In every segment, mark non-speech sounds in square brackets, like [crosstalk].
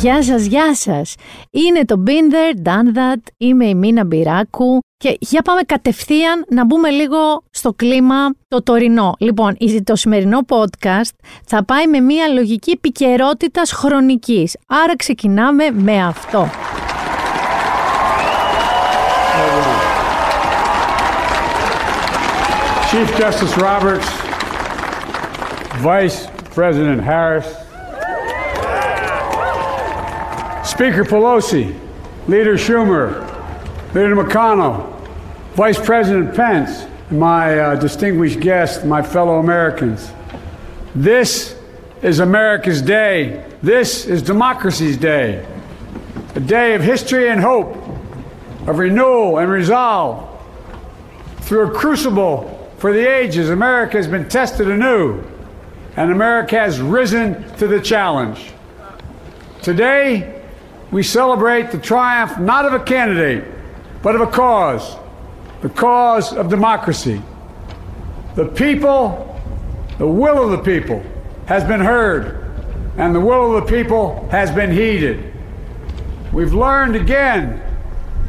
Γεια σας, γεια σας. Είναι το Been There, Done That. Είμαι η Μίνα Μπυράκου. Και για πάμε κατευθείαν να μπούμε λίγο στο κλίμα το τωρινό. Λοιπόν, το σημερινό podcast θα πάει με μια λογική επικαιρότητας χρονικής. Άρα ξεκινάμε με αυτό. Chief Justice Roberts, Vice President Harris, Speaker Pelosi, Leader Schumer, Leader McConnell, Vice President Pence, my uh, distinguished guests, my fellow Americans. This is America's day. This is democracy's day. A day of history and hope, of renewal and resolve. Through a crucible for the ages, America has been tested anew, and America has risen to the challenge. Today, we celebrate the triumph not of a candidate, but of a cause the cause of democracy. The people, the will of the people, has been heard, and the will of the people has been heeded. We've learned again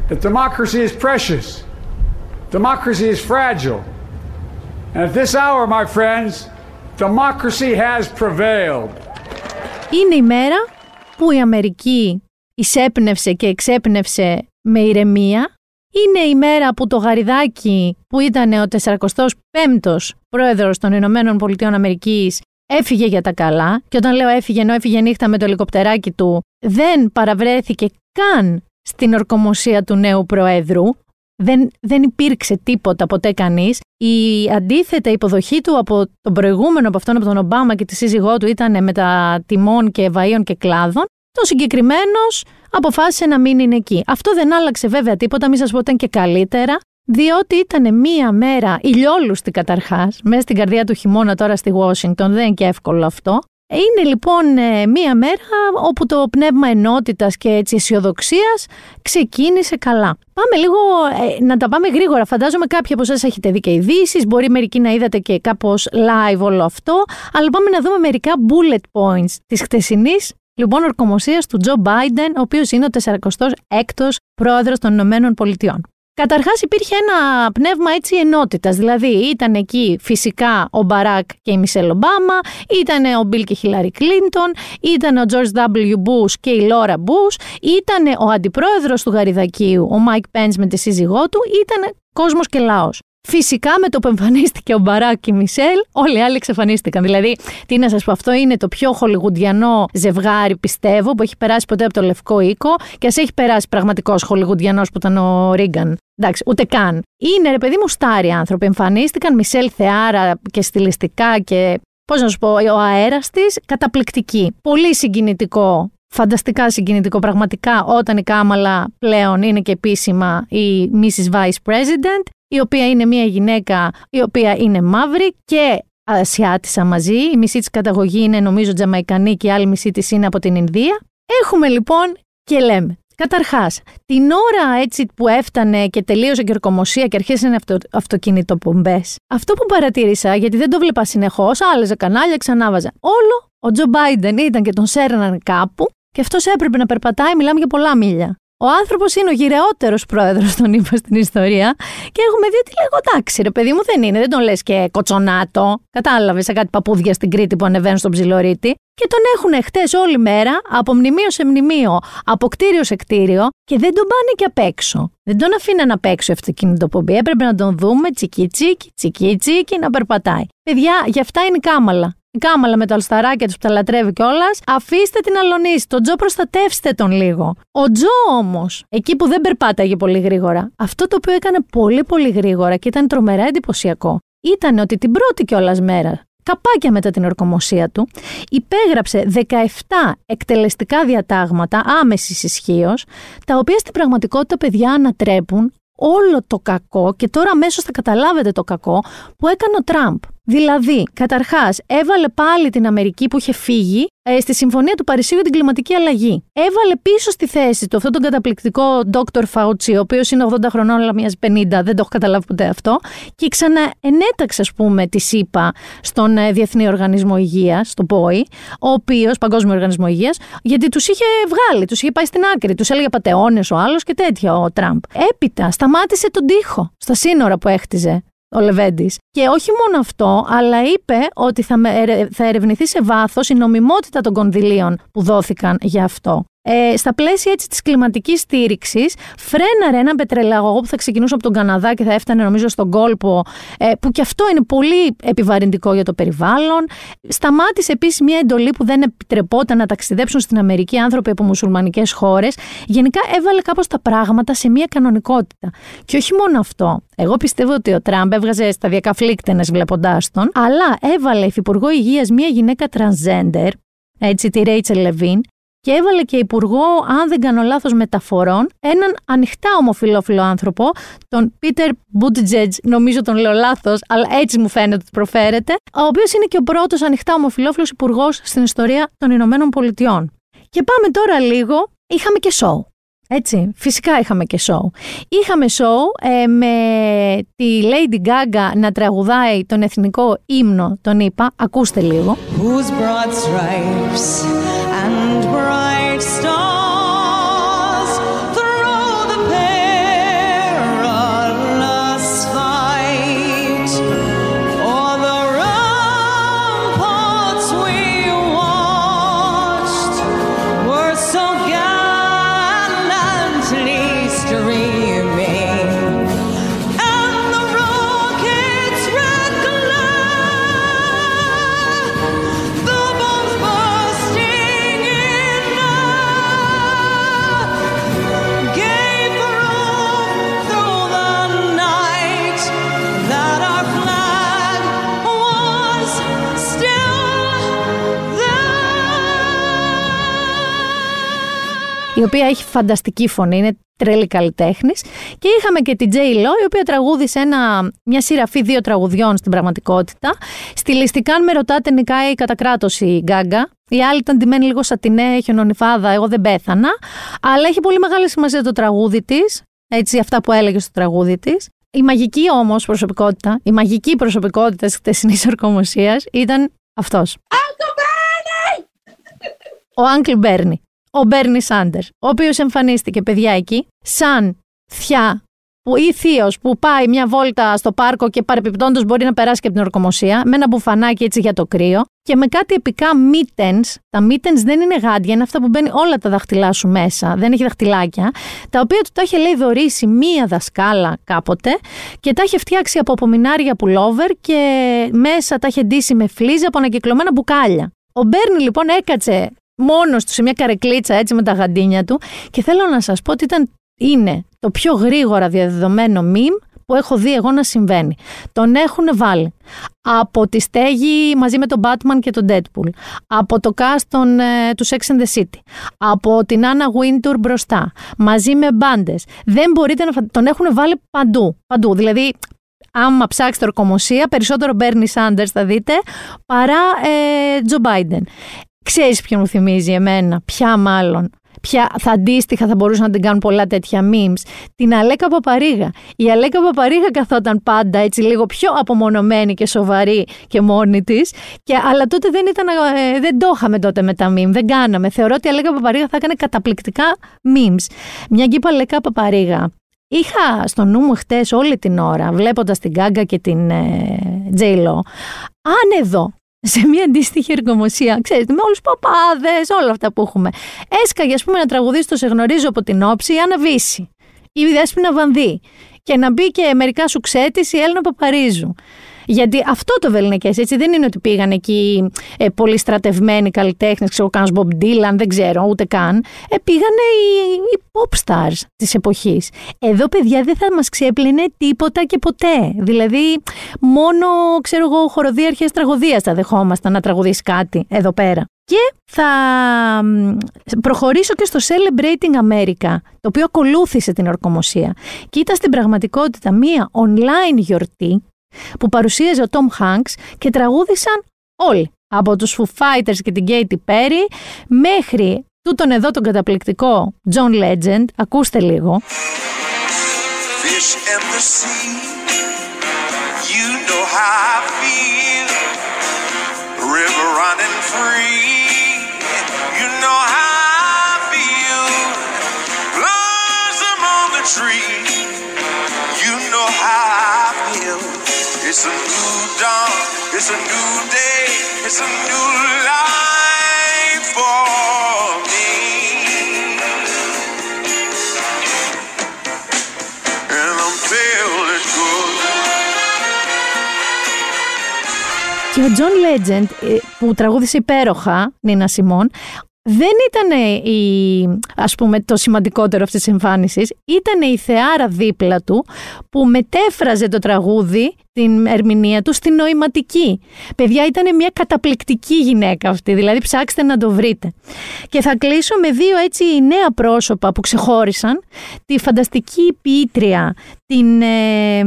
that democracy is precious, democracy is fragile. And at this hour, my friends, democracy has prevailed. Είναι η μέρα που η Αμερική εισέπνευσε και εξέπνευσε με ηρεμία. Είναι η μέρα που το Γαριδάκι που ήταν ο 45ος πρόεδρος των Ηνωμένων Πολιτειών Αμερικής έφυγε για τα καλά και όταν λέω έφυγε ενώ έφυγε νύχτα με το ελικοπτεράκι του δεν παραβρέθηκε καν στην ορκομοσία του νέου Προέδρου. Δεν, δεν υπήρξε τίποτα ποτέ κανείς. Η αντίθετα υποδοχή του από τον προηγούμενο, από αυτόν από τον Ομπάμα και τη σύζυγό του ήταν με τα τιμών και βαΐων και κλάδων. Το συγκεκριμένος αποφάσισε να μην είναι εκεί. Αυτό δεν άλλαξε βέβαια τίποτα, μην σας πω ήταν και καλύτερα, διότι ήταν μία μέρα ηλιόλουστη καταρχάς, μέσα στην καρδιά του χειμώνα τώρα στη Washington, δεν είναι και εύκολο αυτό. Είναι λοιπόν ε, μία μέρα όπου το πνεύμα ενότητας και έτσι αισιοδοξίας ξεκίνησε καλά. Πάμε λίγο ε, να τα πάμε γρήγορα. Φαντάζομαι κάποιοι από εσάς έχετε δει και ειδήσεις, μπορεί μερικοί να είδατε και κάπως live όλο αυτό, αλλά πάμε να δούμε μερικά bullet points της χτεσινής λοιπόν ορκομοσίας του Τζο Μπάιντεν, ο οποίος είναι ο 46ο πρόεδρος των Ηνωμένων Πολιτειών. Καταρχάς υπήρχε ένα πνεύμα έτσι ενότητας. Δηλαδή ήταν εκεί φυσικά ο Μπαράκ και η Μισελ Ομπάμα, ήταν ο Μπιλ και η Χίλαρι Κλίντον, ήταν ο George W. Bush και η Λόρα Bush, ήταν ο αντιπρόεδρος του Γαριδακίου, ο Μάικ Πενς με τη σύζυγό του, ήταν κόσμος και λαός. Φυσικά με το που εμφανίστηκε ο Μπαράκ και η Μισέλ, όλοι οι άλλοι εξαφανίστηκαν. Δηλαδή, τι να σας πω, αυτό είναι το πιο χολιγουντιανό ζευγάρι, πιστεύω, που έχει περάσει ποτέ από το Λευκό Οίκο και ας έχει περάσει πραγματικός χολιγουντιανός που ήταν ο Ρίγκαν. Εντάξει, ούτε καν. Είναι ρε παιδί μου σταρ οι άνθρωποι. Εμφανίστηκαν Μισέλ θεάρα και στιλιστικά και πώς να σου πω, ο αέρας της καταπληκτική. Πολύ συγκινητικό φανταστικά συγκινητικό πραγματικά όταν η Κάμαλα πλέον είναι και επίσημα η Mrs. Vice President η οποία είναι μια γυναίκα η οποία είναι μαύρη και Ασιάτισα μαζί. Η μισή της καταγωγή είναι νομίζω Τζαμαϊκανή και η άλλη μισή της είναι από την Ινδία. Έχουμε λοιπόν και λέμε. Καταρχάς, την ώρα έτσι που έφτανε και τελείωσε και ορκομοσία και αρχίσαν αυτο, αυτοκινητοπομπές, αυτό που παρατήρησα, γιατί δεν το βλέπα συνεχώς, άλλαζε κανάλια, ξανάβαζα. Όλο ο Τζο Μπάιντεν ήταν και τον σέρναν κάπου και αυτός έπρεπε να περπατάει, μιλάμε για πολλά μίλια. Ο άνθρωπος είναι ο γυρεότερος πρόεδρος, τον είπα στην ιστορία. Και έχουμε δει ότι λέγω εντάξει, ρε παιδί μου δεν είναι, δεν τον λες και κοτσονάτο. Κατάλαβες σε κάτι παππούδια στην Κρήτη που ανεβαίνουν στον ψιλορίτη. Και τον έχουν χτες όλη μέρα από μνημείο σε μνημείο, από κτίριο σε κτίριο και δεν τον πάνε και απ' έξω. Δεν τον αφήναν απ' έξω αυτοκινητοπομπή. Έπρεπε να τον δούμε τσικί τσίκι, τσικί τσίκι να περπατάει. Παιδιά, γι' αυτά είναι η κάμαλα. Η κάμαλα με τα αλσταράκια τους που τα λατρεύει κιόλας. Αφήστε την αλωνίσει. Τον Τζο προστατεύστε τον λίγο. Ο Τζο όμως, εκεί που δεν περπάταγε πολύ γρήγορα, αυτό το οποίο έκανε πολύ πολύ γρήγορα και ήταν τρομερά εντυπωσιακό, ήταν ότι την πρώτη κιόλας μέρα καπάκια μετά την ορκομοσία του, υπέγραψε 17 εκτελεστικά διατάγματα άμεσης ισχύως, τα οποία στην πραγματικότητα παιδιά ανατρέπουν όλο το κακό και τώρα αμέσως θα καταλάβετε το κακό που έκανε ο Τραμπ. Δηλαδή, καταρχάς, έβαλε πάλι την Αμερική που είχε φύγει ε, στη Συμφωνία του Παρισίου για την κλιματική αλλαγή. Έβαλε πίσω στη θέση του αυτόν τον καταπληκτικό Dr. Fauci, ο οποίος είναι 80 χρονών, αλλά μοιάζει 50, δεν το έχω καταλάβει ποτέ αυτό, και ξαναενέταξε, ας πούμε, τη ΣΥΠΑ στον ε, Διεθνή Οργανισμό Υγείας, στο ΠΟΗ, ο οποίος, Παγκόσμιο Οργανισμό Υγείας, γιατί τους είχε βγάλει, τους είχε πάει στην άκρη, τους έλεγε πατεώνες ο άλλος και τέτοια ο Τραμπ. Έπειτα σταμάτησε τον τοίχο στα σύνορα που έχτιζε ο Λεβέντης. Και όχι μόνο αυτό, αλλά είπε ότι θα, θα ερευνηθεί σε βάθος η νομιμότητα των κονδυλίων που δόθηκαν για αυτό ε, στα πλαίσια έτσι της κλιματικής στήριξης φρέναρε έναν πετρελαγωγό που θα ξεκινούσε από τον Καναδά και θα έφτανε νομίζω στον κόλπο ε, που και αυτό είναι πολύ επιβαρυντικό για το περιβάλλον. Σταμάτησε επίσης μια εντολή που δεν επιτρεπόταν να ταξιδέψουν στην Αμερική άνθρωποι από μουσουλμανικές χώρες. Γενικά έβαλε κάπως τα πράγματα σε μια κανονικότητα. Και όχι μόνο αυτό. Εγώ πιστεύω ότι ο Τραμπ έβγαζε σταδιακά φλίκτενες βλέποντάς τον, αλλά έβαλε υφυπουργό υγείας μια γυναίκα transgender, έτσι τη Ρέιτσελ Λεβίν, και έβαλε και υπουργό, αν δεν κάνω λάθος, μεταφορών, έναν ανοιχτά ομοφιλόφιλο άνθρωπο, τον Πίτερ Μπουτζέτζ, νομίζω τον λέω λάθος, αλλά έτσι μου φαίνεται ότι προφέρεται, ο οποίος είναι και ο πρώτος ανοιχτά ομοφιλόφιλος υπουργός στην ιστορία των Ηνωμένων Πολιτειών. Και πάμε τώρα λίγο, είχαμε και σοου. Έτσι, φυσικά είχαμε και σοου. Είχαμε σοου ε, με τη Lady Gaga να τραγουδάει τον εθνικό ύμνο, τον είπα, ακούστε λίγο. Whose broad stripes and life. Η οποία έχει φανταστική φωνή, είναι τρέλη καλλιτέχνης. Και είχαμε και την Τζέι Λό, η οποία τραγούδισε ένα, μια σειραφή δύο τραγουδιών στην πραγματικότητα. Στιλιστικά, αν με ρωτάτε, νικάει κατά κράτος η Γκάγκα. Η άλλη ήταν ντυμένη λίγο σατινέ, χιονονιφάδα, εγώ δεν πέθανα. Αλλά έχει πολύ μεγάλη σημασία το τραγούδι της, έτσι, αυτά που έλεγε στο τραγούδι της. Η μαγική όμως προσωπικότητα, η μαγική προσωπικότητα της χτεσινής ορκομοσίας ήταν αυτός. Ο Άγκλ Μπέρνι ο Μπέρνι Σάντερ, ο οποίος εμφανίστηκε παιδιά εκεί, σαν θιά που, ή θείος που πάει μια βόλτα στο πάρκο και παρεπιπτόντως μπορεί να περάσει και από την ορκομοσία, με ένα μπουφανάκι έτσι για το κρύο και με κάτι επικά mittens. Τα mittens δεν είναι γάντια, είναι αυτά που μπαίνει όλα τα δαχτυλά σου μέσα, δεν έχει δαχτυλάκια, τα οποία του τα είχε λέει δωρήσει μία δασκάλα κάποτε και τα είχε φτιάξει από απομεινάρια πουλόβερ και μέσα τα είχε ντύσει με φλίζα από ανακυκλωμένα μπουκάλια. Ο Μπέρνι λοιπόν έκατσε μόνος του σε μια καρεκλίτσα έτσι με τα γαντίνια του και θέλω να σας πω ότι ήταν, είναι το πιο γρήγορα διαδεδομένο meme που έχω δει εγώ να συμβαίνει. Τον έχουν βάλει από τη στέγη μαζί με τον Batman και τον Deadpool, από το cast των, ε, του Sex and the City, από την Anna Wintour μπροστά, μαζί με μπάντες. Δεν μπορείτε να Τον έχουν βάλει παντού, παντού. Δηλαδή, άμα ψάξετε ορκομοσία, περισσότερο Bernie Sanders θα δείτε, παρά ε, Joe Biden. Ξέρεις ποιον μου θυμίζει εμένα, ποια μάλλον. Ποια θα αντίστοιχα θα μπορούσαν να την κάνουν πολλά τέτοια memes. Την Αλέκα Παπαρίγα. Η Αλέκα Παπαρίγα καθόταν πάντα έτσι λίγο πιο απομονωμένη και σοβαρή και μόνη της. Αλλά τότε δεν, ήταν, ε, δεν το είχαμε τότε με τα memes. Δεν κάναμε. Θεωρώ ότι η Αλέκα Παπαρίγα θα έκανε καταπληκτικά memes. Μια γκύπα Αλέκα Παπαρίγα. Είχα στο νου μου χτες όλη την ώρα, βλέποντας την Γκάγκα και την ε, Τζέιλο, αν εδώ σε μια αντίστοιχη εργομοσία, ξέρετε, με όλους του παπάδες, όλα αυτά που έχουμε. Έσκαγε, ας πούμε, να τραγουδίσει το Σε γνωρίζω από την όψη ή Αναβίση. Ή Δέσποινα Βανδύ. Και να μπει και μερικά σου ξέτη η Έλληνα Παπαρίζου. Γιατί αυτό το Βελνικέ, έτσι. Δεν είναι ότι πήγαν εκεί ε, πολύ στρατευμένοι καλλιτέχνες, ξέρω, κανένα Μπομπ Ντίλαν, δεν ξέρω, ούτε καν. Ε, πήγανε οι, οι pop stars της εποχής. Εδώ, παιδιά, δεν θα μας ξέπλυνε τίποτα και ποτέ. Δηλαδή, μόνο, ξέρω εγώ, χοροδίαρχες τραγωδίας θα δεχόμασταν να τραγουδήσεις κάτι εδώ πέρα. Και θα προχωρήσω και στο Celebrating America, το οποίο ακολούθησε την ορκομοσία. Και ήταν στην πραγματικότητα μία online γιορτή που παρουσίαζε ο Tom Hanks και τραγούδησαν όλοι. Από τους Foo Fighters και την Katy Perry μέχρι τούτον εδώ τον καταπληκτικό John Legend. Ακούστε λίγο. Fish in the sea, you know how I feel. River running free, you know how I feel. Blossom on the tree, It's a new dawn, it's a new day, it's a new life for me. And I'm feeling good. Και ο Τζον Legend που τραγούδισε υπέροχα, Nina Simone, δεν ήταν η, ας πούμε, το σημαντικότερο αυτής της εμφάνισης, ήταν η θεάρα δίπλα του που μετέφραζε το τραγούδι, την ερμηνεία τους, στην νοηματική. Παιδιά, ήταν μια καταπληκτική γυναίκα αυτή, δηλαδή ψάξτε να το βρείτε. Και θα κλείσω με δύο έτσι νέα πρόσωπα που ξεχώρισαν, τη φανταστική ποιήτρια, την ε,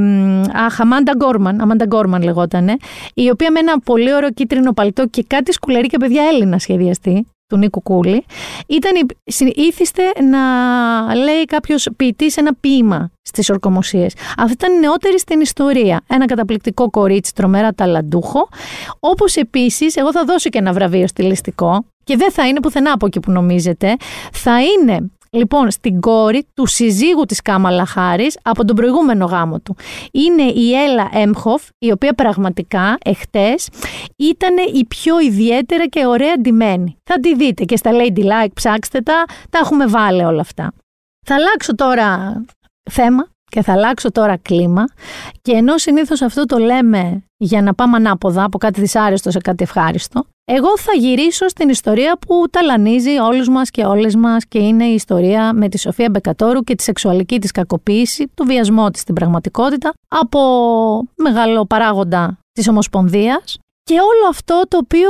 αχ, Αμάντα Γκόρμαν, Αμάντα Γκόρμαν λεγότανε, η οποία με ένα πολύ ωραίο κίτρινο παλτό και κάτι σκουλερί παιδιά Έλληνα σχεδιαστή, του Νίκου Κούλη, ήταν ήθιστε να λέει κάποιος ποιητή ένα ποίημα στις ορκομοσίες. Αυτή ήταν νεότερη στην ιστορία. Ένα καταπληκτικό κορίτσι, τρομερά ταλαντούχο. Όπως επίσης, εγώ θα δώσω και ένα βραβείο στιλιστικό. Και δεν θα είναι πουθενά από εκεί που νομίζετε. Θα είναι Λοιπόν, στην κόρη του συζύγου της Κάμαλα Χάρης από τον προηγούμενο γάμο του. Είναι η Έλα Έμχοφ, η οποία πραγματικά εχθές ήταν η πιο ιδιαίτερα και ωραία ντυμένη. Θα τη δείτε και στα Lady Like, ψάξτε τα, τα έχουμε βάλει όλα αυτά. Θα αλλάξω τώρα θέμα και θα αλλάξω τώρα κλίμα. Και ενώ συνήθως αυτό το λέμε για να πάμε ανάποδα από κάτι δυσάρεστο σε κάτι ευχάριστο, εγώ θα γυρίσω στην ιστορία που ταλανίζει όλους μας και όλες μας και είναι η ιστορία με τη Σοφία Μπεκατόρου και τη σεξουαλική της κακοποίηση, του βιασμό της στην πραγματικότητα από μεγάλο παράγοντα της Ομοσπονδίας και όλο αυτό το οποίο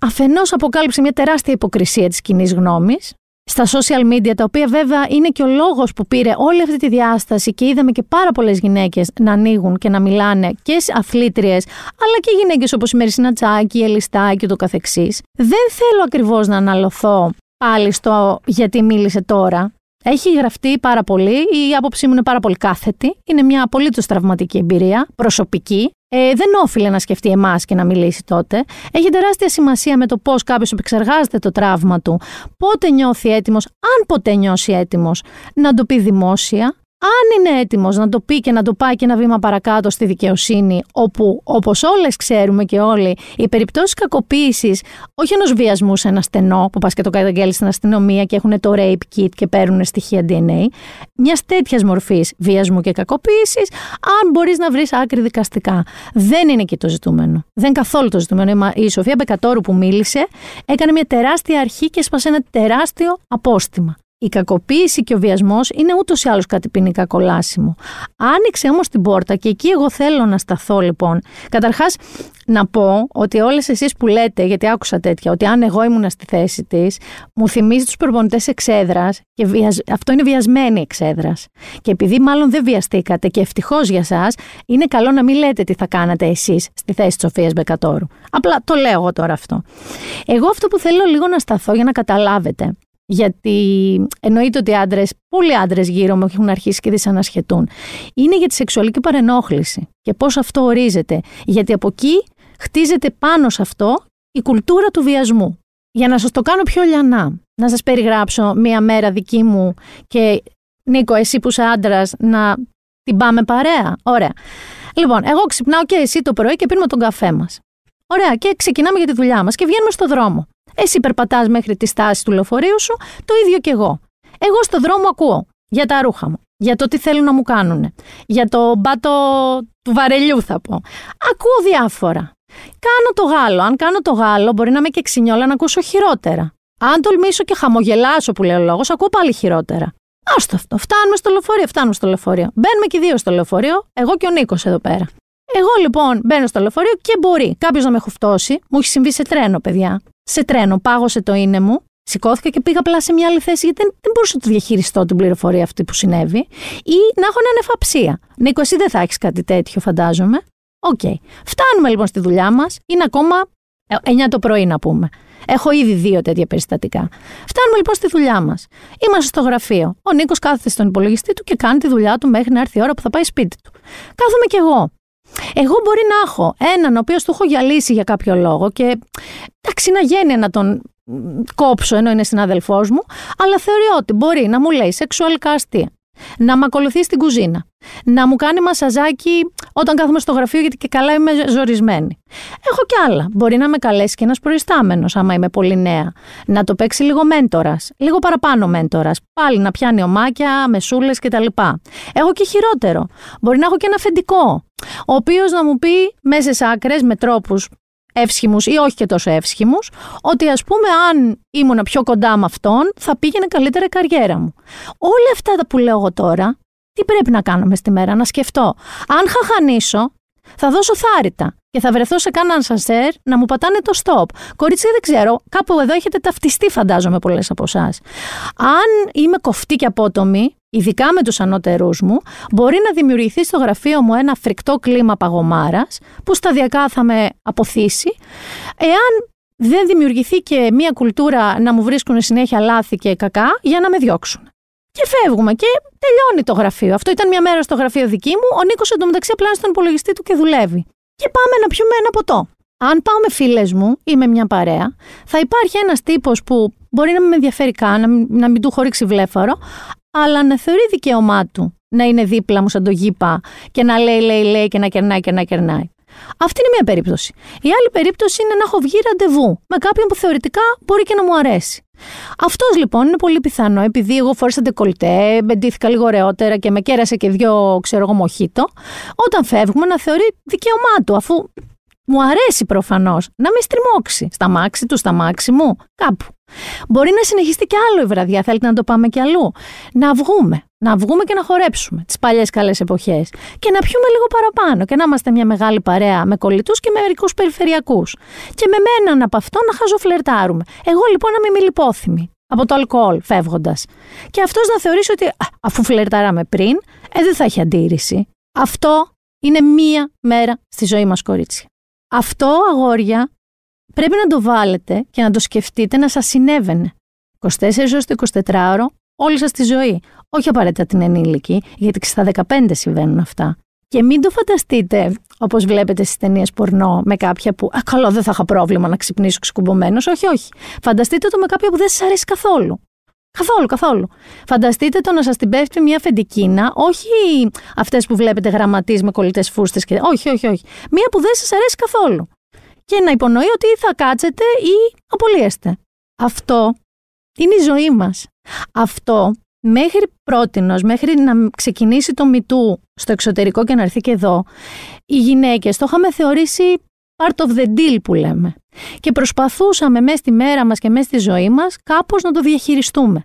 αφενός αποκάλυψε μια τεράστια υποκρισία της κοινής γνώμης στα social media, τα οποία βέβαια είναι και ο λόγος που πήρε όλη αυτή τη διάσταση και είδαμε και πάρα πολλές γυναίκες να ανοίγουν και να μιλάνε και αθλήτριες, αλλά και γυναίκες όπως η Μερισίνα Τσάκη, η Ελιστά και το καθεξής. Δεν θέλω ακριβώς να αναλωθώ πάλι στο γιατί μίλησε τώρα. Έχει γραφτεί πάρα πολύ, η άποψή μου είναι πάρα πολύ κάθετη. Είναι μια απολύτω τραυματική εμπειρία, προσωπική ε, δεν όφιλε να σκεφτεί εμάς και να μιλήσει τότε. Έχει τεράστια σημασία με το πώς κάποιος επεξεργάζεται το τραύμα του, πότε νιώθει έτοιμος, αν ποτέ νιώσει έτοιμος, να το πει δημόσια, αν είναι έτοιμος να το πει και να το πάει και ένα βήμα παρακάτω στη δικαιοσύνη, όπου όπως όλες ξέρουμε και όλοι, οι περιπτώσεις κακοποίησης, όχι ενός βιασμού σε ένα στενό, που πας και το καταγγέλεις στην αστυνομία και έχουν το rape kit και παίρνουν στοιχεία DNA, μιας τέτοιας μορφής βιασμού και κακοποίησης, αν μπορείς να βρεις άκρη δικαστικά. Δεν είναι εκεί το ζητούμενο. Δεν καθόλου το ζητούμενο. Η Σοφία Μπεκατόρου που μίλησε έκανε μια τεράστια αρχή και έσπασε ένα τεράστιο απόστημα. Η κακοποίηση και ο βιασμός είναι ούτως ή άλλως κάτι ποινικά κολάσιμο. Άνοιξε όμως την πόρτα και εκεί εγώ θέλω να σταθώ λοιπόν. Καταρχάς, να πω ότι όλες εσείς που λέτε, γιατί άκουσα τέτοια, ότι αν εγώ ήμουν στη θέση της, μου θυμίζει τους προπονητές εξέδρας και αυτό είναι βιασμένη εξέδρας. Και επειδή μάλλον δεν βιαστήκατε και ευτυχώς για εσά, είναι καλό να μην λέτε τι θα κάνατε εσείς στη θέση της Σοφίας Μπεκατόρου. Απλά το λέω εγώ τώρα αυτό. Εγώ αυτό που θέλω λίγο να σταθώ για να καταλάβετε γιατί εννοείται ότι άντρες, πολλοί άντρες γύρω μου έχουν αρχίσει και δυσανασχετούν. Είναι για τη σεξουαλική παρενόχληση και πώς αυτό ορίζεται. Γιατί από εκεί χτίζεται πάνω σε αυτό η κουλτούρα του βιασμού. Για να σας το κάνω πιο λιανά, να σας περιγράψω μία μέρα δική μου και Νίκο, εσύ που είσαι άντρας, να την πάμε παρέα. Ωραία. Λοιπόν, εγώ ξυπνάω και εσύ το πρωί και πίνουμε τον καφέ μας. Ωραία, και ξεκινάμε για τη δουλειά μας και βγαίνουμε στο δρόμο. Εσύ περπατάς μέχρι τη στάση του λεωφορείου σου, το ίδιο και εγώ. Εγώ στο δρόμο ακούω για τα ρούχα μου, για το τι θέλουν να μου κάνουν, για το μπάτο του βαρελιού θα πω. Ακούω διάφορα. Κάνω το Γάλλο. Αν κάνω το Γάλλο, μπορεί να είμαι και ξυνιόλα να ακούσω χειρότερα. Αν τολμήσω και χαμογελάσω που λέει ο λόγος, ακούω πάλι χειρότερα. Άστο αυτό. Φτάνουμε στο λεωφορείο, φτάνουμε στο λεωφορείο. Μπαίνουμε και δύο στο λεωφορείο, εγώ και ο Νίκος εδώ πέρα. Εγώ λοιπόν μπαίνω στο λεωφορείο και μπορεί κάποιος να με χουφτώσει. Μου έχει συμβεί σε τρένο, παιδιά σε τρένο, πάγωσε το είναι μου, σηκώθηκα και πήγα απλά σε μια άλλη θέση γιατί δεν, δεν μπορούσα να το διαχειριστώ την πληροφορία αυτή που συνέβη ή να έχω ανευφαψία. Νίκος, εσύ δεν θα έχεις κάτι τέτοιο, φαντάζομαι. ΟΚ. Φτάνουμε λοιπόν στη δουλειά μας, είναι ακόμα 9 το πρωί να πούμε. Έχω ήδη δύο τέτοια περιστατικά. Φτάνουμε λοιπόν στη δουλειά μας. Είμαστε στο γραφείο. Ο Νίκος κάθεται στον υπολογιστή του και κάνει τη δουλειά του μέχρι να έρθει η ώρα που θα πάει σπίτι του. Κάθομαι κι εγώ. Εγώ μπορεί να έχω έναν ο οποίος του έχω γυαλίσει για κάποιο λόγο και εντάξει να γίνει να τον κόψω ενώ είναι συνάδελφό μου, αλλά θεωρεί ότι μπορεί να μου λέει σεξουαλικά αστεία, να με ακολουθεί στην κουζίνα, να μου κάνει μασαζάκι όταν κάθομαι στο γραφείο γιατί και καλά είμαι ζορισμένη. Έχω κι άλλα. Μπορεί να με καλέσει και ένας προϊστάμενος, άμα είμαι πολύ νέα. Να το παίξει λίγο μέντορας, λίγο παραπάνω μέντορας. Πάλι να πιάνει ομάκια, μεσούλες κτλ. Έχω και χειρότερο. Μπορεί να έχω και ένα αφεντικό, ο οποίος να μου πει μέσα άκρες με τρόπους εύσχημους ή όχι και τόσο εύσχημους, ότι ας πούμε αν ήμουν πιο κοντά με αυτόν θα πήγαινε καλύτερα η καριέρα μου. Όλα αυτά που λέω εγώ τώρα, τι πρέπει να κάνω στη μέρα, να σκεφτώ. Αν χαχανίσω, θα δώσω θάρρυτα και θα βρεθώ σε κανέναν σανσέρ να μου πατάνε το stop. Κορίτσι, δεν ξέρω, κάπου εδώ έχετε ταυτιστεί, φαντάζομαι, πολλές από εσάς. Αν είμαι κοφτή και απότομη, ειδικά με τους ανώτερούς μου, μπορεί να δημιουργηθεί στο γραφείο μου ένα φρικτό κλίμα παγωμάρας, που σταδιακά θα με αποθήσει. Εάν δεν δημιουργηθεί και μια κουλτούρα να μου βρίσκουν συνέχεια λάθη και κακά για να με διώξουν. Και φεύγουμε και τελειώνει το γραφείο. Αυτό ήταν μια μέρα στο γραφείο δική μου. Ο Νίκος εντωμεταξύ απλά στον υπολογιστή του και δουλεύει. Και πάμε να πιούμε ένα ποτό. Αν πάω με φίλες μου ή με μια παρέα, θα υπάρχει ένας τύπος που μπορεί να μην με ενδιαφέρει καν, να μην, να μην του χωρίξει βλέφαρο, αλλά να θεωρεί δικαίωμά του να είναι δίπλα μου σαν το γήπα και να λέει, λέει, λέει και να κερνάει και να κερνάει. Αυτή είναι μία περίπτωση. Η άλλη περίπτωση είναι να έχω βγει ραντεβού με κάποιον που θεωρητικά μπορεί και να μου αρέσει. Αυτός λοιπόν είναι πολύ πιθανό, επειδή εγώ φόρησα ντεκολτέ, μπεντήθηκα λίγο ωραιότερα και με κέρασε και δυο, ξέρω εγώ, μοχίτο, όταν φεύγουμε να θεωρεί δικαίωμά του, αφού μου αρέσει προφανώς να με στριμώξει. Στα μάξι του, στα μάξι μου, κάπου. Μπορεί να συνεχιστεί κι άλλο η βραδιά, θέλετε να το πάμε κι αλλού. Να βγούμε. Να βγούμε και να χορέψουμε τις παλιές καλές εποχές. Και να πιούμε λίγο παραπάνω και να είμαστε μια μεγάλη παρέα με κολλητούς και με μερικούς περιφερειακούς. Και με μέναν από αυτό να χαζοφλερτάρουμε. Εγώ λοιπόν να είμαι μιλιπόθυμη από το αλκοόλ φεύγοντας. Και αυτός να θεωρήσει ότι αφού φλερτάραμε πριν, ε, δεν θα έχει αντίρρηση. Αυτό είναι μία μέρα στη ζωή μας, κορίτσια. Αυτό, αγόρια, πρέπει να το βάλετε και να το σκεφτείτε να σας συνέβαινε. 24 ώρες το 24ωρο, όλη σας τη ζωή. Όχι απαραίτητα την ενήλικη, γιατί στα 15 συμβαίνουν αυτά. Και μην το φανταστείτε, όπως βλέπετε στις ταινίες πορνό, με κάποια που. Α, καλό, δεν θα είχα πρόβλημα να ξυπνήσω ξεκουμπωμένο. Όχι, όχι. Φανταστείτε το με κάποια που δεν σας αρέσει καθόλου. Καθόλου, καθόλου. Φανταστείτε το να σας την πέφτει μια φεντικίνα, όχι αυτές που βλέπετε γραμματείς με κολλητές φούστες. Και... Όχι, όχι, όχι. Μία που δεν σας αρέσει καθόλου. Και να υπονοεί ότι θα κάτσετε ή απολύεστε. Αυτό είναι η ζωή μας. Αυτό μέχρι πρότινος, μέχρι να ξεκινήσει το μητού στο εξωτερικό και να έρθει και εδώ, οι γυναίκες το είχαμε θεωρήσει part of the deal που λέμε. Και προσπαθούσαμε μέσα στη μέρα μας και μέσα στη ζωή μας κάπως να το διαχειριστούμε.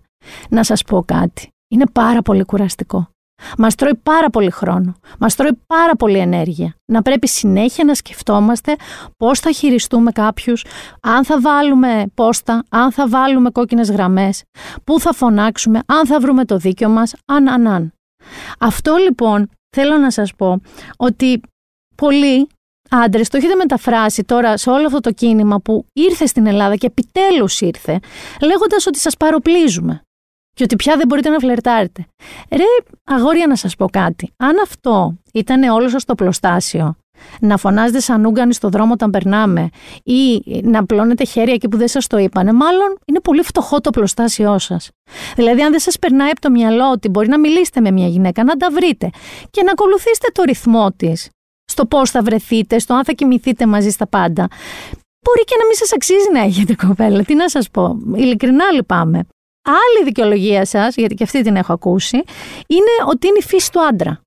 Να σας πω κάτι. Είναι πάρα πολύ κουραστικό. Μας τρώει πάρα πολύ χρόνο. Μας τρώει πάρα πολύ ενέργεια. Να πρέπει συνέχεια να σκεφτόμαστε πώς θα χειριστούμε κάποιους, αν θα βάλουμε πόστα, αν θα βάλουμε κόκκινες γραμμές, πού θα φωνάξουμε, αν θα βρούμε το δίκιο μας, αν, αν, αν. Αυτό λοιπόν θέλω να σας πω ότι πολλοί άντρες το έχετε μεταφράσει τώρα σε όλο αυτό το κίνημα που ήρθε στην Ελλάδα και επιτέλους ήρθε, λέγοντας ότι σας παροπλίζουμε και ότι πια δεν μπορείτε να φλερτάρετε. Ρε, αγόρια να σας πω κάτι. Αν αυτό ήταν όλο σας το πλωστάσιο, να φωνάζετε σαν ούγκανοι στο δρόμο όταν περνάμε ή να πλώνετε χέρια εκεί που δεν σας το είπανε, μάλλον είναι πολύ φτωχό το πλωστάσιό σας. Δηλαδή αν δεν σας περνάει από το μυαλό ότι μπορεί να μιλήσετε με μια γυναίκα, να τα βρείτε και να ακολουθήσετε το ρυθμό της, στο πώς θα βρεθείτε, στο αν θα κοιμηθείτε μαζί στα πάντα. Μπορεί και να μην σας αξίζει να έχετε κοπέλα, τι να σας πω, ειλικρινά λυπάμαι. Άλλη δικαιολογία σας, γιατί και αυτή την έχω ακούσει, είναι ότι είναι η φύση του άντρα.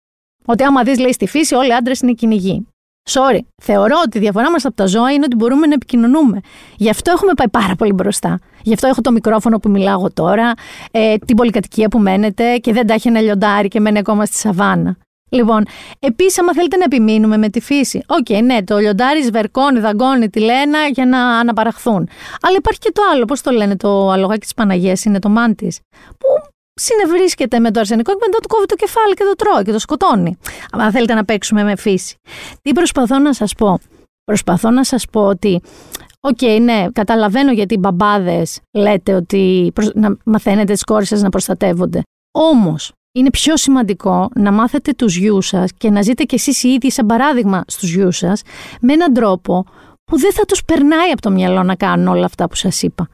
Ότι άμα δεις, λέει στη φύση, όλοι οι άντρες είναι κυνηγοί. Sorry. Θεωρώ ότι η διαφορά μας από τα ζώα είναι ότι μπορούμε να επικοινωνούμε. Γι' αυτό έχουμε πάει πάρα πολύ μπροστά. Γι' αυτό έχω το μικρόφωνο που μιλάω τώρα, ε, την πολυκατοικία που μένετε και δεν τα έχει ένα λιοντάρι και μένει ακόμα στη σαβάνα. Λοιπόν, επίσης, άμα θέλετε να επιμείνουμε με τη φύση, οκέι, okay, ναι, το λιοντάρι σβερκώνει, δαγκώνει τη λέαινα για να αναπαραχθούν. Αλλά υπάρχει και το άλλο, πώς το λένε, το αλογάκι της Παναγίας είναι το μάντη. Που συνευρίσκεται με το αρσενικό και μετά του κόβει το κεφάλι και το τρώει και το σκοτώνει. Αν θέλετε να παίξουμε με φύση. Τι προσπαθώ να σας πω; Προσπαθώ να σας πω ότι OK, okay, ναι, καταλαβαίνω γιατί οι μπαμπάδες λέτε ότι να μαθαίνετε τις κόρες σας να προστατεύονται. Όμως, είναι πιο σημαντικό να μάθετε τους γιους σας και να ζείτε κι εσείς οι ίδιοι σαν παράδειγμα στους γιους σας με έναν τρόπο που δεν θα τους περνάει από το μυαλό να κάνουν όλα αυτά που σας είπα.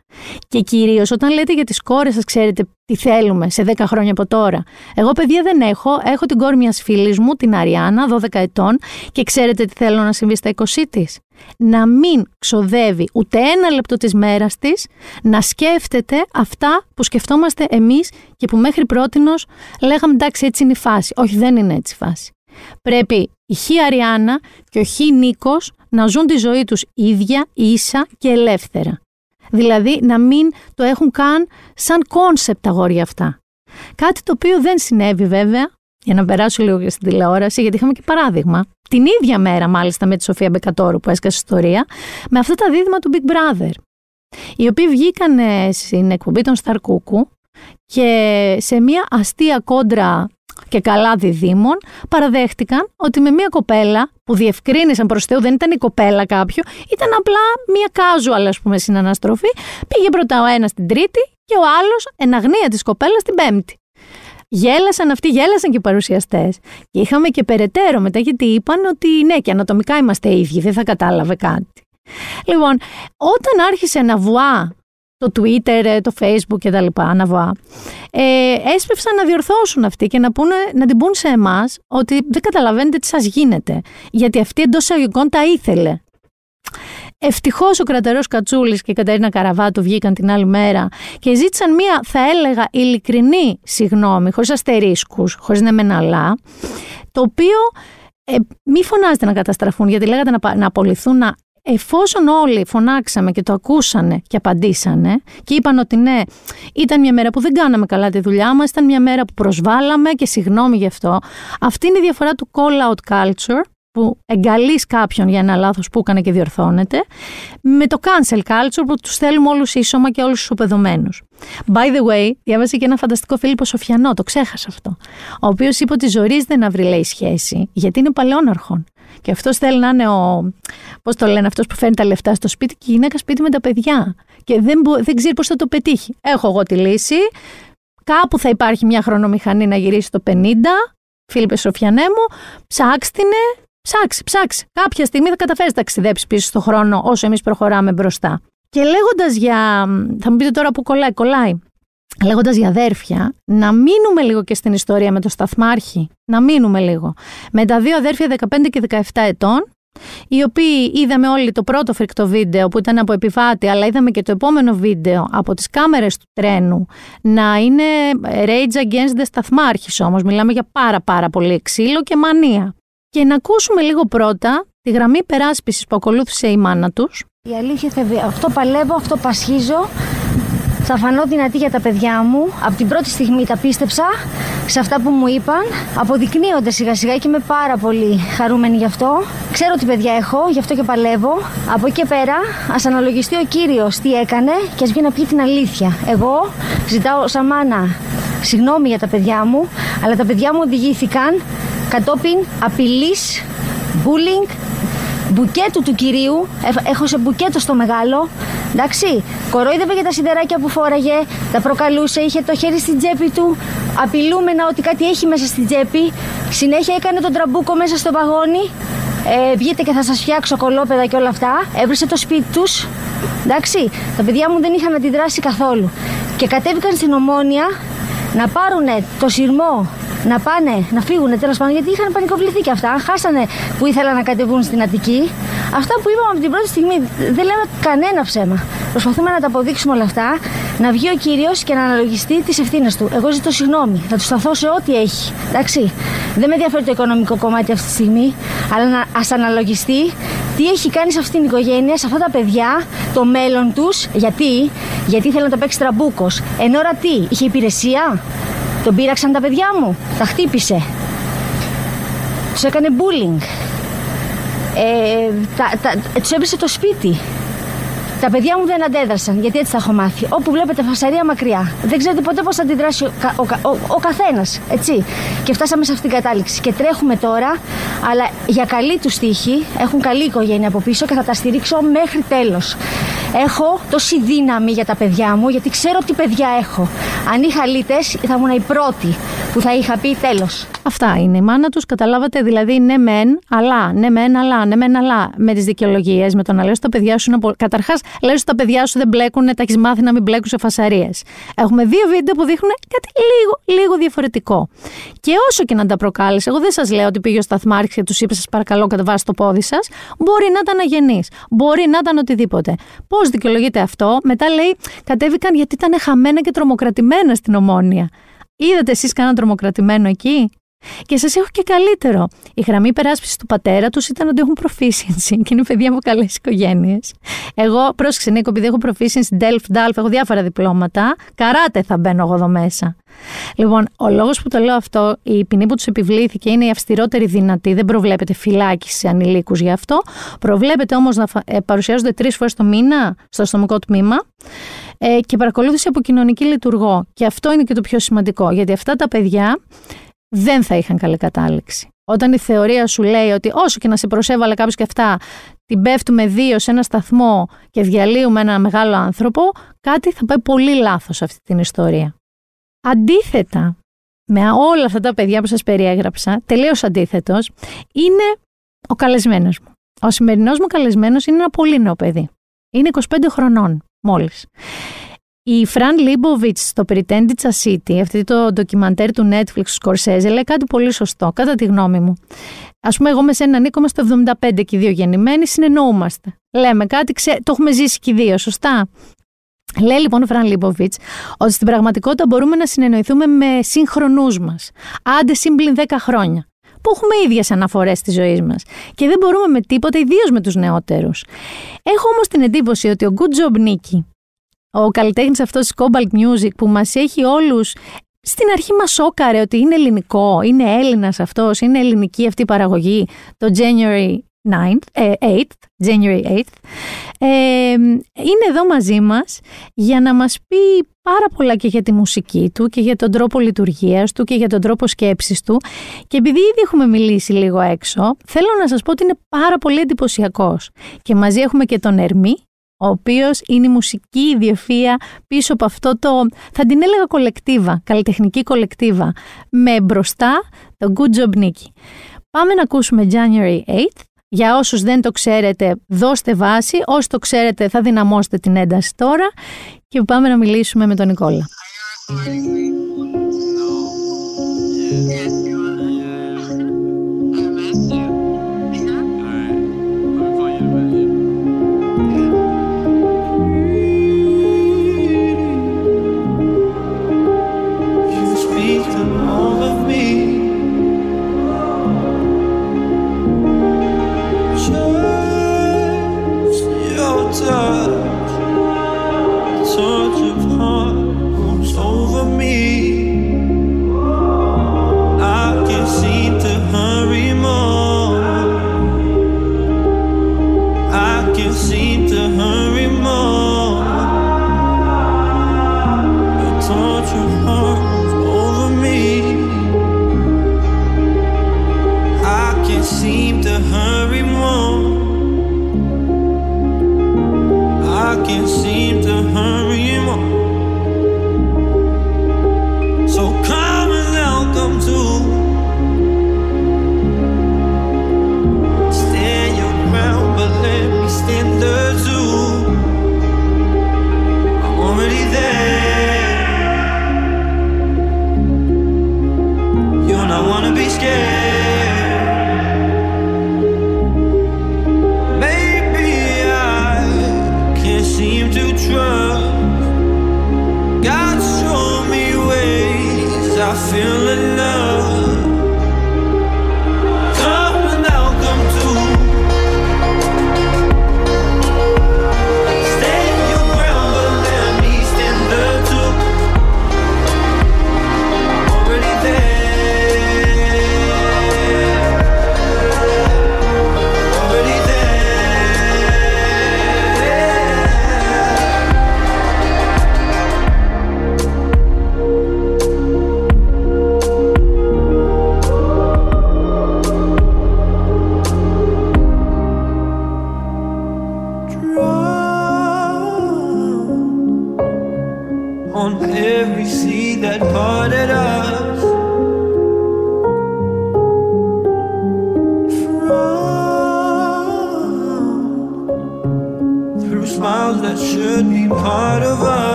Και κυρίως όταν λέτε για τις κόρες σας ξέρετε τι θέλουμε σε 10 χρόνια από τώρα. Εγώ παιδιά δεν έχω, έχω την κόρη μιας φίλης μου, την Αριάννα, 12 ετών και ξέρετε τι θέλω να συμβεί στα 20 της. Να μην ξοδεύει ούτε ένα λεπτό της μέρας της να σκέφτεται αυτά που σκεφτόμαστε εμείς και που μέχρι πρότινος λέγαμε εντάξει έτσι είναι η φάση. Όχι δεν είναι έτσι η φάση. Πρέπει η Χ Αριάννα και ο Χ Νίκος να ζουν τη ζωή τους ίδια, ίσα και ελεύθερα. Δηλαδή να μην το έχουν καν σαν concept τα αγόρια αυτά. Κάτι το οποίο δεν συνέβη βέβαια, για να περάσω λίγο και στην τηλεόραση, γιατί είχαμε και παράδειγμα, την ίδια μέρα μάλιστα με τη Σοφία Μπεκατόρου που έσκασε ιστορία, με αυτά τα δίδυμα του Big Brother, οι οποίοι βγήκαν στην εκπομπή του Σταρόβα και σε μια αστεία κόντρα και καλά διδύμων παραδέχτηκαν ότι με μια κοπέλα που διευκρίνησαν προς Θεού δεν ήταν η κοπέλα κάποιου, ήταν απλά μια casual ας πούμε συναναστροφή, πήγε πρώτα ο ένας την τρίτη και ο άλλος εν αγνία της κοπέλας την πέμπτη. Γέλασαν αυτοί, γέλασαν και οι παρουσιαστές. Και είχαμε και περαιτέρω μετά, γιατί είπαν ότι ναι, και ανατομικά είμαστε ίδιοι, δεν θα κατάλαβε κάτι. Λοιπόν, όταν άρχισε να βουά το Twitter, ε, το Facebook και τα λοιπά, αναβά, ε, έσπευσαν να διορθώσουν αυτοί και να, πούνε, να την πούν σε εμάς ότι δεν καταλαβαίνετε τι σας γίνεται. Γιατί αυτή εντός εισαγωγικών τα ήθελε. Ευτυχώς ο κρατερός Κατσούλης και η Καταρίνα Καραβάτου βγήκαν την άλλη μέρα και ζήτησαν μία, θα έλεγα, ειλικρινή συγγνώμη, χωρίς αστερίσκους, χωρίς να μεναλά, το οποίο ε, μη φωνάζετε να καταστραφούν, γιατί λέγατε να, να απολυθούν, να Εφόσον όλοι φωνάξαμε και το ακούσανε και απαντήσανε και είπαν ότι ναι, ήταν μια μέρα που δεν κάναμε καλά τη δουλειά μας, ήταν μια μέρα που προσβάλαμε και συγγνώμη γι' αυτό. Αυτή είναι η διαφορά του call out culture που εγκαλείς κάποιον για ένα λάθος που έκανε και διορθώνεται, με το cancel culture που τους θέλουμε όλους ίσωμα και όλους τους οπεδωμένους. By the way, διάβασε και ένα φανταστικό Φίλιππο Σοφιανό, το ξέχασα αυτό, ο οποίος είπε ότι ζορίζεται να βρει λέει σχέση, γιατί είναι παλαιόναρχον. Και αυτός θέλει να είναι ο. Πώς το λένε, αυτός που φέρνει τα λεφτά στο σπίτι και η γυναίκα σπίτι με τα παιδιά. Και δεν, δεν ξέρει πώς θα το πετύχει. Έχω εγώ τη λύση. Κάπου θα υπάρχει μια χρονομηχανή να γυρίσει το 50. Φίλιππε Σοφιανέ μου, ψάξτε Ψάξει, ψάξει. Κάποια στιγμή θα καταφέρεις να ταξιδέψεις πίσω στο χρόνο όσο εμείς προχωράμε μπροστά. Και λέγοντας για. Θα μου πείτε τώρα που κολλάει, κολλάει. Λέγοντας για αδέρφια, να μείνουμε λίγο και στην ιστορία με το Σταθμάρχη. Να μείνουμε λίγο. Με τα δύο αδέρφια 15 και 17 ετών, οι οποίοι είδαμε όλοι το πρώτο φρικτό βίντεο που ήταν από επιβάτη, αλλά είδαμε και το επόμενο βίντεο από τις κάμερες του τρένου να είναι rage against the σταθμάρχης όμως. Μιλάμε για πάρα πάρα πολύ ξύλο και μανία. Και να ακούσουμε λίγο πρώτα τη γραμμή περάσπισης που ακολούθησε η μάνα τους. Η αλήθεια αυτό παλεύω, αυτό πασχίζω θα φανώ δυνατή για τα παιδιά μου. Από την πρώτη στιγμή τα πίστεψα σε αυτά που μου είπαν. Αποδεικνύονται σιγά σιγά και είμαι πάρα πολύ χαρούμενη γι' αυτό. Ξέρω τι παιδιά έχω, γι' αυτό και παλεύω. Από εκεί και πέρα, ας αναλογιστεί ο κύριος τι έκανε και ας βγει να πει την αλήθεια. Εγώ ζητάω σαν μάνα συγγνώμη για τα παιδιά μου, αλλά τα παιδιά μου οδηγήθηκαν κατόπιν απειλής, bullying, μπουκέτου του κυρίου. Έχω σε μπουκέτο στο μεγάλο. Εντάξει, κορόιδευε για τα σιδεράκια που φόραγε, τα προκαλούσε, είχε το χέρι στην τσέπη του, απειλούμενα ότι κάτι έχει μέσα στην τσέπη. Συνέχεια έκανε τον τραμπούκο μέσα στο βαγόνι. Ε, βγείτε και θα σας φτιάξω κολόπεδα και όλα αυτά. Έβρισε το σπίτι τους. Εντάξει, τα παιδιά μου δεν είχαν αντιδράσει καθόλου. Και κατέβηκαν στην ομόνια να πάρουν το σειρμό να πάνε, να φύγουν τέλος πάντων, γιατί είχαν πανικοβληθεί και αυτά. Χάσανε που ήθελαν να κατεβούν στην Αττική. Αυτά που είπαμε από την πρώτη στιγμή δεν λέμε κανένα ψέμα. Προσπαθούμε να τα αποδείξουμε όλα αυτά, να βγει ο κύριος και να αναλογιστεί τις ευθύνες του. Εγώ ζητώ συγγνώμη, θα του σταθώ σε ό,τι έχει. Εντάξει. Δεν με ενδιαφέρει το οικονομικό κομμάτι αυτή τη στιγμή, αλλά να ας αναλογιστεί τι έχει κάνει σε αυτήν την οικογένεια, σε αυτά τα παιδιά, το μέλλον τους. Γιατί, γιατί ήθελε να τα παίξει τραμπούκος. Ενώ τι, είχε υπηρεσία, τον πήραξαν τα παιδιά μου, τα χτύπησε. Τους έκανε bullying. Ε, τα, τα, τους έπεσε το σπίτι. Τα παιδιά μου δεν αντέδρασαν, γιατί έτσι τα έχω μάθει. Όπου βλέπετε φασαρία μακριά. Δεν ξέρετε ποτέ πώς θα αντιδράσει ο, ο, ο, ο καθένας. Έτσι. Και φτάσαμε σε αυτήν την κατάληξη. Και τρέχουμε τώρα, αλλά για καλή τους τύχη. Έχουν καλή οικογένεια από πίσω και θα τα στηρίξω μέχρι τέλος. Έχω τόση δύναμη για τα παιδιά μου, γιατί ξέρω τι παιδιά έχω. Αν είχα λίτε, θα ήμουν η πρώτη που θα είχα πει τέλος. Αυτά είναι η μάνα τους. Καταλάβατε δηλαδή ναι, μεν, αλλά, ναι, μεν, αλλά, ναι, μεν, αλλά. Με τις δικαιολογίες, με το να λέω στα παιδιά σου είναι πολύ. Καταρχάς, λέω στα παιδιά σου δεν μπλέκουν, τα έχεις μάθει να μην μπλέκουν σε φασαρίες. Έχουμε δύο βίντεο που δείχνουν κάτι λίγο, λίγο διαφορετικό. Και όσο και να τα προκάλεσε, εγώ δεν σας λέω ότι πήγε ο σταθμάρχη και τους είπε: Σας παρακαλώ, κατεβάστε το πόδι σας. Μπορεί να ήταν αγενής. Μπορεί να ήταν οτιδήποτε. Πώς δικαιολογείται αυτό, μετά λέει: Κατέβηκαν γιατί ήταν χαμένα και τρομοκρατημένα στην ομόνια. Είδατε εσείς κανένα τρομοκρατημένο εκεί; Και σας έχω και καλύτερο. Η γραμμή υπεράσπισης του πατέρα τους ήταν ότι έχουν proficiency [laughs] και είναι παιδιά από καλές οικογένειες. Εγώ, πρόσεξε Νίκο, επειδή έχω proficiency, DELF, DALF, έχω διάφορα διπλώματα. Καράτε θα μπαίνω εγώ εδώ μέσα. Λοιπόν, ο λόγος που το λέω αυτό, η ποινή που τους επιβλήθηκε είναι η αυστηρότερη δυνατή. Δεν προβλέπεται φυλάκιση σε ανηλίκους γι' αυτό. Προβλέπεται όμως να ε, παρουσιάζονται τρεις φορές το μήνα στο αστυνομικό τμήμα ε, και παρακολούθηση από κοινωνική λειτουργό. Και αυτό είναι και το πιο σημαντικό, γιατί αυτά τα παιδιά δεν θα είχαν καλή κατάληξη. Όταν η θεωρία σου λέει ότι όσο και να σε προσέβαλε κάποιος και αυτά, την πέφτουμε δύο σε ένα σταθμό και διαλύουμε ένα μεγάλο άνθρωπο, κάτι θα πάει πολύ λάθος αυτή την ιστορία. Αντίθετα, με όλα αυτά τα παιδιά που σας περιέγραψα, τελείως αντίθετος, είναι ο καλεσμένος μου. Ο σημερινός μου καλεσμένος είναι ένα πολύ νέο παιδί. Είναι 25 χρονών μόλις. Η Φραν Λίμποβιτς στο Pretend It's a City, αυτή το ντοκιμαντέρ του Netflix του Σκορσέζε, λέει κάτι πολύ σωστό, κατά τη γνώμη μου. Α πούμε, εγώ με σένα Νίκο είμαστε το 75 και οι δύο γεννημένοι, συνεννοούμαστε. Λέμε κάτι, ξέ... το έχουμε ζήσει και οι δύο, σωστά; Λέει λοιπόν ο Φραν Λίμποβιτς ότι στην πραγματικότητα μπορούμε να συνεννοηθούμε με σύγχρονούς μας. Άντε σύμπλην 10 χρόνια που έχουμε ίδιες αναφορές στη ζωή μας. Και δεν μπορούμε με τίποτα, ιδίως με τους νεότερους. Έχω όμως την εντύπωση ότι ο Good Job Nicky ο καλλιτέχνης αυτός της Cobalt Music που μας έχει όλους στην αρχή μας σόκαρε ότι είναι ελληνικό, είναι Έλληνας αυτός, είναι ελληνική αυτή η παραγωγή το January 9th, 8th, January 8th, ε, είναι εδώ μαζί μας για να μας πει πάρα πολλά και για τη μουσική του και για τον τρόπο λειτουργίας του και για τον τρόπο σκέψης του και επειδή ήδη έχουμε μιλήσει λίγο έξω, θέλω να σας πω ότι είναι πάρα πολύ εντυπωσιακός. και μαζί έχουμε και τον Ερμή ο οποίος είναι η μουσική ιδιοφία πίσω από αυτό το, θα την έλεγα κολεκτίβα, καλλιτεχνική κολεκτίβα, με μπροστά το Good Job Nicky. Πάμε να ακούσουμε January 8th. Για όσους δεν το ξέρετε, δώστε βάση. Όσοι το ξέρετε, θα δυναμώσετε την ένταση τώρα. Και πάμε να μιλήσουμε με τον Νικόλα.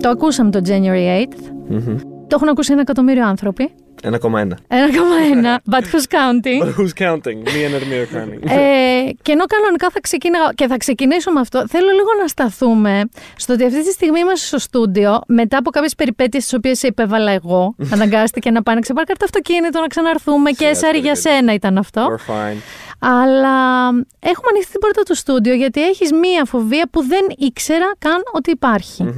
Το ακούσαμε το January 8th. Το έχουν ακούσει ένα εκατομμύριο άνθρωποι. 1,1. 1,1. [laughs] But who's counting? But who's counting? Me and Ermir counting. ε, και ενώ κανονικά θα ξεκίναγα και θα ξεκινήσω με αυτό, θέλω λίγο να σταθούμε στο ότι αυτή τη στιγμή είμαστε στο στούντιο μετά από κάποιες περιπέτειες τις οποίες σε υπέβαλα εγώ. [laughs] Αναγκάστηκε να πάει να ξεπάρκαρει το αυτοκίνητο, να ξαναρθούμε και Ξέρετε, Σάρι για παιδί. σένα ήταν αυτό. We're fine. Αλλά έχουμε ανοιχτεί την πόρτα του στούντιο γιατί έχεις μία φοβία που δεν ήξερα καν ότι υπάρχει.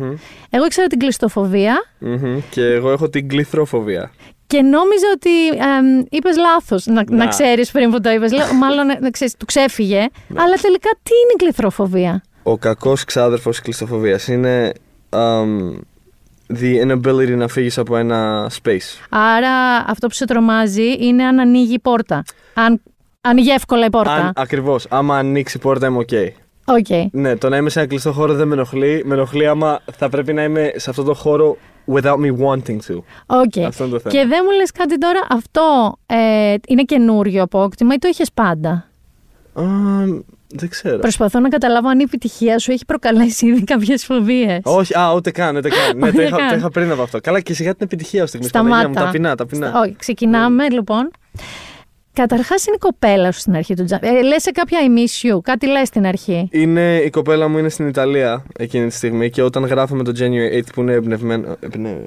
Εγώ ήξερα την κλειστοφοβία Μμμ. Και εγώ έχω την κληθροφοβία. Και νόμιζα ότι ε, είπες λάθος. Να, να Να. ξέρεις πριν που το είπες. Μάλλον ε, να ξέρεις, του ξέφυγε. Αλλά τελικά τι είναι η κληθροφοβία; Ο κακός ξάδερφος της κλειστοφοβίας είναι um, the inability να φύγεις από ένα space. Άρα αυτό που σε τρομάζει είναι αν ανοίγει η πόρτα. Αν ανοίγει εύκολα η πόρτα. Αν, ακριβώς, άμα ανοίξει η πόρτα είμαι ok. Οκ. Ναι, το να είμαι σε ένα κλειστό χώρο δεν με ενοχλεί. Με ενοχλεί άμα θα πρέπει να είμαι σε αυτό το χώρο without me wanting to. OK. Αυτό είναι το θέμα. Και δεν μου λες κάτι τώρα, αυτό ε, είναι καινούριο απόκτημα ή το είχες πάντα; Um, δεν ξέρω. Προσπαθώ να καταλάβω αν η επιτυχία σου έχει προκαλέσει ήδη κάποιες φοβίες. Όχι, α, ούτε καν, ούτε καν. ναι, [laughs] το Ούτε είχα, καν. το είχα πριν από αυτό. Καλά, και σιγά την επιτυχία στιγμής. Σταμάτα. Ταπεινά, ταπεινά. Όχι, ξεκινάμε λοιπόν. Καταρχάς είναι η κοπέλα σου στην αρχή του τζαμ. Ε, λες σε κάποια I miss you, κάτι λες στην αρχή. Είναι η κοπέλα μου είναι στην Ιταλία εκείνη τη στιγμή και όταν γράφουμε το January 8 που είναι εμπνευσμένο. Εμπνε...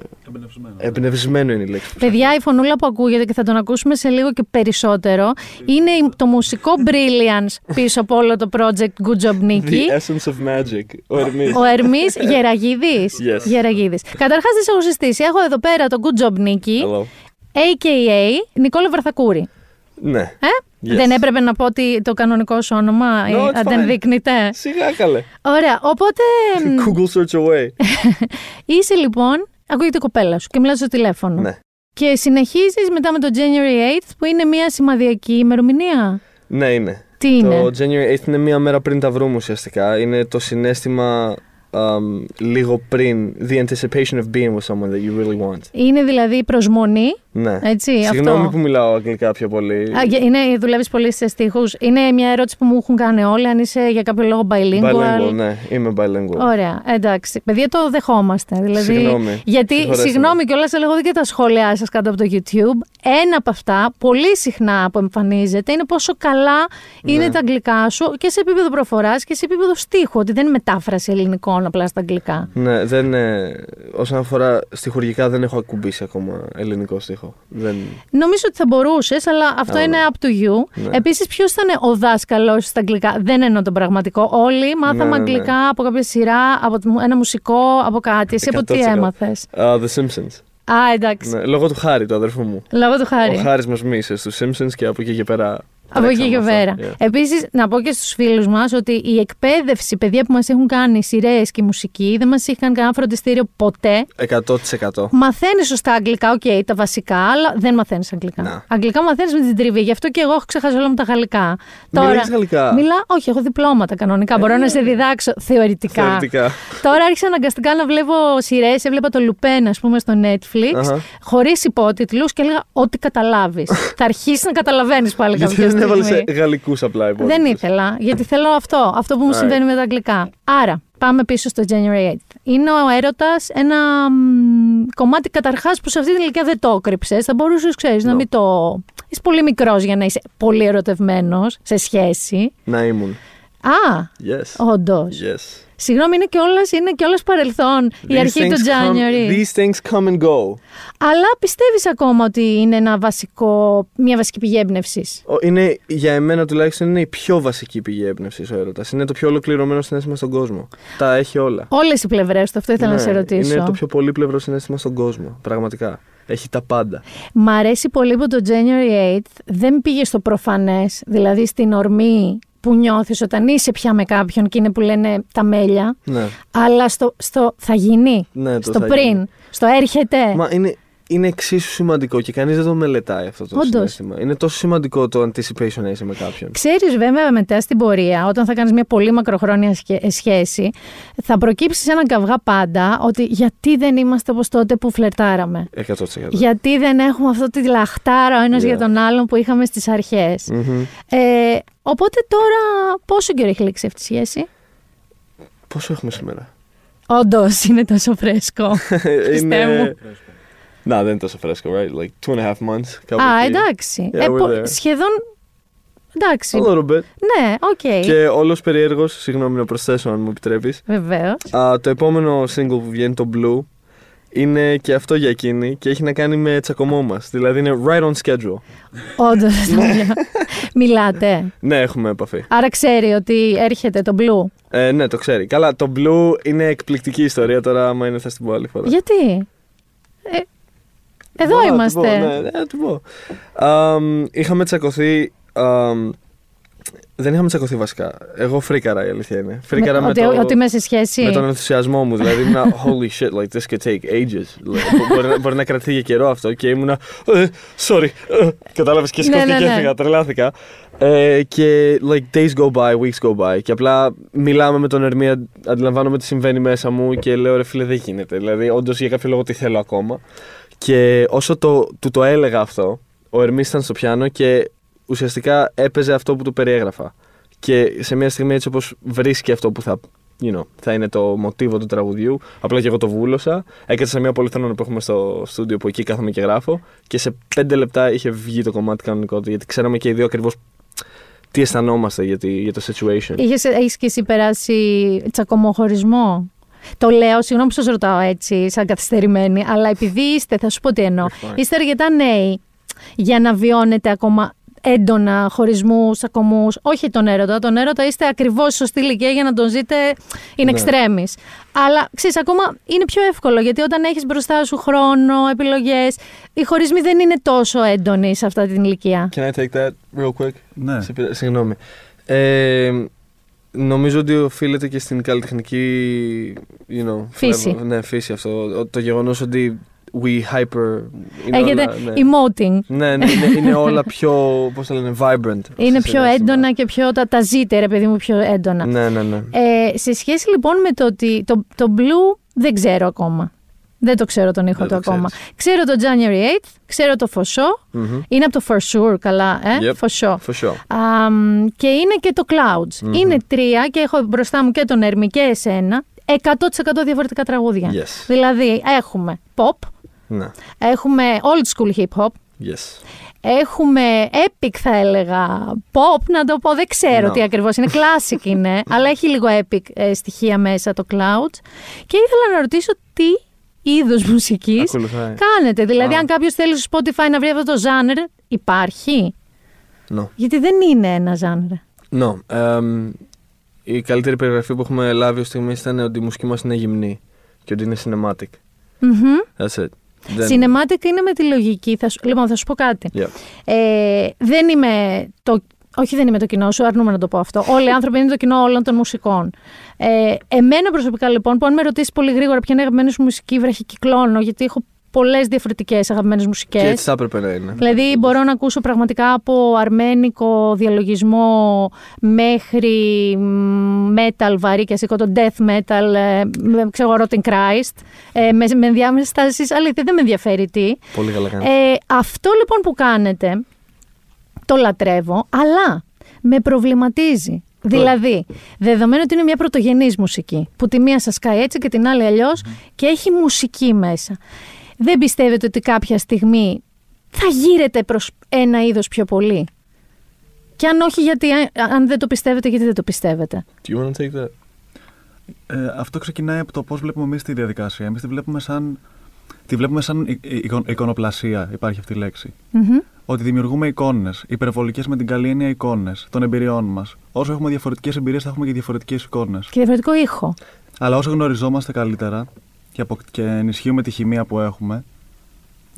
Εμπνευσμένο είναι η λέξη. που Παιδιά, η φωνούλα που ακούγεται και θα τον ακούσουμε σε λίγο και περισσότερο είναι η- το μουσικό brilliance πίσω από όλο το project Good Job ψάχνω. Nicky. The essence of magic. Ο Ερμής. Ο Ερμής Γεραγίδης. Yes. Γεραγίδης. Καταρχάς, δεν σε έχω συστήσει. Έχω εδώ πέρα το Good Job Nicky, Hello. a.k.a. Νικόλα Βαρθακούρη. Ναι. Ε; Yes. Δεν έπρεπε να πω ότι το κανονικό σου όνομα No, ή it's αν δεν fine. δείκνυται. Σιγά καλέ. Ωραία. Οπότε [laughs] Google search away. [laughs] είσαι λοιπόν. Ακούγεται η κοπέλα σου και μιλάς στο τηλέφωνο. ναι. Και συνεχίζεις μετά με το January 8th που είναι μια σημαδιακή ημερομηνία; Ναι, είναι. Τι είναι; Το January 8 είναι μία μέρα πριν τα βρούμε ουσιαστικά. Είναι το συνέστημα um, λίγο πριν. The anticipation of being with someone that you really want. Είναι δηλαδή η προσμονή. Ναι. Έτσι, Συγγνώμη αυτό. που μιλάω αγγλικά πιο πολύ. Α, γε- είναι, δουλεύεις πολύ σε στίχους. Είναι μια ερώτηση που μου έχουν κάνει όλοι, αν είσαι για κάποιο λόγο bilingual. Bilingual, ναι, είμαι bilingual. Ωραία, εντάξει. Παιδιά, το δεχόμαστε. Δηλαδή, Συγγνώμη. Γιατί, Συγχωρέστε συγγνώμη κιόλας, εγώ δεν και τα σχόλιά σας κάτω από το YouTube. Ένα από αυτά, πολύ συχνά που εμφανίζεται, είναι πόσο καλά Ναι. είναι τα αγγλικά σου και σε επίπεδο προφοράς και σε επίπεδο στίχου. Ότι δεν είναι μετάφραση ελληνικών απλά στα αγγλικά. Ναι, δεν, ε, όσον αφορά στοιχουργικά δεν έχω ακουμπήσει ακόμα ελληνικό στίχο. Δεν... Νομίζω ότι θα μπορούσες, αλλά αυτό Α, είναι up to you. Ναι. Επίσης, ποιος ήταν ο δάσκαλος στα αγγλικά; Δεν εννοώ τον πραγματικό. Όλοι μάθαμε Ναι, ναι, ναι. αγγλικά από κάποια σειρά, από ένα μουσικό, από κάτι. Εσύ από τι 100%. έμαθες; Uh, the Simpsons. Α, εντάξει. Ναι, λόγω του Χάρη, του αδερφού μου. Λόγω του χάρη. Ο Χάρης μας μίλησε στους Simpsons και από εκεί και πέρα Από εκεί και Τρέξαμε πέρα. αυτό, yeah. Επίσης, να πω και στους φίλους μας ότι η εκπαίδευση, παιδιά που μας έχουν κάνει σειρές και μουσική, δεν μας έχει κάνει κανένα φροντιστήριο ποτέ. 100%. Μαθαίνεις σωστά αγγλικά, οκ, τα βασικά, αλλά δεν μαθαίνεις αγγλικά. Να. Αγγλικά μαθαίνεις με την τριβή. Γι' αυτό και εγώ έχω ξεχάσει όλα μου τα γαλλικά. Μιλάς γαλλικά; Μιλά, όχι, έχω διπλώματα κανονικά. Μπορώ να σε διδάξω θεωρητικά. Θεωρητικά. Τώρα άρχισα αναγκαστικά να βλέπω σειρές. Έβλεπα το Lupin, ας πούμε, στο Netflix, Αχα. χωρίς υπότιτλους και έλεγα ό,τι καταλάβεις. [laughs] Θα αρχίσεις να καταλαβαίνεις πάλι Γιατί κάποια δεν έβαλε στιγμή. γαλλικούς απλά υπότιτλους. Δεν ήθελα, γιατί θέλω αυτό, αυτό που μου Alright. συμβαίνει με τα αγγλικά. Άρα, πάμε πίσω στο January 8th. Είναι ο έρωτας ένα μ, κομμάτι καταρχάς που σε αυτή την ηλικία δεν το έκρυψες. Θα μπορούσες, ξέρεις, να No. μην το. Είσαι πολύ μικρός για να είσαι πολύ ερωτευμένος σε σχέση. Να ήμουν. Α, Yes. όντως. Yes. Συγγνώμη, είναι κιόλας, είναι κιόλας παρελθόν η These αρχή του things come- January. These things come and go. Αλλά πιστεύεις ακόμα ότι είναι ένα βασικό, μια βασική πηγή έμπνευσης; Ο- Είναι, για εμένα τουλάχιστον είναι η πιο βασική πηγή έμπνευσης ο έρωτας. Είναι το πιο ολοκληρωμένο συνέστημα στον κόσμο. Τα έχει όλα. Όλες οι πλευρές του, αυτό ήθελα να Ναι, σε ρωτήσω. Είναι το πιο πολύπλευρο συνέστημα στον κόσμο. Πραγματικά. Έχει τα πάντα. Μ' αρέσει πολύ που το January 8th δεν πήγε στο προφανές, δηλαδή στην ορμή που νιώθεις όταν είσαι πια με κάποιον και είναι που λένε τα μέλια, Ναι. αλλά στο, στο θα γίνει, Ναι, το στο θα πριν, γίνει. στο έρχεται. Μα είναι, είναι εξίσου σημαντικό και κανείς δεν το μελετάει αυτό το Όντως. συνέστημα. Είναι τόσο σημαντικό το anticipation να είσαι με κάποιον. Ξέρεις βέβαια μετά στην πορεία, όταν θα κάνεις μια πολύ μακροχρόνια σχέ- σχέση, θα προκύψει σε έναν καυγά πάντα ότι γιατί δεν είμαστε όπως τότε που φλερτάραμε; 100%. Γιατί δεν έχουμε αυτό τη λαχτάρα ο ένας Yeah. για τον άλλον που είχαμε στις αρχές; Μμμ. Ε, οπότε τώρα πόσο καιρό έχει λήξει αυτή η σχέση; Πόσο έχουμε σήμερα; Όντως είναι τόσο φρέσκο. [laughs] Χριστέ μου. Να, δεν είναι τόσο φρέσκο, right? Like two and a half months. κάπου Α, εκεί. εντάξει. Yeah, Ε, we're πο- there. σχεδόν. Εντάξει. A little bit. Ναι, οκ. Και όλος περίεργο, συγγνώμη να προσθέσω αν μου επιτρέπεις. Βεβαίως. το επόμενο single που βγαίνει, το Blue, είναι και αυτό για εκείνη και έχει να κάνει με τσακωμό μας. Δηλαδή είναι right on schedule. Όντως. [laughs] Μιλάτε. Ναι, έχουμε επαφή. Άρα ξέρει ότι έρχεται το blue. Ε, ναι, το ξέρει. Καλά, το Blue είναι εκπληκτική ιστορία τώρα, άμα είναι θα στην πω άλλη φορά. Γιατί; Ε, εδώ Μπορώ να του πω, είμαστε. ναι, ναι, να του πω. Αμ, είχαμε τσακωθεί. αμ, δεν είχαμε τσακωθεί βασικά. Εγώ φρίκαρα η αλήθεια είναι. Φρίκαρα με, ότι, το, ότι είμαι σε σχέση. με τον ενθουσιασμό μου. Δηλαδή ήμουνα holy shit, like this could take ages. Like, μπορεί, να- μπορεί να κρατήσει για καιρό αυτό και ήμουνα. «Ε, sorry. ε», Κατάλαβες και Ναι, σηκώθηκα ναι, και ναι. έφυγα. Τρελάθηκα. Ε, και like days go by, weeks go by. Και απλά μιλάμε με τον Ερμία, αντιλαμβάνομαι τι συμβαίνει μέσα μου και λέω ρε φίλε δεν γίνεται. Δηλαδή, όντως για κάποιο λόγο τι θέλω ακόμα. Και όσο το, του το έλεγα αυτό, ο Ερμής ήταν στο πιάνο και ουσιαστικά έπαιζε αυτό που του περιέγραφα. Και σε μια στιγμή έτσι όπως βρίσκει αυτό που θα, you know, θα είναι το μοτίβο του τραγουδιού, απλά και εγώ το βούλωσα. Έκατσα σε μια πολυθρόνα που έχουμε στο στούντιο που εκεί κάθομαι και γράφω και σε πέντε λεπτά είχε βγει το κομμάτι κανονικό του γιατί ξέραμε και οι δύο ακριβώς τι αισθανόμαστε για, τη- για το situation. Είχες, έχεις και εσύ περάσει τσακωμό χωρισμό. Το λέω, συγγνώμη που σας ρωτάω έτσι, σαν καθυστερημένη, αλλά επειδή είστε, θα σου πω τι εννοώ. You're fine. Είστε αρκετά νέοι για να βιώνετε ακόμα έντονα χωρισμούς, τσακωμού. Όχι τον έρωτα. Τον έρωτα είστε ακριβώς σωστή ηλικία για να τον ζείτε in Ναι. extremis. Αλλά ξέρεις, ακόμα είναι πιο εύκολο γιατί όταν έχεις μπροστά σου χρόνο, επιλογές, οι χωρισμοί δεν είναι τόσο έντονοι σε αυτά την ηλικία. Can I take that real quick? Ναι. Σε πειρα- Συγγνώμη. Ε, νομίζω ότι οφείλεται και στην καλλιτεχνική you know, Φύση. flavor- ναι, φύση αυτό. Ο- Το γεγονός ότι we hyper. Είναι Έχετε όλα, ναι. emoting. Ναι, ναι, είναι, είναι όλα πιο, πώς το λένε, vibrant. [laughs] Είναι στο πιο συναίσθημα. έντονα και πιο. Τα, τα ζείτε, ρε παιδί μου, πιο έντονα. Ναι, ναι, ναι. Ε, σε σχέση λοιπόν με το ότι το, το Blue δεν ξέρω ακόμα. Δεν το ξέρω τον ήχο Δεν του το ακόμα. ξέρεις. Ξέρω το January 8th, ξέρω το For Sure. Μμμ. Είναι από το For Sure, καλά, ε, Yep. For Sure. For sure. Αμ, και είναι και το Clouds. Μμμ. Είναι τρία και έχω μπροστά μου και τον Ερμή και εσένα. 100% διαφορετικά τραγούδια. Yes. Δηλαδή έχουμε pop, Ναι. έχουμε old school hip hop, Yes. Έχουμε epic θα έλεγα, pop να το πω, δεν ξέρω No. τι ακριβώς είναι, classic [laughs] είναι, αλλά έχει λίγο epic ε, στοιχεία μέσα το cloud. Και ήθελα να ρωτήσω τι είδους μουσικής Ακολουθάει. κάνετε. Δηλαδή Α. αν κάποιος θέλει στο Spotify να βρει αυτό το genre, υπάρχει; No. Γιατί δεν είναι ένα genre. No. εμ, η καλύτερη περιγραφή που έχουμε λάβει ως στιγμή ήταν ότι η μουσική μας είναι γυμνή και ότι είναι cinematic. Μμμ. That's it. Δεν- Cinematic είναι με τη λογική. Θα σου, λοιπόν, θα σου πω κάτι. Yeah. Ε, δεν είμαι το όχι δεν είμαι το κοινό, σου αρνούμε να το πω αυτό. Όλοι οι άνθρωποι είναι το κοινό όλων των μουσικών. Ε, εμένα προσωπικά λοιπόν, που αν με ρωτήσεις πολύ γρήγορα ποια είναι η αγαπημένη σου μουσική, βραχικυκλώνω, γιατί έχω πολλές διαφορετικές αγαπημένες μουσικές. Και έτσι θα έπρεπε να είναι. Δηλαδή μπορώ να ακούσω πραγματικά από αρμένικο διαλογισμό μέχρι μ, metal βαρύ και ασικό το death metal, ε, με- ξέρω εγώ, Rotten Christ, ε, με, με ενδιάμεσες στάσεις, αλλά δεν με ενδιαφέρει τι. Πολύ καλά κάνει. Ε, αυτό λοιπόν που κάνετε, το λατρεύω, αλλά με προβληματίζει. Δηλαδή, δεδομένου ότι είναι μια πρωτογενής μουσική, που τη μία σας κάει έτσι και την άλλη αλλιώς, και έχει μουσική μέσα. Δεν πιστεύετε ότι κάποια στιγμή θα γύρετε προς ένα είδος πιο πολύ; Και αν όχι, γιατί αν- αν δεν το πιστεύετε, γιατί δεν το πιστεύετε; Do you want to take that? Ε, αυτό ξεκινάει από το πώς βλέπουμε εμείς τη διαδικασία. Εμείς τη βλέπουμε σαν. Τη βλέπουμε σαν εικο- εικο- εικονοπλασία, υπάρχει αυτή η λέξη. Μμμ. Ότι δημιουργούμε εικόνες, υπερβολικές με την καλή έννοια εικόνες των εμπειριών μας. Όσο έχουμε διαφορετικές εμπειρίες, θα έχουμε και διαφορετικές εικόνες. Και διαφορετικό ήχο. Αλλά όσο γνωριζόμαστε καλύτερα και, απο... και ενισχύουμε τη χημεία που έχουμε,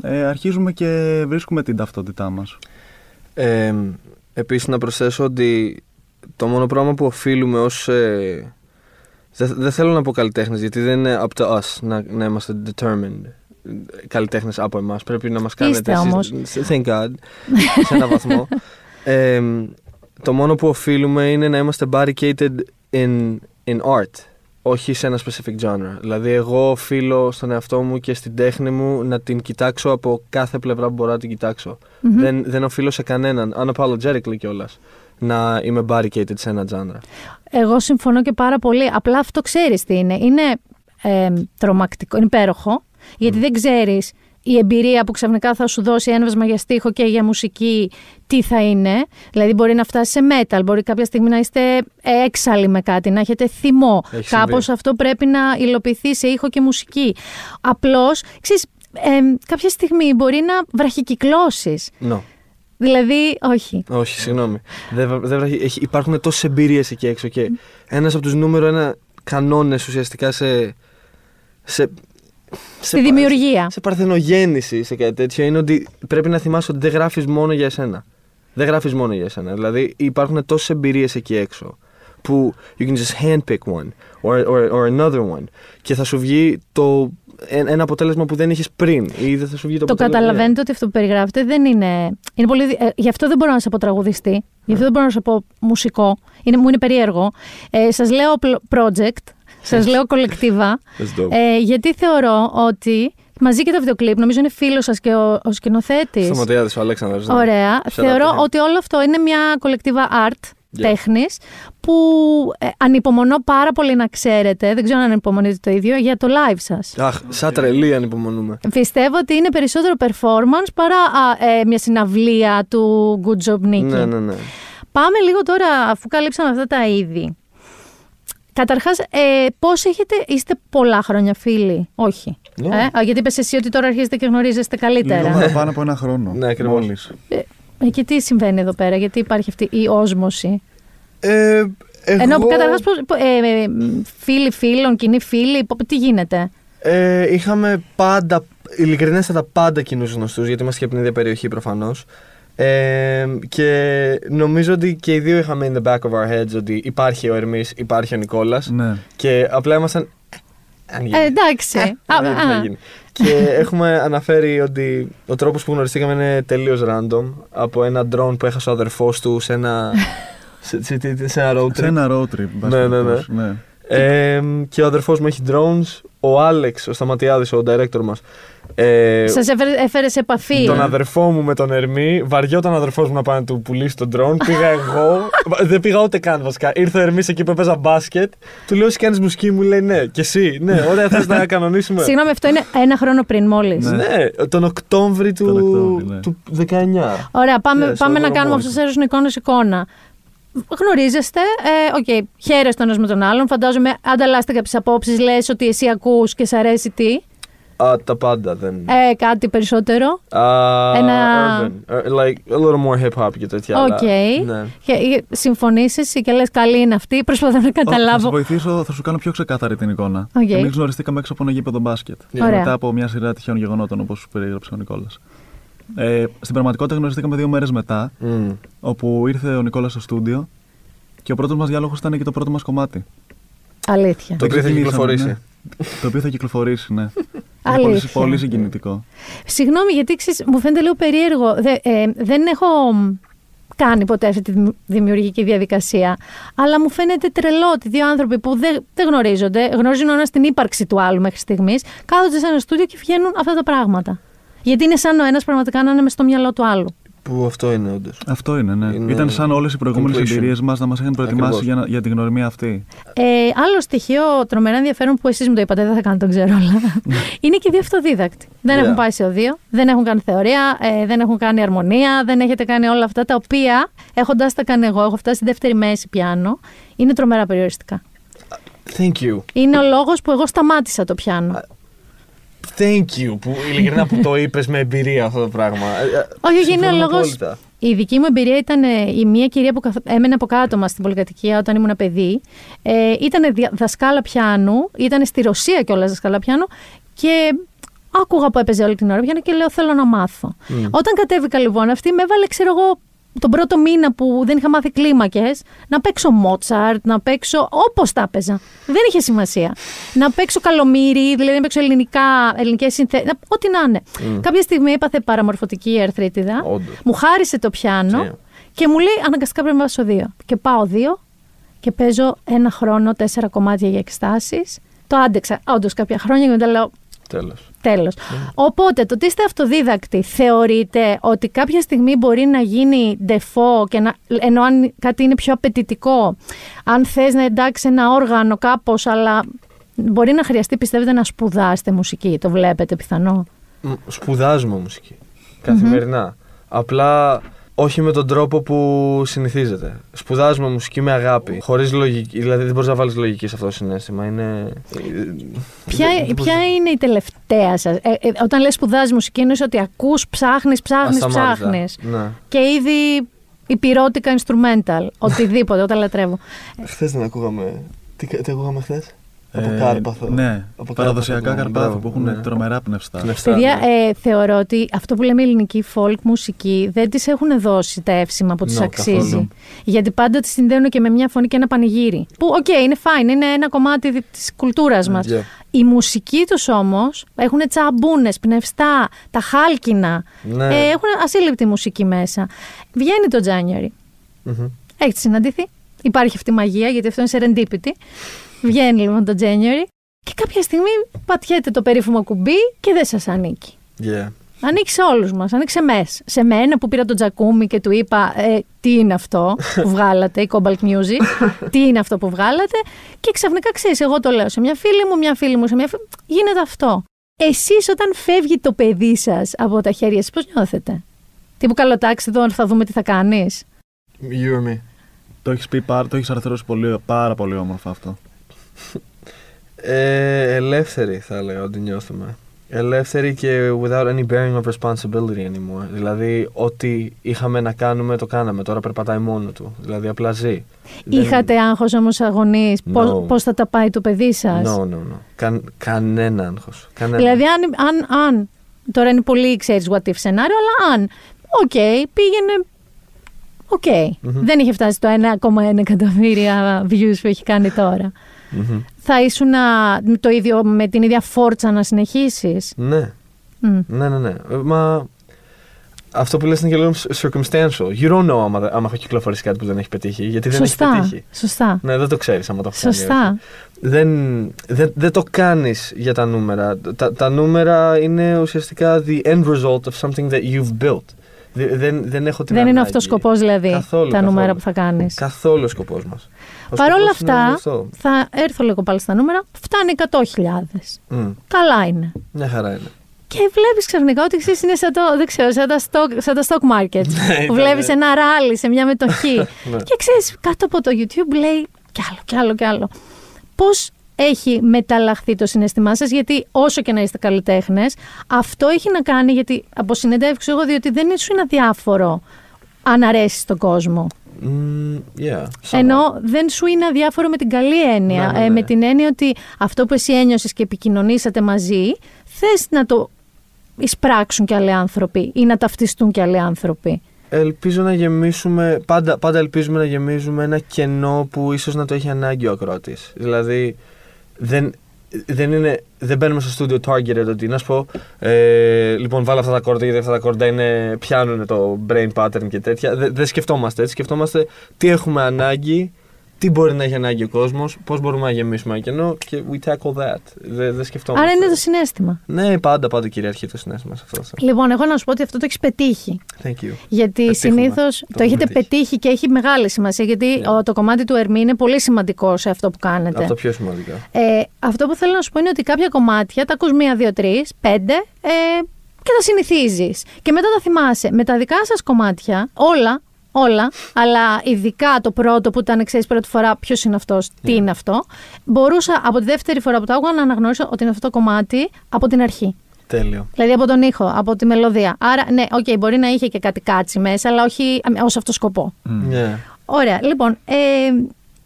ε, αρχίζουμε και βρίσκουμε την ταυτότητά μας. Ε, Επίσης, να προσθέσω ότι το μόνο πράγμα που οφείλουμε ως. Ε, δεν δεν θέλω να πω καλλιτέχνες, γιατί δεν είναι up to us να, να είμαστε determined καλλιτέχνες από εμάς. Πρέπει να μας κάνετε. Είστε όμως. εσείς- Thank God. σε έναν βαθμό. [laughs] Ε, το μόνο που οφείλουμε είναι να είμαστε barricaded in, in art. Όχι σε ένα specific genre. Δηλαδή, εγώ οφείλω στον εαυτό μου και στην τέχνη μου να την κοιτάξω από κάθε πλευρά που μπορώ να την κοιταξω Μμμ. Δεν, δεν οφείλω σε κανέναν, unapologetically κιόλας, να είμαι barricaded σε ένα genre. Εγώ συμφωνώ και πάρα πολύ. Απλά αυτό ξέρεις τι είναι. Είναι ε, τρομακτικό, είναι υπέροχο, γιατί δεν ξέρεις η εμπειρία που ξαφνικά θα σου δώσει ένβασμα για στίχο και για μουσική τι θα είναι. Δηλαδή μπορεί να φτάσεις σε metal, μπορεί κάποια στιγμή να είστε έξαλλοι με κάτι, να έχετε θυμό. Έχει Κάπως συμβεί. αυτό πρέπει να υλοποιηθεί σε ήχο και μουσική. Απλώς, ξέρεις, ε, κάποια στιγμή μπορεί να βραχικυκλώσεις. No. Δηλαδή, όχι. Όχι, συγγνώμη. Δεν, βα- δεν, βραχει- έχει- υπάρχουν τόσες εμπειρίες εκεί έξω και ένας από τους νούμερο ένα κανόνες ουσιαστικά σε. σε Στη πα- δημιουργία. Σε παρθενογέννηση, σε κάτι τέτοιο, είναι ότι πρέπει να θυμάσαι ότι δεν γράφεις μόνο για εσένα. Δεν γράφεις μόνο για εσένα. Δηλαδή υπάρχουν τόσες εμπειρίες εκεί έξω που you can just handpick one or, or, or another one και θα σου βγει το, ε- ένα αποτέλεσμα που δεν είχες πριν ή δεν θα σου βγει το, Το αποτέλεσμα. καταλαβαίνετε ότι αυτό που περιγράφετε δεν είναι. είναι πολύ, δι- ε, γι' αυτό δεν μπορώ να σα πω τραγουδιστή, γι' αυτό δεν μπορώ να σα πω μουσικό. Είναι, μου είναι περίεργο. Ε, σας λέω πλο- project, σας λέω κολεκτίβα. That's dope. ε, γιατί θεωρώ ότι. Μαζί και το βιντεοκλίπ, νομίζω είναι φίλος σας και ο, ο σκηνοθέτης. Σταματιάδης ο Αλέξανδρος. ναι. Ωραία. Shout out Θεωρώ to him. ότι όλο αυτό είναι μια κολεκτίβα art Yeah. τέχνης που ε, ανυπομονώ πάρα πολύ να ξέρετε, δεν ξέρω αν ανυπομονείτε το ίδιο, για το live σας. Αχ, σαν τρελή ανυπομονούμε. Πιστεύω ότι είναι περισσότερο performance παρά α, ε, μια συναυλία του Good Job Nicky. Ναι, ναι, ναι. Πάμε λίγο τώρα, αφού καλύψαμε αυτά τα είδη. Καταρχάς, ε, πώς έχετε, είστε πολλά χρόνια φίλοι, όχι. Ναι. Ε, α, γιατί είπες εσύ ότι τώρα αρχίζετε και γνωρίζεστε Λίγο καλύτερα. παραπάνω από ένα χρόνο. Ναι, ακριβώς. μόλις. Ε, και τι συμβαίνει εδώ πέρα, γιατί υπάρχει αυτή η όσμωση; Ε, εγώ, Ενώ καταρχάς, πώς- πο- ε, ε, φίλοι φίλων, κοινοί φίλοι, πο- τι γίνεται; ε, είχαμε πάντα, ειλικρινέστατα πάντα κοινούς γνωστούς, γιατί είμαστε και από την ίδια περιοχή προφανώς. Ε, και νομίζω ότι και οι δύο είχαμε in the back of our heads ότι υπάρχει ο Ερμής, υπάρχει ο Νικόλας Ναι. και απλά ήμασταν. Αν γίνει. Ε, εντάξει. Α, Δεν α, θα γίνει. και έχουμε αναφέρει ότι ο τρόπος που γνωριστήκαμε είναι τελείως random από ένα drone που έχασε ο αδερφός του σε ένα, [laughs] σε, σε, σε- σε ένα road Σε trip. ένα road trip. εν πάση Ναι, ναι, ναι. περιπτώσει, ναι. Ε, και ο αδερφός μου έχει drones. Ο Άλεξ, ο Σταματιάδης, ο director μας, ε, Σας έφερε, έφερες σε επαφή. τον αδερφό μου με τον Ερμή. Βαριόταν ο αδερφός μου να πάει να του πουλήσει τον drone. [laughs] Πήγα εγώ. δεν πήγα ούτε καν βασικά. Ήρθε ο Ερμής εκεί που έπαιζα μπάσκετ. Του λέω: Εσύ κάνεις μουσική, μου λέει ναι. Και εσύ, ναι, ωραία, θες να [laughs] κανονίσουμε. Συγγνώμη, αυτό είναι ένα χρόνο πριν μόλις. Ναι. Ναι, τον Οκτώβρη του, Τον Οκτώβρη, ναι. του 19. Ωραία, πάμε, Ναι, πάμε σε να ένα κάνουμε μόλι. αυτό σας εικόνα εικόνα. Γνωρίζεστε, ε, οκ, χαίρεστε ένας με τον άλλον. Φαντάζομαι ανταλλάσσετε κάποιες απόψεις, λες ότι εσύ ακούς και σ' αρέσει τι. Α, τα πάντα δεν. Ε, κάτι περισσότερο; Α, ένα- urban. Uh, like a little more hip hop και τέτοια. Οκ. αλλά- Ναι. Και ε, συμφωνείς εσύ και λες καλή είναι αυτή. Προσπαθώ να Όχι, Θα σε καταλάβω. βοηθήσω, θα σου κάνω πιο ξεκάθαρη την εικόνα. Οκ. Εμείς γνωριστήκαμε έξω από ένα γήπεδο μπάσκετ. Ωραία. Μετά από μια σειρά τυχαίων γεγονότων, όπως σου περιέγραψε ο Νικόλας. Ε, στην πραγματικότητα γνωριστήκαμε δύο μέρες μετά, Μμ. όπου ήρθε ο Νικόλας στο στούντιο και ο πρώτος μας διάλογος ήταν και το πρώτο μας κομμάτι. Αλήθεια. Το οποίο θα ξεκινήσαμε, κυκλοφορήσει. ναι. το οποίο θα κυκλοφορήσει, ναι. [laughs] Είναι Αλήθεια. πολύ, πολύ συγκινητικό. Συγγνώμη, γιατί ξέρεις, μου φαίνεται λίγο περίεργο. Δε- ε, δεν έχω κάνει ποτέ αυτή τη δημ- δημιουργική διαδικασία. Αλλά μου φαίνεται τρελό ότι δύο άνθρωποι που δεν, δεν γνωρίζονται, γνωρίζουν ο ένας την ύπαρξη του άλλου μέχρι στιγμής, κάθονται σε ένα στούντιο και βγαίνουν αυτά τα πράγματα. Γιατί είναι σαν ο ένας πραγματικά να είναι μες στο μυαλό του άλλου. Που αυτό είναι όντως. Αυτό είναι, ναι. Είναι Ήταν σαν όλες οι προηγούμενες completion. εμπειρίες μας να μας είχαν προετοιμάσει Ακριβώς. για, να- για την γνωριμία αυτή. Ε, άλλο στοιχείο τρομερά ενδιαφέρον που εσείς μου το είπατε, δεν θα κάνω τον ξέρω, αλλά είναι και οι δύο αυτοδίδακτοι. Δεν Yeah. έχουν πάει σε οδείο, δεν έχουν κάνει θεωρία, ε, δεν έχουν κάνει αρμονία, δεν έχετε κάνει όλα αυτά τα οποία έχοντα τα κάνει εγώ, έχω φτάσει στη δεύτερη μέση πιάνο, είναι τρομερά περιοριστικά. Thank you. Είναι ο λόγος που εγώ σταμάτησα το πιάνο. Thank you που ειλικρινά που το είπες με εμπειρία αυτό το πράγμα. Ε, ε, Όχι, όχι, είναι ο συμφωνώ λόγος. απόλυτα. Η δική μου εμπειρία ήταν ε, η μία κυρία που καθ- έμενε από κάτω μας στην πολυκατοικία όταν ήμουν παιδί. Ε, ήταν δια- δασκάλα πιάνου, ήταν στη Ρωσία κιόλας δασκάλα πιάνου και άκουγα που έπαιζε όλη την ώρα πιάνο και λέω θέλω να μάθω. Όταν κατέβηκα λοιπόν αυτή με έβαλε, ξέρω εγώ, τον πρώτο μήνα που δεν είχα μάθει κλίμακες, να παίξω Μότσαρτ, να παίξω όπως τα έπαιζα. Δεν είχε σημασία. να παίξω καλομύρι, δηλαδή να παίξω ελληνικά, ελληνικές συνθέ... να- Ό,τι να είναι. Κάποια στιγμή έπαθε παραμορφωτική αρθρίτιδα. Όντως. Μου χάρισε το πιάνο Ναι. και μου λέει αναγκαστικά πρέπει να βάσω δύο. Και πάω δύο και παίζω ένα χρόνο τέσσερα κομμάτια για εξτάσεις. Το άντεξα όντως κάποια χρόνια και μετά λέω Τέλος. τέλος. Ναι. Οπότε το ότι είστε αυτοδίδακτοι θεωρείτε ότι κάποια στιγμή μπορεί να γίνει ντεφό και να, ενώ αν κάτι είναι πιο απαιτητικό, αν θες να εντάξει ένα όργανο κάπως, αλλά μπορεί να χρειαστεί πιστεύετε να σπουδάσετε μουσική, το βλέπετε πιθανό; Μ, Σπουδάζουμε μουσική. Καθημερινά. Απλά όχι με τον τρόπο που συνηθίζεται. Σπουδάζουμε μουσική με αγάπη. Χωρίς λογική. Δηλαδή δεν μπορείς να βάλεις λογική σε αυτό το συνέστημα. Είναι. Ποια, Δεν- δεν ποια μπορείς- είναι η τελευταία σας, ε, ε, όταν λες σπουδάζεις μουσική εννοείς ότι ακούς, ψάχνεις, ψάχνεις, Ασταμάτητα. ψάχνεις Ναι. και ήδη ηπειρώτικα instrumental, [laughs] οτιδήποτε, όταν λατρεύω. Χθες δεν ακούγαμε. Τι, τι ακούγαμε χθες; Από Ε, Κάρπαθο. Ναι, Από παραδοσιακά Κάρπαθο, Καρπάθο μπράβο, που έχουν ναι. τρομερά πνευστά. Πνευστά, Παιδιά, ναι. ε, θεωρώ ότι αυτό που λέμε ελληνική folk μουσική δεν τις έχουν δώσει τα εύσημα που τους No, αξίζει. καθόλου. Γιατί πάντα τις συνδέουν και με μια φωνή και ένα πανηγύρι. Που, οκ, είναι fine, είναι ένα κομμάτι δι- της κουλτούρας μας. Yeah. Η μουσική τους όμως έχουν τσαμπούνες, πνευστά, τα χάλκινα. Ναι. Ε, έχουν ασύλληπτη μουσική μέσα. Βγαίνει το January. Μμμ. Έχετε συναντηθεί; Υπάρχει αυτή η μαγεία, γιατί αυτό είναι serendipity. Βγαίνει λοιπόν το January και κάποια στιγμή πατιέται το περίφημο κουμπί και δεν σας ανήκει. Yeah. Ανήκει σε όλους μας, ανήκει σε μες. Σε μένα που πήρα τον τζακούμι και του είπα ε, τι είναι αυτό που βγάλατε, η Cobalt Music, τι είναι αυτό που βγάλατε και ξαφνικά ξέρεις, εγώ το λέω σε μια φίλη μου, μια φίλη μου, σε μια φίλη γίνεται αυτό. Εσείς όταν φεύγει το παιδί σας από τα χέρια σας, πώς νιώθετε; Τύπου καλό τάξη εδώ θα δούμε τι θα κάνεις. You or me. Το έχεις πει, πάρα- το έχεις αρθρώσει πολύ, πάρα πολύ όμορφα αυτό. Ε, ελεύθερη θα έλεγα ότι νιώθουμε. Ελεύθερη και without any bearing of responsibility anymore. Δηλαδή, ό,τι είχαμε να κάνουμε το κάναμε. Τώρα περπατάει μόνο του. Δηλαδή, απλά ζει. Δεν- Είχατε άγχος όμως αγωνής, πώς, No. πώς θα τα πάει το παιδί σας; No, no, no. Καν, κανένα άγχος. Κανένα. Δηλαδή, αν, αν, αν, τώρα είναι πολύ, ξέρεις, what if σενάριο, αλλά αν, οκ, πήγαινε, οκ. Δεν είχε φτάσει το 1,1 εκατομμύρια views που έχει κάνει τώρα. Μμμ. Θα ήσουν α, το ίδιο, με την ίδια φόρτσα να συνεχίσεις; Ναι. Μμ. Ναι, ναι, ναι. Ε, Μα αυτό που λες είναι και λίγο circumstantial. You don't know άμα, άμα έχω κυκλοφορήσει κάτι που δεν έχει πετύχει. Γιατί δεν έχει Σωστά, πετύχει. σωστά. Ναι, δεν το ξέρεις άμα το έχω κάνει. ή Σωστά. όχι. Δεν, δεν, δεν το κάνεις για τα νούμερα. Τα, τα νούμερα είναι ουσιαστικά the end result of something that you've built. Δε- Δεν, δεν έχω την Δεν είναι ανάγκη. αυτός ο σκοπός δηλαδή, Καθόλου, τα νούμερα καθόλου. που θα κάνεις. Καθόλου ο σκοπός μας. Ο Παρ' όλα σκοπός είναι αυτά, αυτό. θα έρθω λίγο πάλι στα νούμερα, φτάνει 100.000. Μμ, Καλά είναι. Μια χαρά είναι. Και βλέπεις ξαφνικά ότι ξέρεις, είναι σαν, το, δεν ξέρω, σαν, τα stock, σαν τα stock markets. [laughs] που ήταν, βλέπεις ναι. ένα ράλι σε μια μετοχή. [laughs] Ναι. και ξέρεις, κάτω από το YouTube λέει κι άλλο, κι άλλο, κι άλλο. Πώς έχει μεταλλαχθεί το συναισθημά σας, γιατί όσο και να είστε καλλιτέχνες, αυτό έχει να κάνει, γιατί από συνεντεύξει εγώ, διότι δεν σου είναι αδιάφορο αν αρέσει στον κόσμο. Μμ, yeah, Ενώ δεν σου είναι αδιάφορο με την καλή έννοια. Ναι, ναι, Ε, ναι. με την έννοια ότι αυτό που εσύ ένιωσες και επικοινωνήσατε μαζί, θες να το εισπράξουν και άλλοι άνθρωποι ή να ταυτιστούν και άλλοι άνθρωποι. Ελπίζω να γεμίσουμε, πάντα, πάντα ελπίζουμε να γεμίζουμε ένα κενό που ίσως να το έχει ανάγκη ο ακρότης. Δηλαδή, δεν, δεν, είναι, δεν μπαίνουμε στο studio targeted ότι να σου πω, ε, λοιπόν βάλω αυτά τα κόρτα γιατί αυτά τα κόρτα είναι, πιάνουν το brain pattern και τέτοια. Δεν, δεν σκεφτόμαστε έτσι, σκεφτόμαστε τι έχουμε ανάγκη, τι μπορεί να έχει ανάγκη ο κόσμος, πώς μπορούμε να γεμίσουμε ένα κενό και we tackle that. Δεν, δεν σκεφτόμαστε. Άρα είναι το συνέστημα. Ναι, πάντα, πάντα κυριαρχεί το συνέστημα σε αυτό. Λοιπόν, εγώ να σου πω ότι αυτό το έχεις πετύχει. Thank you. Γιατί Πετύχουμε. συνήθως το, Το έχετε έχουμε πετύχει. πετύχει και έχει μεγάλη σημασία. Γιατί Ναι. ο- το κομμάτι του Ερμή είναι πολύ σημαντικό σε αυτό που κάνετε. Από τα πιο σημαντικά. Ε, αυτό που θέλω να σου πω είναι ότι κάποια κομμάτια τα ακούς μία, δύο, τρεις, πέντε ε, και τα συνηθίζεις. Και μετά τα θυμάσαι. Με τα δικά σας κομμάτια, όλα, όλα, αλλά ειδικά το πρώτο που ήταν, ξέρεις πρώτη φορά ποιος είναι αυτός, τι είναι αυτό, μπορούσα από τη δεύτερη φορά που το άκουγα να αναγνωρίσω ότι είναι αυτό το κομμάτι από την αρχή. Τέλειο. Δηλαδή από τον ήχο, από τη μελωδία. Άρα, ναι, οκ, μπορεί να είχε και κάτι catchy μέσα, αλλά όχι ως αυτό σκοπό. Ναι. Ωραία. Λοιπόν, ε,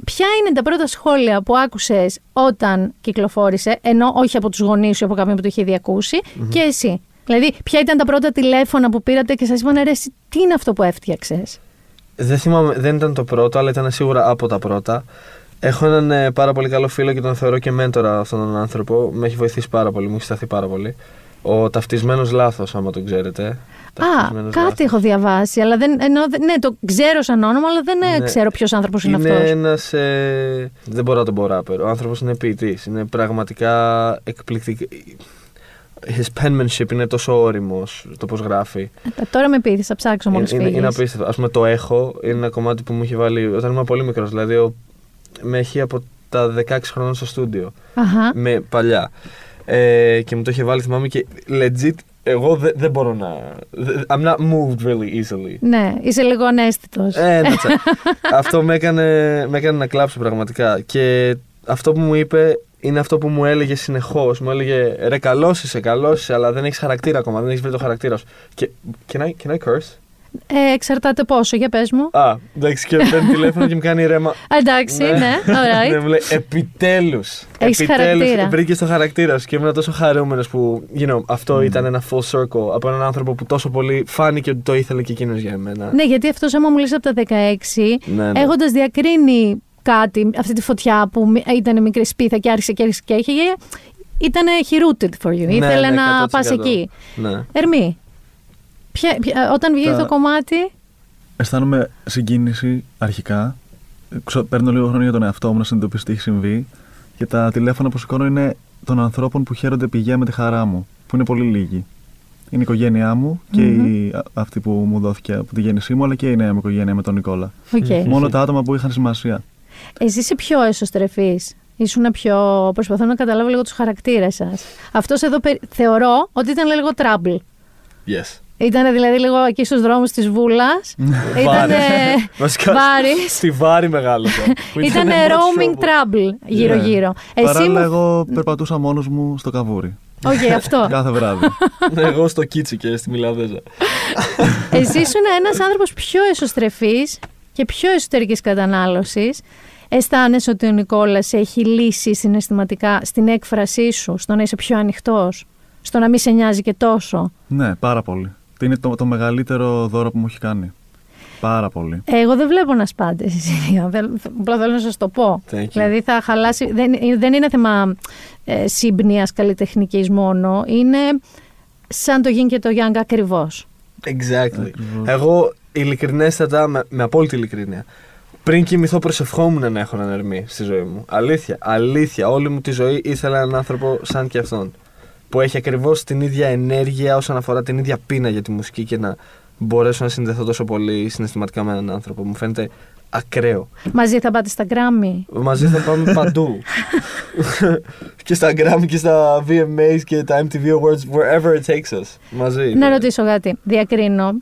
ποια είναι τα πρώτα σχόλια που άκουσες όταν κυκλοφόρησε, ενώ όχι από τους γονείς σου, από κάποιον που το είχε ήδη ακούσει, και εσύ; Δηλαδή, ποια ήταν τα πρώτα τηλέφωνα που πήρατε και σας είπαν ρε, εσύ, τι είναι αυτό που έφτιαξες; Δεν θυμάμαι, δεν ήταν το πρώτο, αλλά ήταν σίγουρα από τα πρώτα. Έχω έναν ε, πάρα πολύ καλό φίλο και τον θεωρώ και μέντορα αυτόν τον άνθρωπο. Με έχει βοηθήσει πάρα πολύ, μου έχει σταθεί πάρα πολύ. Ο ταυτισμένος λάθος, άμα τον ξέρετε. Α, Ταυτισμένος κάτι Λάθος. έχω διαβάσει, αλλά δεν, ενώ, δεν- ναι, το ξέρω σαν όνομα, αλλά δεν ε, Ναι. ξέρω ποιος άνθρωπος είναι, Είναι αυτός. ένας, ε, δεν μπορώ να τον πω ράπερ. Ο άνθρωπος είναι ποιητής. Είναι πραγματικά εκπληκτικό. His penmanship είναι τόσο όριμος το πώς γράφει. Ε, Τώρα με πείθεις, θα ψάξω μόλις είναι, είναι, είναι απίστευτο. Α πούμε, το έχω είναι ένα κομμάτι που μου είχε βάλει όταν ήμουν πολύ μικρός. Δηλαδή, ο, με έχει από τα 16 χρόνια στο στούντιο. Αχα. Με παλιά. Ε, και μου το είχε βάλει, θυμάμαι και legit. Εγώ δεν δεν μπορώ να. δε- I'm not moved really easily. Ναι, είσαι λίγο ανέστητος. Ε, ναι, τσα. αυτό με έκανε, με έκανε να κλάψω πραγματικά. Και αυτό που μου είπε είναι αυτό που μου έλεγε συνεχώς. Μου έλεγε ρε, καλός είσαι, καλός είσαι, αλλά δεν έχεις χαρακτήρα ακόμα. Δεν έχεις βρει το χαρακτήρας σου. Και. Can I, can I curse? Ε, εξαρτάται πόσο, για πες μου. Α, εντάξει, και παίρνει τηλέφωνο και μου κάνει ρέμα. Α, Εντάξει, ναι, alright. ναι, μου λέει επιτέλους. Έχεις χαρακτήρα. Βρήκες το χαρακτήρας σου και ήμουν τόσο χαρούμενος που you know, αυτό Mm. ήταν ένα full circle από έναν άνθρωπο που τόσο πολύ φάνηκε ότι το ήθελε και εκείνος για εμένα. Ναι, γιατί αυτός άμα μου λες από τα 16, Ναι, ναι. έχοντας διακρίνει κάτι, αυτή τη φωτιά που μη- ήταν μικρή σπίθα και άρχισε και άρχισε και είχε, ήταν he rooted for you. Ναι, Ήθελε ναι, να 100%. πας εκεί. Ναι. Ερμή, ποια- ποια- όταν βγήκε Τα- το κομμάτι, Αισθάνομαι συγκίνηση αρχικά. Ξο- Παίρνω λίγο χρόνο για τον εαυτό μου να συνειδητοποιήσω τι έχει συμβεί. Και τα τηλέφωνα που σηκώνω είναι των ανθρώπων που χαίρονται πηγαία με τη χαρά μου, που είναι πολύ λίγοι. Είναι η οικογένειά μου και η, α- αυτή που μου δόθηκε από τη γέννησή μου, αλλά και η νέα μου οικογένεια με τον Νικόλα. οκ. Μόνο τα άτομα που είχαν σημασία. Εσύ είσαι πιο εσωστρεφής. Ήσουν πιο. Προσπαθώ να καταλάβω λίγο τους χαρακτήρες σας. Αυτός εδώ περι- θεωρώ ότι ήταν λίγο trouble. Yes. Ήταν δηλαδή λίγο εκεί στους δρόμους της Βούλας. Ήταν. Βάρης. [laughs] Βασικά, Βάρης. Στη Βάρη μεγάλωσα. [laughs] που Ήταν μόνο roaming trouble. trouble γύρω-γύρω. Εσύ Παράλληλα, μου. εγώ περπατούσα μόνος μου στο Καβούρι. Οκ, [laughs] αυτό. Κάθε βράδυ. Ναι, Εγώ στο Κίτσι και στη Μηλαδέζα. Εσύ ήσουν ένας άνθρωπος πιο εσωστρεφής και πιο εσωτερικής κατανάλωσης. Αισθάνεσαι ότι ο Νικόλας σε έχει λύσει συναισθηματικά στην έκφρασή σου, στο να είσαι πιο ανοιχτός, στο να μην σε νοιάζει και τόσο; ναι, πάρα πολύ. Είναι το, το μεγαλύτερο δώρο που μου έχει κάνει. Πάρα πολύ. Εγώ δεν βλέπω να σπάτε εσείς οι δύο. Δεν- Απλά θέλω να σας το πω. Thank you. Δηλαδή θα χαλάσει. Δεν, δεν είναι θέμα ε, σύμπνοιας καλλιτεχνικής μόνο. Είναι σαν το Yin και το Yang ακριβώς. Exactly. Ακριβώς. Εγώ ειλικρινέστατα, με, με απόλυτη ειλικρίνεια, πριν κοιμηθώ προσευχόμουν να έχω έναν ερμή στη ζωή μου. Αλήθεια, αλήθεια. Όλη μου τη ζωή ήθελα έναν άνθρωπο σαν και αυτόν. Που έχει ακριβώς την ίδια ενέργεια όσον αφορά την ίδια πείνα για τη μουσική και να μπορέσω να συνδεθώ τόσο πολύ συναισθηματικά με έναν άνθρωπο. Μου φαίνεται ακραίο. Μαζί θα πάτε στα Grammy. Μαζί θα πάμε παντού. [laughs] [laughs] και στα Grammy και στα VMAs και τα MTV Awards, wherever it takes us. Μαζί. Να ρωτήσω κάτι. Διακρίνω.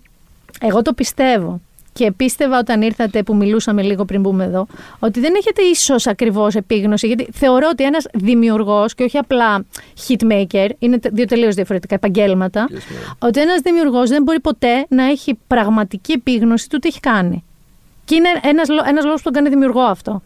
Εγώ το πιστεύω. Και πίστευα όταν ήρθατε που μιλούσαμε λίγο πριν μπούμε εδώ, ότι δεν έχετε ίσως ακριβώς επίγνωση. Γιατί θεωρώ ότι ένας δημιουργός και όχι απλά hitmaker, είναι τε- δύο τελείως διαφορετικά επαγγέλματα, Yes, ma'am. ότι ένας δημιουργός δεν μπορεί ποτέ να έχει πραγματική επίγνωση του τι έχει κάνει. Και είναι ένας ένας λόγος που τον κάνει δημιουργό αυτό.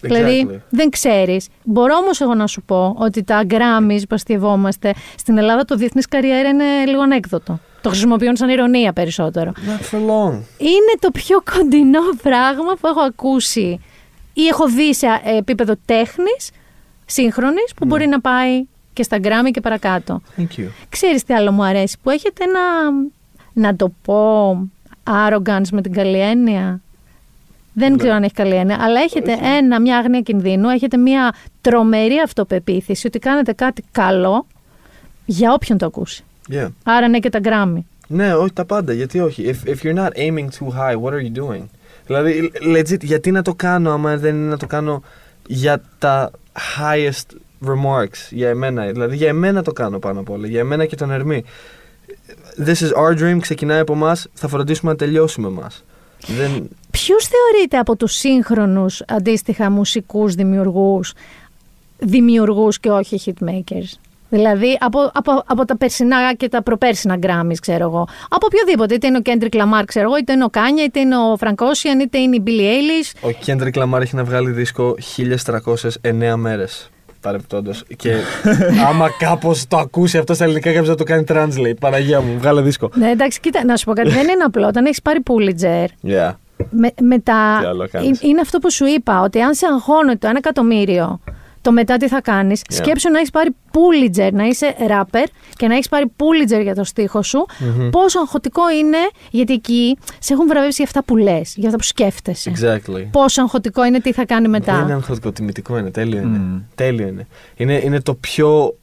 Δηλαδή δεν ξέρεις. Μπορώ όμως εγώ να σου πω ότι τα Grammys που αστειευόμαστε στην Ελλάδα το διεθνής καριέρα είναι λίγο ανέκδοτο. Το χρησιμοποιούν σαν ηρωνία περισσότερο. Not for long. Είναι το πιο κοντινό πράγμα που έχω ακούσει ή έχω δει σε ε, επίπεδο τέχνης σύγχρονης Ναι. που μπορεί να πάει και στα Grammy και παρακάτω. Thank you. Ξέρεις τι άλλο μου αρέσει, που έχετε ένα, να το πω, arrogance με την καλή έννοια. Δεν ξέρω αν έχει καλή έννοια, αλλά έχετε ένα, μια άγνοια κινδύνου, έχετε μια τρομερή αυτοπεποίθηση ότι κάνετε κάτι καλό για όποιον το ακούσει. Yeah. Άρα ναι και τα Grammy. Ναι, όχι τα πάντα. Γιατί όχι. If, if you're not aiming too high, what are you doing? Δηλαδή, legit, γιατί να το κάνω άμα δεν είναι να το κάνω για τα highest remarks για εμένα; Δηλαδή, για εμένα το κάνω πάνω απ' όλα. Για εμένα και τον Ερμή. This is our dream, ξεκινάει από εμάς, θα φροντίσουμε να τελειώσει με εμάς. Δεν... Ποιους θεωρείτε από τους σύγχρονους αντίστοιχα μουσικούς δημιουργούς, δημιουργούς και όχι hitmakers; Δηλαδή από, από, από τα περσινά και τα προπέρσινα Grammys, ξέρω εγώ. Από οποιοδήποτε. Είτε είναι ο Kendrick Lamar, ξέρω εγώ, είτε είναι ο Kanye, είτε είναι ο Frank Ocean, είτε είναι η Billie Eilish. Ο Kendrick Lamar έχει να βγάλει δίσκο 1309 μέρες. Παρεπτόντω. Και [laughs] άμα κάπως το ακούσει αυτό στα ελληνικά, κάποιος θα το κάνει translate. Παναγία μου, βγάλε δίσκο. Ναι, εντάξει, κοίτα, να σου πω κάτι. δεν είναι απλό. Όταν έχεις πάρει Pulitzer, Yeah. με, με τα... Τι άλλο κάνεις. Είναι αυτό που σου είπα, ότι αν σε αγχώνει το ένα εκατομμύριο, το μετά τι θα κάνεις. Yeah. Σκέψου να έχεις πάρει Pulitzer, να είσαι rapper και να έχεις πάρει Pulitzer για το στίχο σου. Πόσο αγχωτικό είναι, γιατί εκεί σε έχουν βραβεύσει για αυτά που λες, για αυτά που σκέφτεσαι. Exactly. Πόσο αγχωτικό είναι, τι θα κάνει μετά. Δεν είναι αγχωτικό, τιμητικό είναι, τέλειο είναι. Μμμ. Τέλειο είναι. Είναι, είναι το πιο.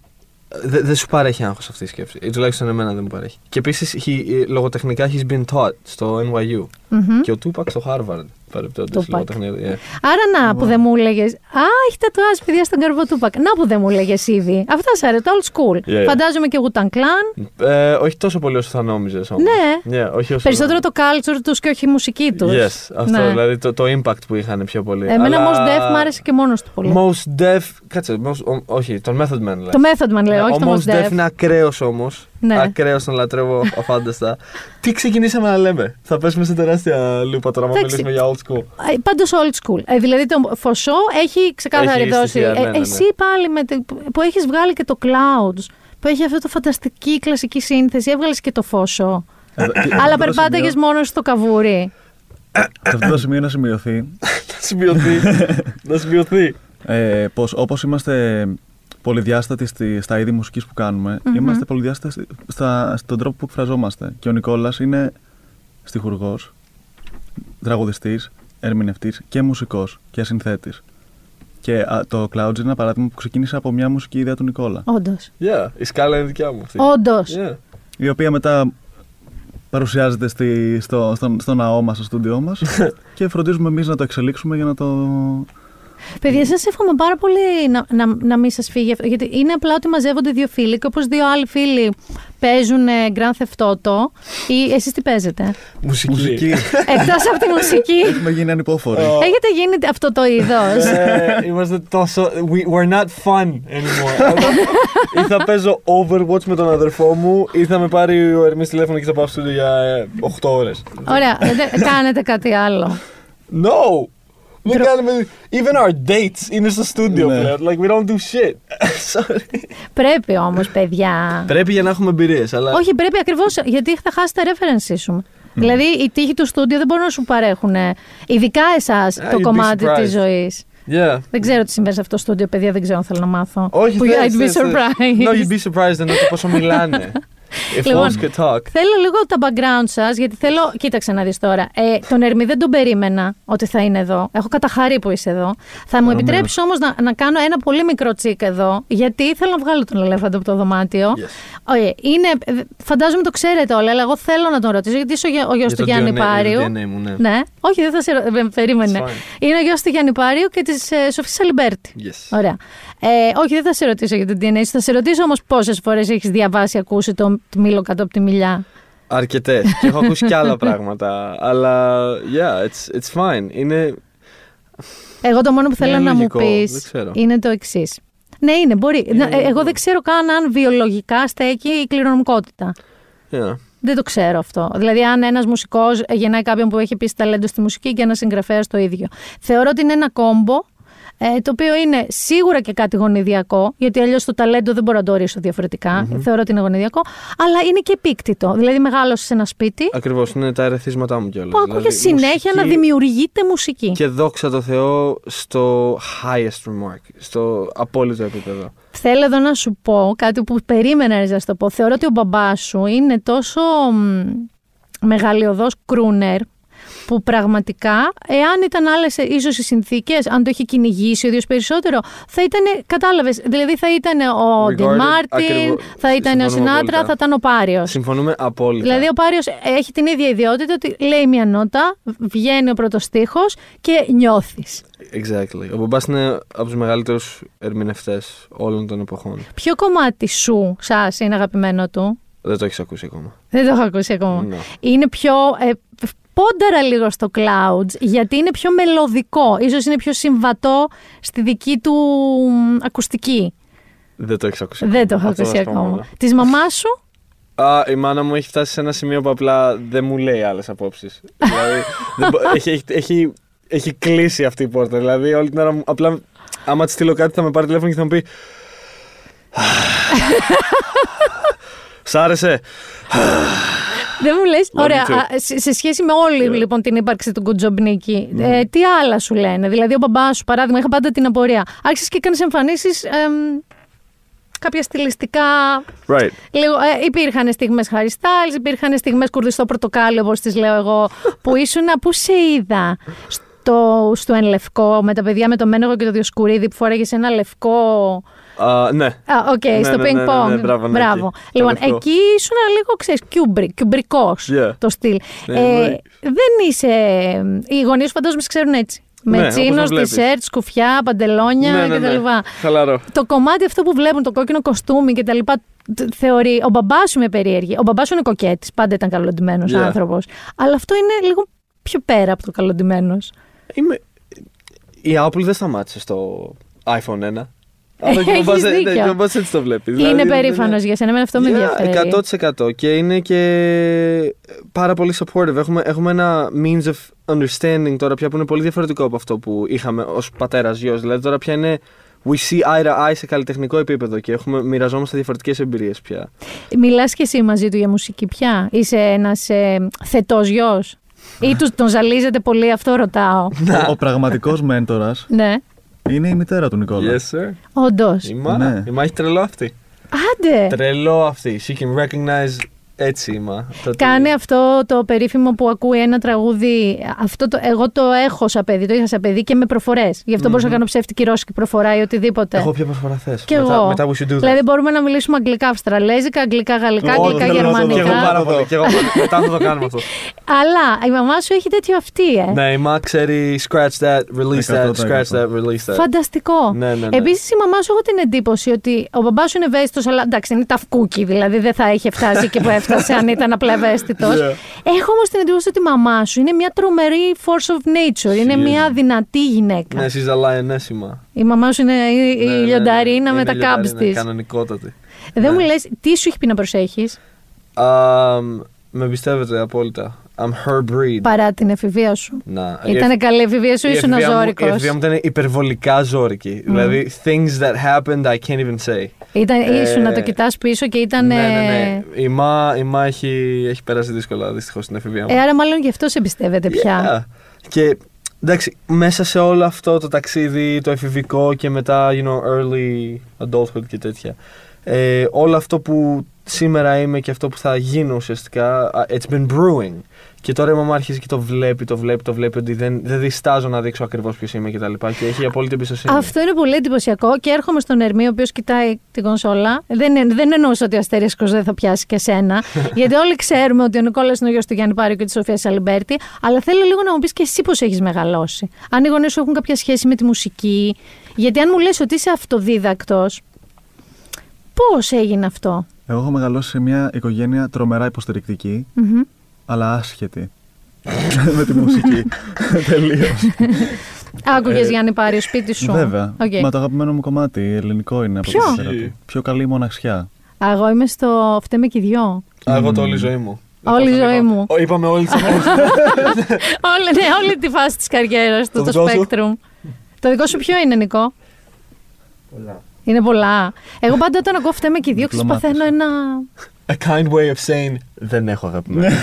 Δεν δεν σου παρέχει άγχος αυτή η σκέψη. Ή τουλάχιστον εμένα δεν μου παρέχει. Και επίσης λογοτεχνικά he's been taught στο NYU. Μμμ. Και ο Tupac στο Harvard. Παρεπτόντως Tupac. λογοτεχνία. Yeah. Άρα να που δεν μου έλεγε. Α, έχει τατουάζ παιδιά στον καρβό του Πακ. Να που δεν μου έλεγες ήδη. Αυτά σ' αρέσει, το old school. Yeah, yeah. Φαντάζομαι και Wu-Tang Clan. Ε, όχι τόσο πολύ όσο θα νόμιζες όμως. Ναι. Yeah, όχι όσο Περισσότερο το culture τους και όχι η μουσική τους. Yes, αυτό. Ναι. Δηλαδή το, το impact που είχαν πιο πολύ. Εμένα Αλλά- Mos Def μ' άρεσε και μόνος του πολύ. Most Def. Κάτσε, most, ο- όχι, τον Method Man λέει. Το Method Man λέω, Ναι, όχι ο το Mos Mos Def Def. είναι ακραίος όμως. Ναι. Ακραίος, τον λατρεύω αφάνταστα. Τι ξεκινήσαμε να λέμε; Θα πέσουμε σε τεράστια λούπα τώρα, άμα Εντάξει. μιλήσουμε για old school. Πάντως old school. Ε, δηλαδή το Φωσό έχει ξεκάθαρη Έχει δόση. στοιχεία, ναι, Ε, ναι, ναι. Εσύ πάλι με, το- που έχεις βγάλει και το Clouds, που έχει αυτό το φανταστική κλασική σύνθεση, έβγαλες και το Φωσό. Εδώ- και- Αλλά αυτό το περπάταγες σημείο- μόνος στο καβούρι. Σε αυτό το σημείο να σημειωθεί [laughs] Να σημειωθεί. να σημειωθεί. ε, πως όπως είμαστε πολυδιάστατοι στη, στα είδη μουσικής που κάνουμε, είμαστε πολυδιάστατοι στα, στον τρόπο που εκφραζόμαστε. Και ο Νικόλας είναι στιχουργός, τραγουδιστής, ερμηνευτής και μουσικός και συνθέτης. Και α, το Clouds είναι ένα παράδειγμα που ξεκίνησε από μια μουσική ιδέα του Νικόλα. Όντως. Yeah, η σκάλα είναι δικιά μου αυτή. Όντως. Yeah. Η οποία μετά παρουσιάζεται στη, στο, στο, στο ναό μας, στο στούντιό μας [laughs] και φροντίζουμε εμείς να το εξελίξουμε για να το... Παιδιά, σας εύχομαι πάρα πολύ να, να, να μην σας φύγει αυτό. Γιατί είναι απλά ότι μαζεύονται δύο φίλοι και όπως δύο άλλοι φίλοι παίζουν ε, Grand Theft Auto, ή εσείς τι παίζετε; Μουσική. Μουσική. [laughs] Εκτός από τη μουσική. Έχουμε γίνει ανυπόφοροι. Έχετε γίνει αυτό το είδος. Ε, είμαστε τόσο. We, we're not fun anymore. [laughs] ή θα παίζω Overwatch με τον αδερφό μου, ή θα με πάρει ο Ερμής τηλέφωνο και θα πάω στο για ε, 8 ώρες. Ωραία, δεν κάνετε κάτι άλλο. No! Δεν κάνουμε. Even our dates είναι στο στούντιο Ναι. πλέον. Like we don't do shit. [laughs] Sorry. Πρέπει όμως, παιδιά. Πρέπει για να έχουμε εμπειρίες, αλλά. Όχι, πρέπει ακριβώς γιατί θα χάσει τα references σου. Δηλαδή, οι τύχοι του στούντιο δεν μπορούν να σου παρέχουν, ειδικά εσάς, το you'd be κομμάτι της surprised. ζωής. Yeah. Δεν ξέρω τι συμβαίνει σε αυτό το στούντιο, παιδιά, δεν ξέρω αν θέλω να μάθω. Όχι, Που θες, I'd be θες, θες. surprised. No, you'd be surprised ενώ το πόσο μιλάνε. [laughs] If Λοιπόν, walls could talk. Θέλω λίγο τα background σας, γιατί θέλω. Κοίταξε να δεις τώρα. Ε, τον Ερμή δεν τον περίμενα ότι θα είναι εδώ. Έχω καταχαρεί που είσαι εδώ. Θα μου επιτρέψεις όμως να, να κάνω ένα πολύ μικρό τσίκ εδώ, γιατί θέλω να βγάλω τον ελέφαντο από το δωμάτιο. Yes. Όχι, είναι, ε, φαντάζομαι το ξέρετε όλοι, αλλά εγώ θέλω να τον ρωτήσω, γιατί είσαι ο, γιο- ο γιος Για του το Γιάννη DNA Πάριου. για το DNA μου, ναι. Ναι, όχι, δεν θα σε ρω- ε, περίμενε. It's fine. Είναι ο γιος του Γιάννη Πάριου και της ε, Σοφίας Αλιμπέρτη. Yes. Ωραία. Ε, όχι, δεν θα σε ρωτήσω για το DNA. σου. Θα σε ρωτήσω όμως πόσες φορές έχεις διαβάσει, ακούσει το μήλο κάτω από τη μηλιά. Αρκετές. [laughs] και έχω ακούσει κι άλλα πράγματα. Αλλά yeah, it's, it's fine. Είναι. Εγώ το μόνο που θέλω Είναι να μου λογικό, πεις δεν ξέρω. είναι το εξής. Ναι, είναι, μπορεί. Να- ε, εγώ δεν ξέρω καν αν βιολογικά στέκει η κληρονομικότητα. Yeah. Δεν το ξέρω αυτό. Δηλαδή, αν ένας μουσικός γεννάει κάποιον που έχει επίση ταλέντο στη μουσική και ένας συγγραφέας το ίδιο. Θεωρώ ότι είναι ένα κόμπο ε, το οποίο είναι σίγουρα και κάτι γονιδιακό, γιατί αλλιώς το ταλέντο δεν μπορώ να το ορίσω διαφορετικά. Θεωρώ ότι είναι γονιδιακό, αλλά είναι και επίκτητο. Δηλαδή, μεγάλωσε σε ένα σπίτι Ακριβώς, είναι τα ερεθίσματά μου κιόλας. που ακούγε συνέχεια να δημιουργείται μουσική. Και δόξα τω Θεώ στο highest remark, στο απόλυτο επίπεδο. Θέλω εδώ να σου πω κάτι που περίμενα να σου το πω. Θεωρώ ότι ο μπαμπάς σου είναι τόσο μ, μεγαλειωδός κρούνερ που πραγματικά, εάν ήταν άλλες ίσως οι συνθήκες, αν το είχε κυνηγήσει ο ίδιος περισσότερο, θα ήταν, κατάλαβες. Δηλαδή θα ήταν ο Regarded, Ντι Μάρτιν, ακριβώς. θα ήταν ο Συμφωνούμε Σινάτρα, απόλυτα. θα ήταν ο Πάριος. Συμφωνούμε απόλυτα. Δηλαδή ο Πάριος έχει την ίδια ιδιότητα ότι λέει μια νότα, βγαίνει ο πρώτος στίχος και νιώθεις. Exactly. Ο μπαμπάς είναι από τους μεγαλύτερους ερμηνευτές όλων των εποχών. Ποιο κομμάτι σου, σας, είναι αγαπημένο του; Δεν το έχεις ακούσει ακόμα. Δεν το έχω ακούσει ακόμα. Ναι. Είναι πιο. Ε, πόνταρα λίγο στο Clouds, γιατί είναι πιο μελωδικό. Ίσως είναι πιο συμβατό στη δική του μ, ακουστική. Δεν το έχεις ακούσει Δεν το έχω Αυτό ακούσει θα σου πω ακόμα. μόνο. Της μαμάς σου; Α, η μάνα μου έχει φτάσει σε ένα σημείο που απλά δεν μου λέει άλλες απόψεις. δηλαδή, δεν μπο- έχει, έχει, έχει, έχει κλείσει αυτή η πόρτα. Δηλαδή, όλη την ώρα μου, απλά άμα της στείλω κάτι θα με πάρει τηλέφωνο και θα μου πει [laughs] Σ' άρεσε. Δεν μου λες. Love Ωραία. you too. α, σε, σε σχέση με όλη Yeah. λοιπόν την ύπαρξη του Κουτζομπνίκη, Ναι. ε, τι άλλα σου λένε; Δηλαδή, ο μπαμπάς σου, παράδειγμα, είχα πάντα την απορία. Άρχισες και έκανες εμφανίσεις. κάποια στιλιστικά. Right. Λίγο, ε, υπήρχαν στιγμές Harry Styles, υπήρχαν στιγμές κουρδιστό πορτοκάλι, όπως τις λέω εγώ, [laughs] που ήσουν, πού σε είδα; Στο, στο Εν Λευκώ, με τα παιδιά με το Μένεγο και το Διοσκουρίδη που φόραγε ένα λευκό. Α, ναι. Α, οκ, Ναι, στο ναι, ping ναι, ναι, pong. ναι, μπράβο, ναι, εκεί. Το Λοιπόν, λευκό. εκεί ήσουν λίγο, ξέρεις, Kubrick, κιουμπρικός Yeah. το στυλ. Ναι, ε, εννοείται. δεν είσαι... Οι γονείς σου φαντάζομαι σε ξέρουν έτσι. Ναι, Με όπως το chinos, βλέπεις. T-shirts, σκουφιά, παντελόνια ναι, ναι, κτλ. ναι. Χαλαρό. Το κομμάτι αυτό που βλέπουν, το κόκκινο κοστούμι και τα λοιπά, τ- θεωρεί. Ο μπαμπάς σου με περίεργη. Ο μπαμπάς σου είναι κοκέτης. Πάντα ήταν καλοντημένος Yeah. άνθρωπος. Αλλά αυτό είναι λίγο πιο πέρα από το καλοντημένος. Είμαι... Η Apple δεν σταμάτησε στο iPhone 1. Άρα και ο Έχεις μπαμπάς- δίκιο. ναι, και ο μπαμπάς έτσι το βλέπεις. είναι Δηλαδή, περήφανος δεν- για σένα. Εμένα αυτό με Yeah, ενδιαφέρει. 100% και είναι και πάρα πολύ supportive. Έχουμε, έχουμε ένα means of understanding τώρα πια που είναι πολύ διαφορετικό από αυτό που είχαμε ως πατέρας γιος. Δηλαδή τώρα πια είναι we see eye to eye σε καλλιτεχνικό επίπεδο και έχουμε, μοιραζόμαστε διαφορετικές εμπειρίες πια. Μιλάς και εσύ μαζί του για μουσική πια; Είσαι ένας ε, θετός γιος; Ή τους, τον ζαλίζετε πολύ, αυτό ρωτάω. [laughs] Ο, ο πραγματικός [laughs] μέντορας ναι, είναι η μητέρα του Νικόλα. Yes sir. όντως. Η μάνα, Ναι. η μάνα έχει τρελό αυτή. Άντε! Τρελό αυτή. She can recognize έτσι η μάνα. Το ότι- Κάνει αυτό το περίφημο που ακούει ένα τραγούδι. Αυτό το, εγώ το έχω σαν παιδί, το είχα σαν παιδί και με προφορές. Γι' αυτό μπορούσα να κάνω ψεύτικη ρώσικη προφορά ή οτιδήποτε. Εγώ ποια προσφορά θες; Και μετά, εγώ. Μετά we should do that. Δηλαδή μπορούμε να μιλήσουμε αγγλικά, αυστραλέζικα, αγγλικά, γαλλικά, Ω, αγγλικά, θέλω να το δω. Και εγώ γερμανικά. πάρα πολύ. Και εγώ πάρα- μετά θα το [laughs] κάνουμε αυτό. Αλλά η μαμά σου έχει τέτοιο αυτή, ε. ναι, η μάνα ξέρει scratch that, release that, 100%. scratch that, release that. Φανταστικό. Ναι, ναι, ναι. Επίσης, η μαμά σου έχω την εντύπωση ότι ο μπαμπάς σου είναι ευαίσθητος, αλλά εντάξει, είναι ταυκούκι, δηλαδή δεν θα είχε φτάσει και που [laughs] έφτασε αν ήταν απλά ευαίσθητος. Έχω όμως την εντύπωση ότι η μαμά σου είναι μια τρομερή force of nature. Είναι μια δυνατή γυναίκα. Ναι, she's a lioness η μάνα. Η μαμά σου είναι η, η Ναι, ναι, ναι. λιονταρίνα με Είναι τα κάμπς λιονταρίνα, της. Κανονικότατη. Δεν μου Ναι. λες, τι σου έχει πει να προσέχεις; Um, με πιστεύετε απόλυτα. I'm her breed. παρά την εφηβεία σου. Να. Ήταν καλή η εφηβεία σου, η ήσουν εφηβεία μου- αζόρικο. Η εφηβεία μου ήταν υπερβολικά ζώρικη. Δηλαδή, things that happened I can't even say. Ήταν, Ε, ήσουν να το κοιτάς πίσω και ήταν. Ναι, ναι, ναι. Η μα, η μα έχει, έχει περάσει δύσκολα δυστυχώς στην εφηβεία μου. Ε, άρα μάλλον γι' αυτό σε εμπιστεύεται πια. Yeah. Και εντάξει, μέσα σε όλο αυτό το ταξίδι, το εφηβικό και μετά, you know, early adulthood και τέτοια. Ε, όλο αυτό που σήμερα είμαι και αυτό που θα γίνω ουσιαστικά, α, it's been brewing. Και τώρα η μαμά αρχίζει και το βλέπει, το βλέπει, το βλέπει ότι δεν, δεν διστάζω να δείξω ακριβώς ποιος είμαι και τα λοιπά και έχει απόλυτη εμπιστοσύνη. Αυτό είναι πολύ εντυπωσιακό και έρχομαι στον Ερμή, ο οποίος κοιτάει την κονσόλα. Δεν, εν- δεν εννοούσα ότι ο Αστέρισκος δεν θα πιάσει και σένα. [laughs] γιατί όλοι ξέρουμε ότι ο Νικόλας είναι ο γιος του Γιάννη Πάριου και της Σοφίας Αλιμπέρτη. Αλλά θέλω λίγο να μου πεις και εσύ πώς έχεις μεγαλώσει. Αν οι γονείς σου έχουν κάποια σχέση με τη μουσική. Γιατί αν μου λες ότι είσαι αυτοδίδακτος, πώς έγινε αυτό; Εγώ έχω μεγαλώσει σε μια οικογένεια τρομερά υποστηρικτική, Μμμ. αλλά άσχετη. [laughs] με τη μουσική. [laughs] Τελείως. Άκουγες Ε, Γιάννη Πάριο, σπίτι σου; Βέβαια. Οκ. Μα το αγαπημένο μου κομμάτι ελληνικό είναι από Ποιο; τη θεραπεία. Πιο καλή η μοναξιά. Α, Εγώ είμαι στο φταίμε και οι δυο. Α, εγώ το όλη η ζωή μου. Όλη η ζωή μου. Ω, Είπαμε όλη τη ζωή [laughs] όλη, ναι, όλη τη φάση της καριέρας του, Το το δικό σου; spectrum. Το δικό σου ποιο είναι, Νικό; Πολλά. Είναι πολλά. Εγώ πάντα όταν ακούω φταίμε και οι δύο, ξέρεις, Διπλωμάτης. παθαίνω ένα. A kind way of saying δεν έχω αγαπημένο.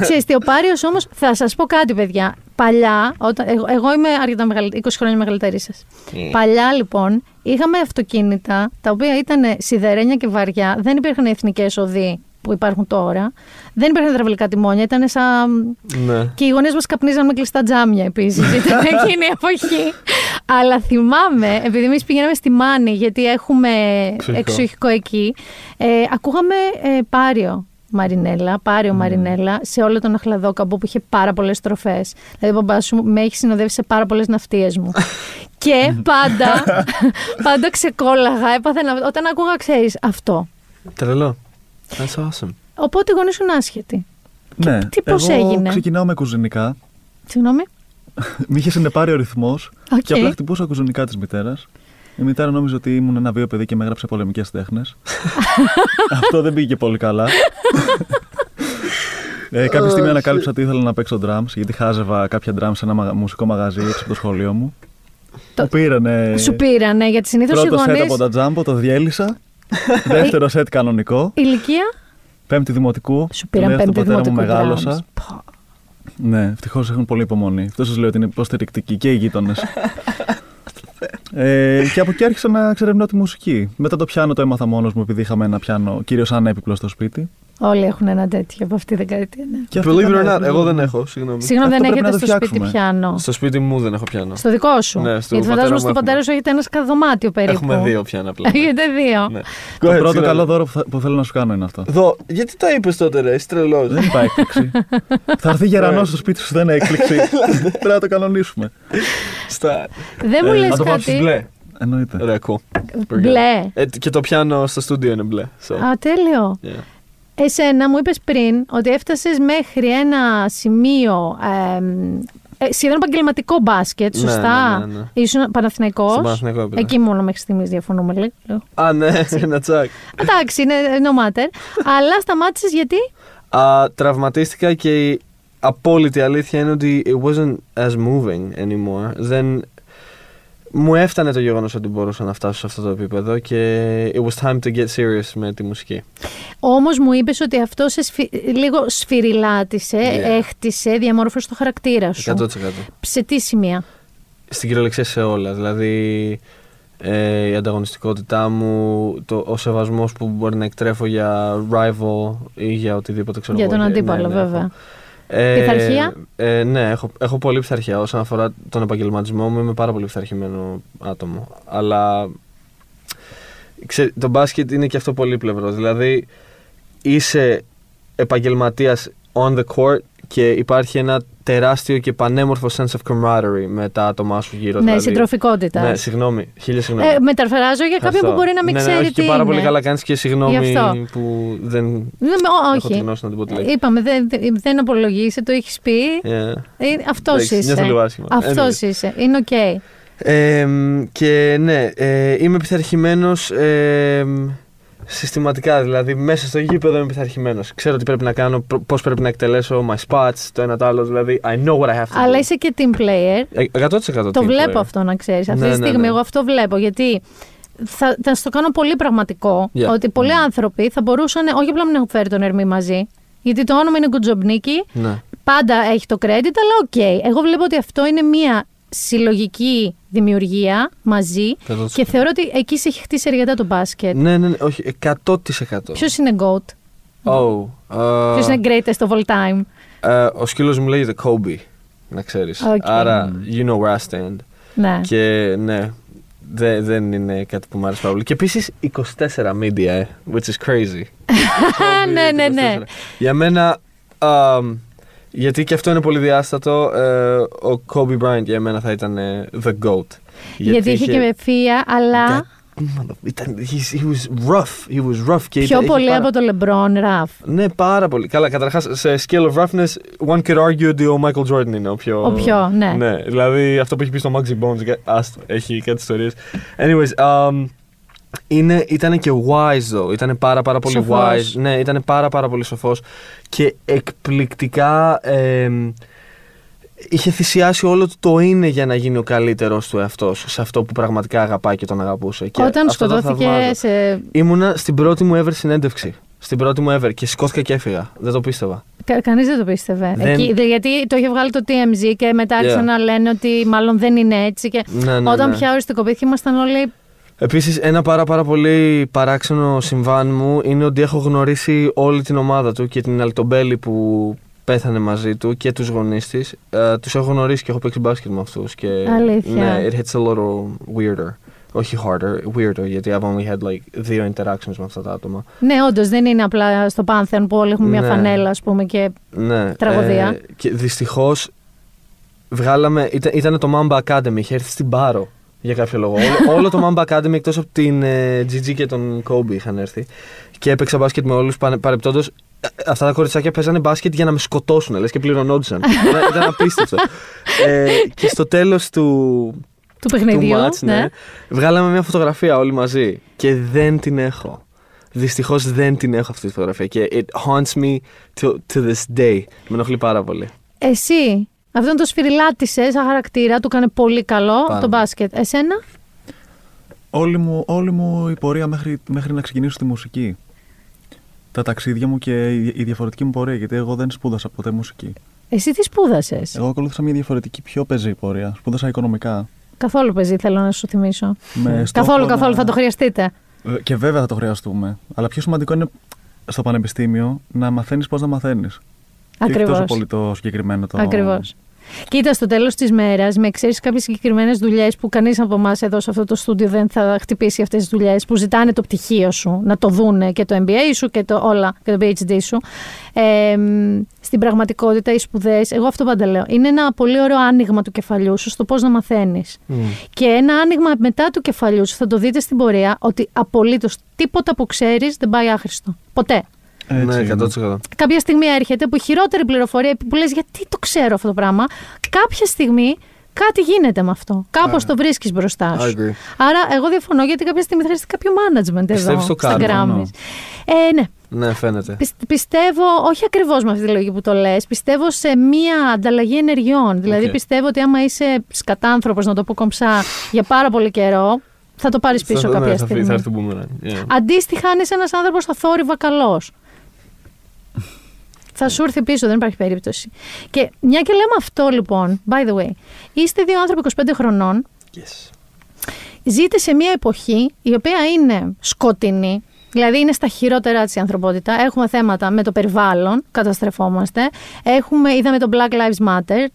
Ξέρεις τι, ο Πάριος όμως, θα σας πω κάτι παιδιά. Παλιά, όταν, εγώ, εγώ είμαι αρκετά μεγαλύτερη, 20 χρόνια μεγαλύτερη σας. Ε. Παλιά λοιπόν, είχαμε αυτοκίνητα, τα οποία ήταν σιδερένια και βαριά, δεν υπήρχαν οι εθνικές οδοί που υπάρχουν τώρα, δεν υπήρχαν υδραυλικά τιμόνια, ήταν σαν... ναι. Και οι γονείς μας καπνίζαν με κλειστά τζάμια επίσης, ήταν [laughs] εκείνη η εποχή. Αλλά θυμάμαι, επειδή εμείς πηγαίναμε στη Μάνη, γιατί έχουμε Εξοχικό. εξοχικό εκεί, ε, ακούγαμε ε, Πάριο Μαρινέλα, Πάριο Μαρινέλα, σε όλο τον Αχλαδόκαμπο που είχε πάρα πολλές τροφές. Δηλαδή, ο μπαμπάς σου με έχει συνοδεύσει σε πάρα πολλές ναυτίες μου. [laughs] και πάντα, πάντα ξεκόλαγα, έπαθα να, όταν άκουγα, ξέρεις, αυτό. Τρελό. That's awesome. Οπότε οι γονείς σου είναι άσχετοι. Ναι. τι- πώς Εγώ έγινε; ξεκινάω με κουζινικά. Συγγνώμη. [laughs] Με είχε συνεπάρει ο ρυθμός Οκ. και απλά χτυπούσα κουζινικά της μητέρας. Η μητέρα νόμιζε ότι ήμουν ένα βίαιο παιδί και με έγραψε πολεμικές τέχνες. [laughs] Αυτό δεν πήγε και πολύ καλά. ε, κάποια στιγμή ανακάλυψα ότι ήθελα να παίξω drums γιατί χάζευα κάποια drums σε ένα μαγα- μουσικό μαγαζί έξω από το σχολείο μου. Το- Μου πήρανε. Σου πήρανε, γιατί συνήθως οι Πρώτος σετ γονείς. από τα τζάμπο, το διέλυσα. [laughs] Δεύτερο σετ κανονικό. Ηλικία; Πέμπτη δημοτικού. Σου πήραν λέει, στον πέμπτη πατέρα μου δημοτικού μεγάλωσα. drums. Πω. Ναι, ευτυχώς έχουν πολύ υπομονή. Αυτό σας λέω ότι είναι υποστηρικτικοί και οι γείτονες. [laughs] ε, και από εκεί άρχισα να εξερευνώ τη μουσική. Μετά το πιάνο το έμαθα μόνος μου επειδή είχαμε ένα πιάνο κυρίως ανέπιπλο στο σπίτι. Όλοι έχουν ένα τέτοιο από αυτή τη δεκαετία. Ναι. Και αυτό Believe it or ήταν- not, εγώ δεν έχω, συγγνώμη. Συγγνώμη, Αυτό δεν πρέπει έχετε να το στο σπίτι φτιάξουμε. πιάνο. Στο σπίτι μου δεν έχω πιάνο. Στο δικό σου. Ναι, στο Γιατί πατέρα φαντάζομαι μου στο έχουμε. πατέρα σου έχετε ένα σκαδωμάτιο περίπου. Έχουμε δύο πιάνα απλά. Έχετε δύο. Ναι. Το Go ahead, πρώτο συγγνώμη. καλό δώρο που, θα- που θέλω να σου κάνω είναι αυτό. Δω, γιατί τα είπες τότε, ρε, είσαι τρελός. δεν υπάρχει έκπληξη. [laughs] θα έρθει γερανός στο σπίτι σου, δεν είναι έκπληξη. [laughs] Πρέπει να το κανονίσουμε. Στα. Δεν μου Ε, λες Να το πάψεις κάτι. μπλε. Εννοείται. Ωραία, cool. Μπλε. Ε, και το πιάνο στο στούντιο είναι μπλε. So, Α, τέλειο. Yeah. Εσένα μου είπες πριν ότι έφτασες μέχρι ένα σημείο. εμ, ε, σχεδόν επαγγελματικό μπάσκετ, Ναι, σωστά; ναι, ναι, ναι. Ήσουν Παναθηναϊκός; Στο Παναθηναϊκό έπαιζα. Εκεί μόνο μέχρι στιγμής διαφωνούμε λίγο. Α, ναι, ένα τσακ. Εντάξει, είναι no matter. [laughs] Αλλά σταμάτησες γιατί; Α, τραυματίστηκα και η απόλυτη αλήθεια είναι ότι it wasn't as moving anymore. Δεν... Μου έφτανε το γεγονός ότι μπορούσα να φτάσω σε αυτό το επίπεδο και it was time to get serious με τη μουσική. Όμως μου είπες ότι αυτό σε σφυ- λίγο σφυριλάτησε, Yeah. έχτισε, διαμόρφωσε το χαρακτήρα σου. 100%. Σε τι σημεία; Στην κυριολεξία σε όλα. Δηλαδή ε, η ανταγωνιστικότητά μου, το, ο σεβασμός που μπορεί να εκτρέφω για rival ή για οτιδήποτε ξέρω Για εγώ, τον ναι, αντίπαλο, ναι, βέβαια. έχω. Ε, Πειθαρχία; Ε, ναι, έχω, έχω πολύ πειθαρχία. Όσον αφορά τον επαγγελματισμό μου, είμαι πάρα πολύ πειθαρχημένο άτομο. Αλλά ξέ, το μπάσκετ είναι και αυτό πολύπλευρος. Δηλαδή, είσαι επαγγελματίας on the court και υπάρχει ένα τεράστιο και πανέμορφο sense of camaraderie με τα άτομά σου γύρω. Ναι, δηλαδή. συντροφικότητας. Ναι, συγγνώμη. Χίλια συγγνώμη. Ε, μεταφράζω για κάποιον που μπορεί να μην ναι, ξέρει ναι, όχι, τι και πάρα είναι. πολύ καλά κάνεις και συγγνώμη Γι' αυτό. που δεν Δεν, ό, έχω τη όχι. γνώση να την πω τη λέξη. Είπαμε, δεν, δεν απολογείσαι, το έχεις πει. Yeah. Ε, Αυτός Εντάξει, είσαι. νιώθω λίγο άσχημα. Αυτός Anyway. είσαι. Είναι οκ. Ε, και ναι, ε, είμαι πειθαρχημένος ε, συστηματικά. Δηλαδή, μέσα στο γήπεδο είμαι πειθαρχημένος. Ξέρω τι πρέπει να κάνω, πώς πρέπει να εκτελέσω my spots, το ένα το άλλο. Δηλαδή, I know what I have to Αλλά do. είσαι και team player. Ε, 100% Το team βλέπω player. αυτό να ξέρεις. Αυτή Ναι, τη ναι, στιγμή ναι. εγώ αυτό βλέπω. Γιατί θα, θα στο κάνω πολύ πραγματικό Yeah. ότι πολλοί άνθρωποι θα μπορούσαν όχι απλά να μην έχουν φέρει τον Ερμή μαζί. Γιατί το όνομα είναι Κουτζομπνίκη. Ναι. Πάντα έχει το credit, αλλά οκ. Εγώ βλέπω ότι αυτό είναι μια συλλογική δημιουργία μαζί 100%. και θεωρώ ότι εκεί σε έχει χτίσει αρκετά το μπάσκετ. Ναι, ναι, ναι, όχι, 100%. Ποιος είναι GOAT, Oh, ε, Ποιος είναι greatest of all time; ε, ο σκύλος μου λέγεται Kobe, να ξέρεις. Οκ. Άρα, you know where I stand. Ναι. Και ναι, δε- δεν είναι κάτι που μου άρεσε πάρα πολύ. Και επίσης 24 media, ε, which is crazy. [laughs] ναι, ναι, ναι. 24. Για μένα, αμ, γιατί και αυτό είναι πολυδιάστατο, ε, ο Kobe Bryant για μένα θα ήταν ε, the GOAT. Γιατί, είχε και με φία, αλλά Ήταν, he's- he was rough, he was rough και πιο ήταν- είχε πολύ πάρα- από το LeBron Ραφ. Ναι, πάρα πολύ. Καλά, καταρχάς, σε scale of roughness, one could argue ότι ο Michael Jordan είναι ο πιο... Ο πιο, ναι. Ναι, δηλαδή αυτό που έχει πει στο Maxi Bones, και- άστο, έχει κάτι ιστορίες. Anyways, um, είναι, ήταν και wise though, ήταν πάρα πάρα πολύ Σοφός. wise. Ναι, ήταν πάρα πάρα πολύ σοφός και εκπληκτικά εμ, είχε θυσιάσει όλο του το είναι για να γίνει ο καλύτερος του εαυτός σε αυτό που πραγματικά αγαπάει και τον αγαπούσε. Και Όταν αυτό το σκοτώθηκε θαυμάζω. σε. Ήμουνα στην πρώτη μου ever συνέντευξη. Στην πρώτη μου ever και σηκώθηκα και έφυγα. Δεν το πίστευα. Κα, Κανείς δεν το πίστευε. Δεν- Εκεί, δε- γιατί το είχε βγάλει το TMZ και μετά άρχισαν Yeah. να λένε ότι μάλλον δεν είναι έτσι. Και Ναι, ναι, όταν ναι. πια οριστικοποιήθηκε, ήμασταν όλοι. Επίσης, ένα πάρα, πάρα πολύ παράξενο συμβάν μου είναι ότι έχω γνωρίσει όλη την ομάδα του και την Αλτομπέλη που πέθανε μαζί του και τους γονείς της. Ε, τους έχω γνωρίσει και έχω παίξει μπάσκετ με αυτούς. Αλήθεια. Ναι, it hits a little weirder. Όχι harder, weirder, γιατί I've only had like δύο interactions με αυτά τα άτομα. Ναι, όντως δεν είναι απλά στο Πάνθεον που όλοι έχουμε μια Ναι. φανέλα, ας πούμε, και Ναι. Τραγωδία. Ε, και δυστυχώς βγάλαμε. Ήταν, ήταν το Mamba Academy, είχε έρθει στην Πάρο για κάποιο λόγο. όλο, [laughs] όλο το Mamba Academy εκτός από την ε, GG και τον Kobe είχαν έρθει. Και έπαιξα μπάσκετ με όλους. Παρεπτόντω, αυτά τα κοριτσάκια παίζανε μπάσκετ για να με σκοτώσουν, λες και πληρωνόντουσαν. [laughs] ήταν, ήταν απίστευτο. ε, και στο τέλος του, του του παιχνιδιού. μάτς, ναι, βγάλαμε μια φωτογραφία όλοι μαζί. Και δεν την έχω. Δυστυχώς δεν την έχω αυτή τη φωτογραφία. Και it haunts me to, to this day. Με ενοχλεί πάρα πολύ. Εσύ, αυτόν το σφυριλάτησε σαν χαρακτήρα, του έκανε πολύ καλό Πάρα το πολύ. μπάσκετ. Εσένα, Όλη μου, όλη μου η πορεία μέχρι, μέχρι να ξεκινήσω τη μουσική. Τα ταξίδια μου και η, η διαφορετική μου πορεία, γιατί εγώ δεν σπούδασα ποτέ μουσική. εσύ τι σπούδασες; Εγώ ακολούθησα μια διαφορετική, πιο πεζή πορεία. Σπούδασα οικονομικά. Καθόλου παίζει, θέλω να σου θυμίσω. Με στόχο Καθόλου, να- καθόλου, θα το χρειαστείτε. Ε, Και βέβαια θα το χρειαστούμε. Αλλά πιο σημαντικό είναι στο πανεπιστήμιο να μαθαίνεις πώς να μαθαίνεις. Και όχι Ακριβώ. τόσο πολύ το συγκεκριμένο το. Ακριβώς. Κοίτα, στο τέλος της μέρας, με εξαίρεση κάποιες συγκεκριμένες δουλειές που κανείς από εμάς εδώ σε αυτό το στούντιο δεν θα χτυπήσει αυτές τις δουλειές, που ζητάνε το πτυχίο σου, να το δούνε και το MBA σου και το όλα και το PhD σου. Ε, μ, στην πραγματικότητα, οι σπουδές, εγώ αυτό πάντα λέω, είναι ένα πολύ ωραίο άνοιγμα του κεφαλιού σου στο πώς να μαθαίνεις. Και ένα άνοιγμα μετά του κεφαλιού σου, θα το δείτε στην πορεία, ότι απολύτως τίποτα που ξέρεις δεν πάει άχρηστο. Ποτέ. Έτσι ναι, είναι. 100%. Κάποια στιγμή έρχεται που η χειρότερη πληροφορία που λες γιατί το ξέρω αυτό το πράγμα, κάποια στιγμή κάτι γίνεται με αυτό. Κάπως το βρίσκεις μπροστά I σου. agree. Άρα εγώ διαφωνώ γιατί κάποια στιγμή θα χρειαστεί κάποιο management εδώ Πιστεύεις στο στα karma, Grammys. Ε, ναι. Ναι, φαίνεται. Πισ- πιστεύω, όχι ακριβώς με αυτή τη λογική που το λες, πιστεύω σε μία ανταλλαγή ενεργειών. Δηλαδή Οκ. πιστεύω ότι άμα είσαι σκατάνθρωπος, να το πω κομψά, για πάρα πολύ καιρό, θα το πάρεις πίσω Θα- κάποια ναι, θα, στιγμή. φύγει, θα έρθει το boomerang. Yeah. Αντίστοιχα, αν είσαι ένας άνθρωπος αθόρυβα καλός. Θα σου έρθει πίσω, δεν υπάρχει περίπτωση. Και μια και λέμε αυτό λοιπόν, by the way, είστε δύο άνθρωποι 25 χρονών, Yes. ζείτε σε μια εποχή η οποία είναι σκοτεινή, δηλαδή είναι στα χειρότερά της η ανθρωπότητα. Έχουμε θέματα με το περιβάλλον, καταστρεφόμαστε. Έχουμε, είδαμε το Black Lives Matter,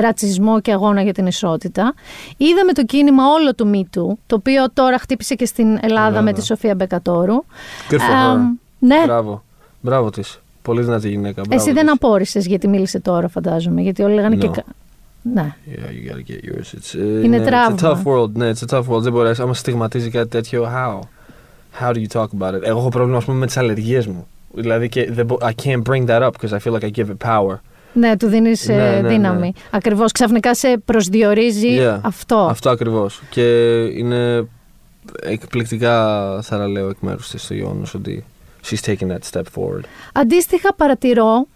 ρατσισμό και αγώνα για την ισότητα. Είδαμε το κίνημα όλο του Me Too, το οποίο τώρα χτύπησε και στην Ελλάδα Ελλάδα. με τη Σοφία Μπεκατόρου. Good for her. Εμ, ναι, Μπράβο. Μπράβο της. Πολύ δυνατή γυναίκα. Μπράβο εσύ δεν της. απόρρισες γιατί μίλησε τώρα φαντάζομαι, γιατί όλοι λέγανε και... No. κα- Ναι. Yeah, you gotta get yours. It's, uh, Είναι ναι, It's a τραύμα. tough world. Ναι, it's a tough world. Δεν μπορείς. Άμα στιγματίζει κάτι τέτοιο, how? How do you talk about it? Εγώ έχω πρόβλημα, ας πούμε, με τις αλλεργίες μου. Δηλαδή, και δεν μπο- I can't bring that up because I feel like I give it power. Ναι, του δίνεις Ναι, ε, ναι, ναι. δύναμη. Ακριβώς, ξαφνικά σε προσδιορίζει Yeah. αυτό. Αυτό ακριβώς. Και είναι εκπληκτικά θαραλέω εκ μέρους της το γεγονός ότι she's taking that step forward. Αντίστοιχα παρατηρώ,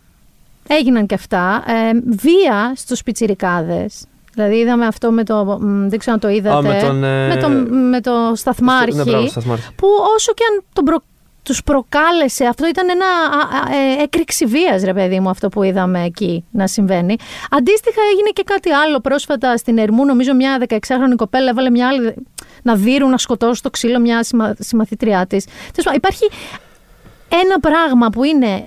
έγιναν και αυτά, ε, βία στους πιτσιρικάδες. Δηλαδή είδαμε αυτό με το, μ, δεν ξέρω αν το είδατε, Α, με τον, ε, με το, με το σταθμάρχη, Ναι, μπράβο, σταθμάρχη. που όσο και αν τον προ, τους προκάλεσε, αυτό ήταν ένα α, α, ε, έκρηξη βίας ρε παιδί μου αυτό που είδαμε εκεί να συμβαίνει. Αντίστοιχα έγινε και κάτι άλλο πρόσφατα στην Ερμού, νομίζω μια 16χρονη κοπέλα έβαλε μια άλλη να δίρουν, να σκοτώσει στο ξύλο μια συμμα, συμμαθήτριά της. Τέλος πάντων, Υπάρχει ένα πράγμα που είναι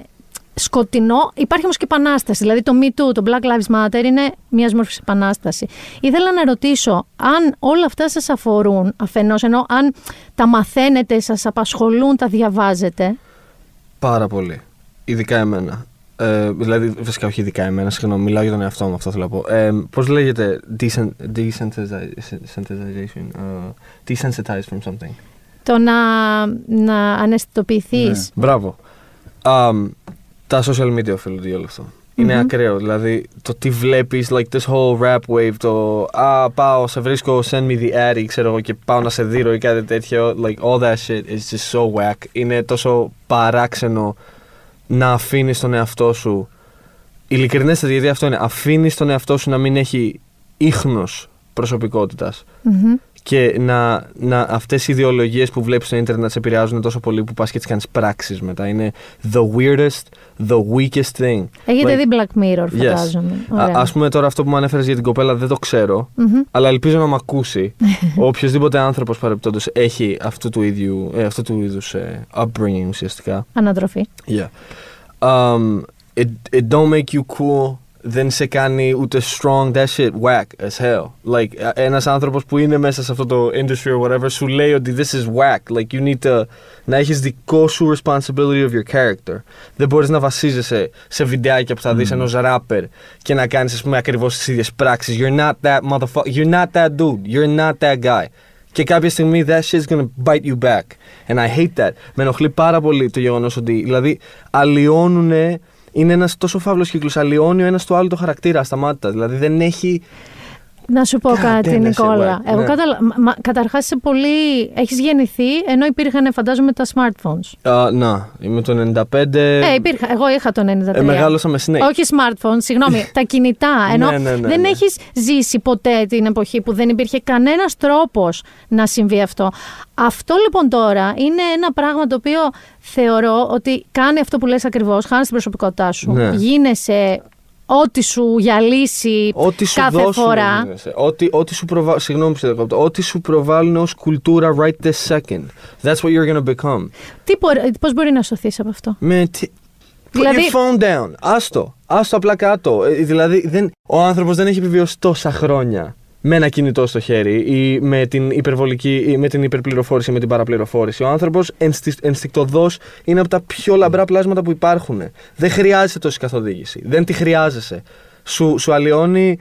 σκοτεινό, υπάρχει όμως και επανάσταση. Δηλαδή το Me Too, το Black Lives Matter είναι μιας μόρφη επανάσταση. Ήθελα να ρωτήσω αν όλα αυτά σας αφορούν αφενός, ενώ αν τα μαθαίνετε, σας απασχολούν, τα διαβάζετε. Πάρα πολύ. Ειδικά εμένα. Ε, δηλαδή, βασικά όχι ειδικά εμένα, συγγνώμη, μιλάω για τον εαυτό μου, αυτό θέλω να πω. Ε, Πώς λέγεται decent, desensitization, uh, desensitized from something. Το να, να αναισθητοποιηθείς. Ναι. Μπράβο. Αμ, τα social media οφείλονται για όλο αυτό. Είναι Μμμ. ακραίο. Δηλαδή, το τι βλέπεις, like this whole rap wave, το Α, πάω, σε βρίσκω, send me the addy, ξέρω εγώ, και πάω να σε δείρω ή κάτι τέτοιο. Like, all that shit is just so whack. Είναι τόσο παράξενο να αφήνεις τον εαυτό σου ειλικρινέστατα, γιατί αυτό είναι. Αφήνεις τον εαυτό σου να μην έχει ίχνος προσωπικότητας Μμμ. Και να, να αυτές οι ιδεολογίες που βλέπεις στο ίντερνετ να σε επηρεάζουν τόσο πολύ που πας και τις κάνεις πράξεις μετά. Είναι the weirdest, the weakest thing. Έχετε Like- δει Black Mirror, Yes. φαντάζομαι. Α ας πούμε τώρα αυτό που μου ανέφερες για την κοπέλα δεν το ξέρω, Μμμ. αλλά ελπίζω να μ' ακούσει. [laughs] Ο οποιοδήποτε άνθρωπος παρεπτόντως έχει αυτού του, ίδιου, ε, αυτού του είδους ε, upbringing ουσιαστικά. Ανατροφή. Yeah. Um, it, it don't make you cool. Δεν σε κάνει ούτε strong. That shit whack as hell. Like, ε, ένας άνθρωπος που είναι μέσα σε αυτό το industry or whatever σου λέει ότι this is whack. Like, you need to να έχεις δικό σου responsibility of your character. Δεν μπορείς να βασίζεσαι σε βιντεάκια που θα δεις ενός rapper και να κάνεις, ας πούμε, ακριβώς τις ίδιες πράξεις. You're not that motherfucker. You're not that dude. You're not that guy. Και κάποια στιγμή that shit's gonna bite you back. And I hate that. Με ενοχλεί πάρα πολύ το γεγονός ότι δηλαδή αλλοιώνουν. Είναι ένας τόσο φαύλος κύκλο. Αλλοιώνει ο ένας του άλλου το χαρακτήρα ασταμάτητα. Δηλαδή δεν έχει. Να σου πω God κάτι, damn, Νικόλα. that's it, Εγώ ναι. καταλα... μα- καταρχάς είσαι πολύ... Έχεις γεννηθεί ενώ υπήρχαν φαντάζομαι τα smartphones. Α, να, είμαι το 95. Ε, υπήρχα. Εγώ είχα το 93. ε, μεγάλωσα με Snake. Όχι smartphone, συγγνώμη, [laughs] τα κινητά. Ενώ Ναι, ναι, ναι, δεν ναι. έχεις ζήσει ποτέ την εποχή που δεν υπήρχε κανένας τρόπος να συμβεί αυτό. Αυτό λοιπόν τώρα είναι ένα πράγμα το οποίο θεωρώ ότι κάνει αυτό που λες ακριβώς, χάνεις την προσωπικότητά σου, Ναι. γίνεσαι ό,τι σου γυαλίσει Ό,τι σου κάθε δώσουν, φορά. γίνεσαι. Ό,τι, ό,τι σου προβάλλουν. Συγγνώμη που σε διακόπτω. Ό,τι σου προβάλλουν ως κουλτούρα right this second. That's what you're gonna become. Τι, μπορεί- πώς μπορεί να σωθείς από αυτό; Με τι. Put Δηλαδή- your phone down. Άστο. Άστο απλά κάτω. Ε, δηλαδή, δεν, ο άνθρωπος δεν έχει επιβιώσει τόσα χρόνια με ένα κινητό στο χέρι ή με την υπερβολική ή με την υπερπληροφόρηση ή με την παραπληροφόρηση. Ο άνθρωπος ενστικτοδός είναι από τα πιο λαμπρά πλάσματα που υπάρχουν. Δεν χρειάζεται τόση καθοδήγηση. Δεν τη χρειάζεσαι. Σου, σου αλλοιώνει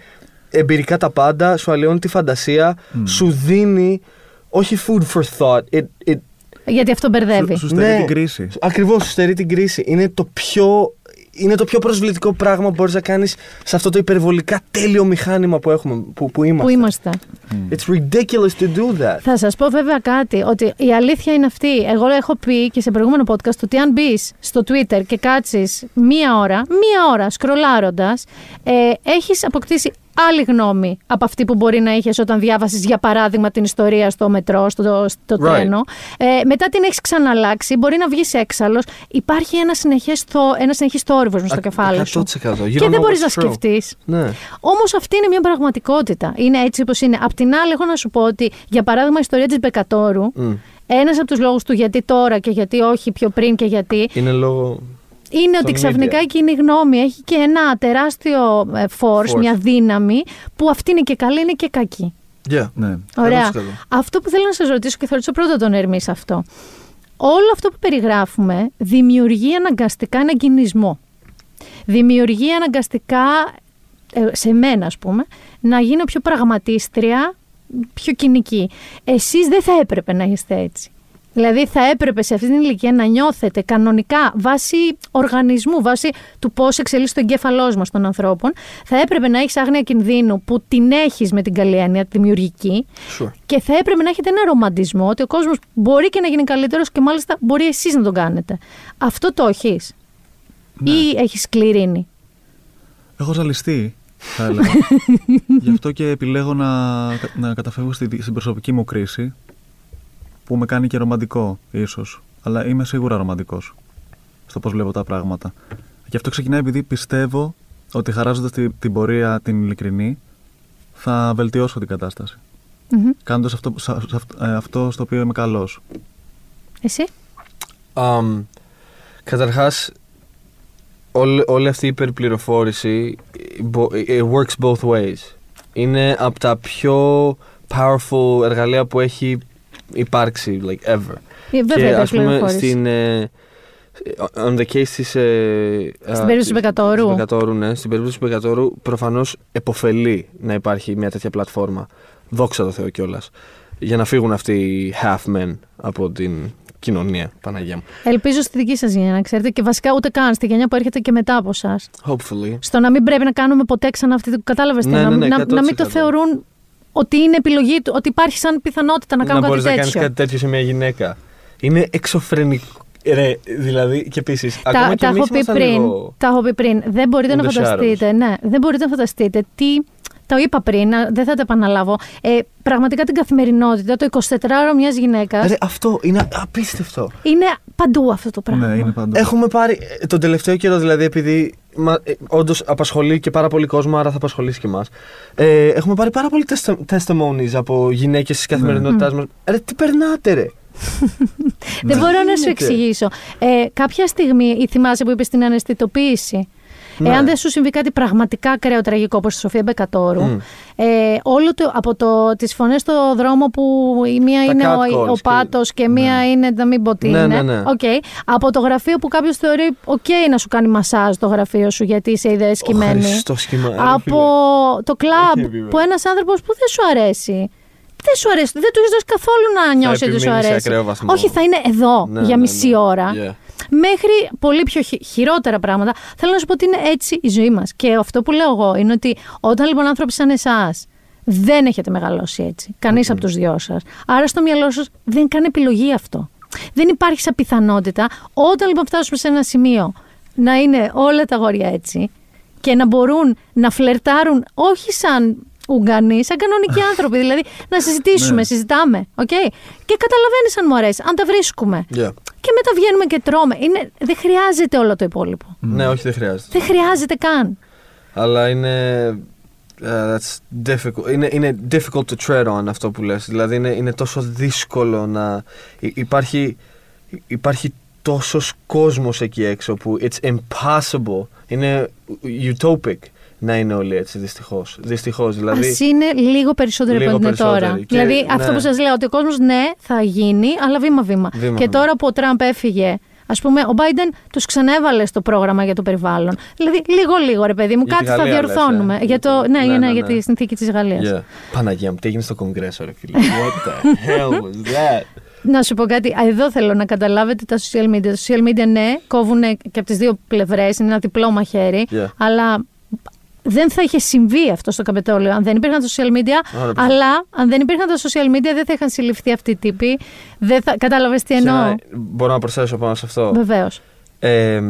εμπειρικά τα πάντα, σου αλλοιώνει τη φαντασία, σου δίνει όχι food for thought. It, it, Γιατί αυτό μπερδεύει. Σου, σου στερεί την κρίση. Ακριβώς, σου στερεί την κρίση. Είναι το πιο. Είναι το πιο προσβλητικό πράγμα που μπορείς να κάνεις σε αυτό το υπερβολικά τέλειο μηχάνημα που, έχουμε, που, που είμαστε. Που είμαστε. It's ridiculous to do that. Θα σας πω βέβαια κάτι, ότι η αλήθεια είναι αυτή. Εγώ έχω πει και σε προηγούμενο podcast ότι αν μπεις στο Twitter και κάτσεις μία ώρα, μία ώρα σκρολάροντας, ε, έχεις αποκτήσει άλλη γνώμη από αυτή που μπορεί να είχες όταν διάβασες, για παράδειγμα, την ιστορία στο μετρό, στο, στο Right. τρένο. Ε, μετά την έχεις ξαναλλάξει, μπορεί να βγεις έξαλλος. Υπάρχει ένα συνεχές ένας συνεχής θόρυβος μες στο Α, κεφάλι σου. 100%. You Και don't δεν know μπορείς να what's true. σκεφτείς. Ναι. Όμως αυτή είναι μια πραγματικότητα. Είναι έτσι όπως είναι. Απ' την άλλη, έχω να σου πω ότι, για παράδειγμα, η ιστορία της Μπεκατόρου, Μμ. ένας από τους λόγους του γιατί τώρα και γιατί όχι πιο πριν και γιατί, Είναι λόγω. Είναι ότι media. ξαφνικά η κοινή γνώμη έχει και ένα τεράστιο ε, force, Force. μια δύναμη, που αυτή είναι και καλή, είναι και κακή. Yeah. Ναι. Ωραία. 100%. Αυτό που θέλω να σας ρωτήσω και θα ρωτήσω πρώτα τον Ερμή σε αυτό. Όλο αυτό που περιγράφουμε δημιουργεί αναγκαστικά έναν κινησμό. Δημιουργεί αναγκαστικά, ε, σε μένα ας πούμε, να γίνω πιο πραγματίστρια, πιο κοινική. Εσείς δεν θα έπρεπε να είστε έτσι. Δηλαδή θα έπρεπε σε αυτή την ηλικία να νιώθετε κανονικά βάσει οργανισμού, βάσει του πώς εξελίσσεται το εγκέφαλός μας των ανθρώπων, θα έπρεπε να έχεις άγνοια κινδύνου που την έχεις με την καλή έννοια, τη δημιουργική, Sure. και θα έπρεπε να έχετε ένα ρομαντισμό ότι ο κόσμος μπορεί και να γίνει καλύτερος και μάλιστα μπορεί εσείς να τον κάνετε. Αυτό το έχεις; Ή έχεις σκληρίνει. Έχω ζαλιστεί, θα έλεγα. [laughs] Γι' αυτό και επιλέγω να, να καταφεύγω στη, στην προσωπική μου κρίση, που με κάνει και ρομαντικό, ίσως. Αλλά είμαι σίγουρα ρομαντικός στο πώς βλέπω τα πράγματα. Γι' αυτό ξεκινάει επειδή πιστεύω ότι χαράζοντας τη- την πορεία την ειλικρινή, θα βελτιώσω την κατάσταση. Μμμ. Κάνοντας αυτό, σε- σε αυτό- ε, αυτό στο οποίο είμαι καλός. Εσύ; Um, καταρχάς, όλη, όλη αυτή η υπερπληροφόρηση μπο- it works both ways. Είναι από τα πιο powerful εργαλεία που έχει υπάρξει, like ever. Ε, Βέβαια, και η ας πούμε πληροφόρηση. στην... ε, on the case της... ε, Στην α, περίπτωση του Μπεκατόρου. της Μπεκατόρου, ναι. Στην περίπτωση του Μπεκατόρου προφανώς εποφελεί να υπάρχει μια τέτοια πλατφόρμα. Δόξα τω Θεώ κιόλας. Για να φύγουν αυτοί οι half men από την κοινωνία, Παναγία μου. Ελπίζω στη δική σας γενιά, να ξέρετε, και βασικά ούτε καν στη γενιά που έρχεται και μετά από εσά. Hopefully. Στο να μην πρέπει να κάνουμε ποτέ ξανά αυτή την. Κατάλαβες τι Ναι, εννοώ, ναι, ναι, να, να μην το 100%. θεωρούν ότι είναι επιλογή του, ότι υπάρχει σαν πιθανότητα να κάνουν να κάτι μπορείς να τέτοιο. κάνεις κάτι τέτοιο σε μια γυναίκα. Είναι εξωφρενικό. Ρε, δηλαδή και επίσης. Τα, Ακόμα και τα, έχω εμείς πει ήμασταν πριν, λίγο- τα έχω πει πριν. Δεν μπορείτε in να the φανταστείτε. Ναι, δεν μπορείτε να φανταστείτε τι. Το είπα πριν, να- δεν θα το επαναλάβω. Ε, πραγματικά την καθημερινότητα, το 24ωρο μιας γυναίκας Ρε, αυτό είναι απίστευτο. είναι παντού αυτό το πράγμα. Ναι, είναι παντού. Έχουμε πάρει ε, τον τελευταίο καιρό, δηλαδή, επειδή όντως απασχολεί και πάρα πολύ κόσμο, άρα θα απασχολήσει και εμάς. Ε, έχουμε πάρει πάρα πολλοί testim- testimonies από γυναίκες της καθημερινότητάς μας. Ρε, τι περνάτε, ρε; [laughs] Δεν μπορώ να σου γίνεται. εξηγήσω. Ε, κάποια στιγμή, ή θυμάσαι που είπες στην αναισθητοποίηση; Ναι. Εάν δεν σου συμβεί κάτι πραγματικά ακραίο τραγικό όπως στη Σοφία Μπεκατόρου, Μμ. ε, όλο το, από το, τις φωνές στο δρόμο που η μία Τα είναι ο, catcalls ο και- πάτος και μία είναι να μην πω τι Ναι, είναι. ναι, ναι. Οκ. Από το γραφείο που κάποιος θεωρεί οκ να σου κάνει μασάζ το γραφείο σου γιατί είσαι ιδέες σκημένη. Χριστός σχήμα. ρε, Από φίλε. το κλαμπ Έχει επίπεδο. που ένας άνθρωπος που δεν σου αρέσει. Δεν σου αρέσει, δεν του έχεις δώσει καθόλου να νιώσει ότι σου επιμείνει σε αρέσει. ακραίο βαθμό. Όχι, θα είναι εδώ Ναι, για ναι, μισή ναι. ώρα. Yeah. Μέχρι πολύ πιο χει- χειρότερα πράγματα. Θέλω να σου πω ότι είναι έτσι η ζωή μας. Και αυτό που λέω εγώ είναι ότι όταν λοιπόν άνθρωποι σαν εσάς δεν έχετε μεγαλώσει έτσι, κανείς από τους δυο σας, άρα στο μυαλό σας δεν κάνει επιλογή αυτό. Δεν υπάρχει σαν πιθανότητα όταν λοιπόν φτάσουμε σε ένα σημείο να είναι όλα τα αγόρια έτσι και να μπορούν να φλερτάρουν όχι σαν Ουγγανοί, σαν κανονικοί [laughs] άνθρωποι. Δηλαδή να συζητήσουμε, Ναι. συζητάμε. Okay? Και καταλαβαίνεις αν μου αρέσει, αν τα βρίσκουμε. Yeah. Και μετά βγαίνουμε και τρώμε. Είναι, δεν χρειάζεται όλο το υπόλοιπο. Ναι, όχι, δεν χρειάζεται. Δεν χρειάζεται καν. Αλλά είναι. uh, that's difficult. Είναι, είναι difficult to tread on αυτό που λες. Δηλαδή είναι, είναι τόσο δύσκολο να. υ- Υπάρχει, υπάρχει τόσος κόσμος εκεί έξω που it's impossible. Είναι utopic να είναι όλοι έτσι δυστυχώς. Δυστυχώς δηλαδή. Α είναι λίγο περισσότερο Λίγο από ό,τι είναι τώρα. περισσότεροι. Και- δηλαδή ναι. αυτό που σας λέω, ότι ο κόσμος ναι, θα γίνει, αλλά βήμα-βήμα. Βήμα, και βήμα. τώρα που ο Τραμπ έφυγε, ας πούμε, ο Biden τους ξανέβαλε στο πρόγραμμα για το περιβάλλον. Δηλαδή, λίγο-λίγο, ρε παιδί μου, Για τη κάτι θα Γαλλία, λες, διορθώνουμε. ε. για το, Για το- ναι, ναι, ναι, ναι, για ναι. τη συνθήκη της Γαλλίας. Yeah. Παναγία μου, τι έγινε στο Κογκρέσο, ρε φίλε; What the hell was that? Να σου πω κάτι. Α, Εδώ θέλω να καταλάβετε τα social media. Τα social media, ναι, κόβουν και από τις δύο πλευρές. Είναι ένα διπλό μαχαίρι. Yeah. Αλλά δεν θα είχε συμβεί αυτό στο Καπετόλιο αν δεν υπήρχαν τα social media. 100%. Αλλά αν δεν υπήρχαν τα social media, δεν θα είχαν συλληφθεί αυτοί οι τύποι. Δεν θα... Κατάλαβες τι Και εννοώ. να- Μπορώ να προσθέσω πάνω σε αυτό. Βεβαίως. Ε,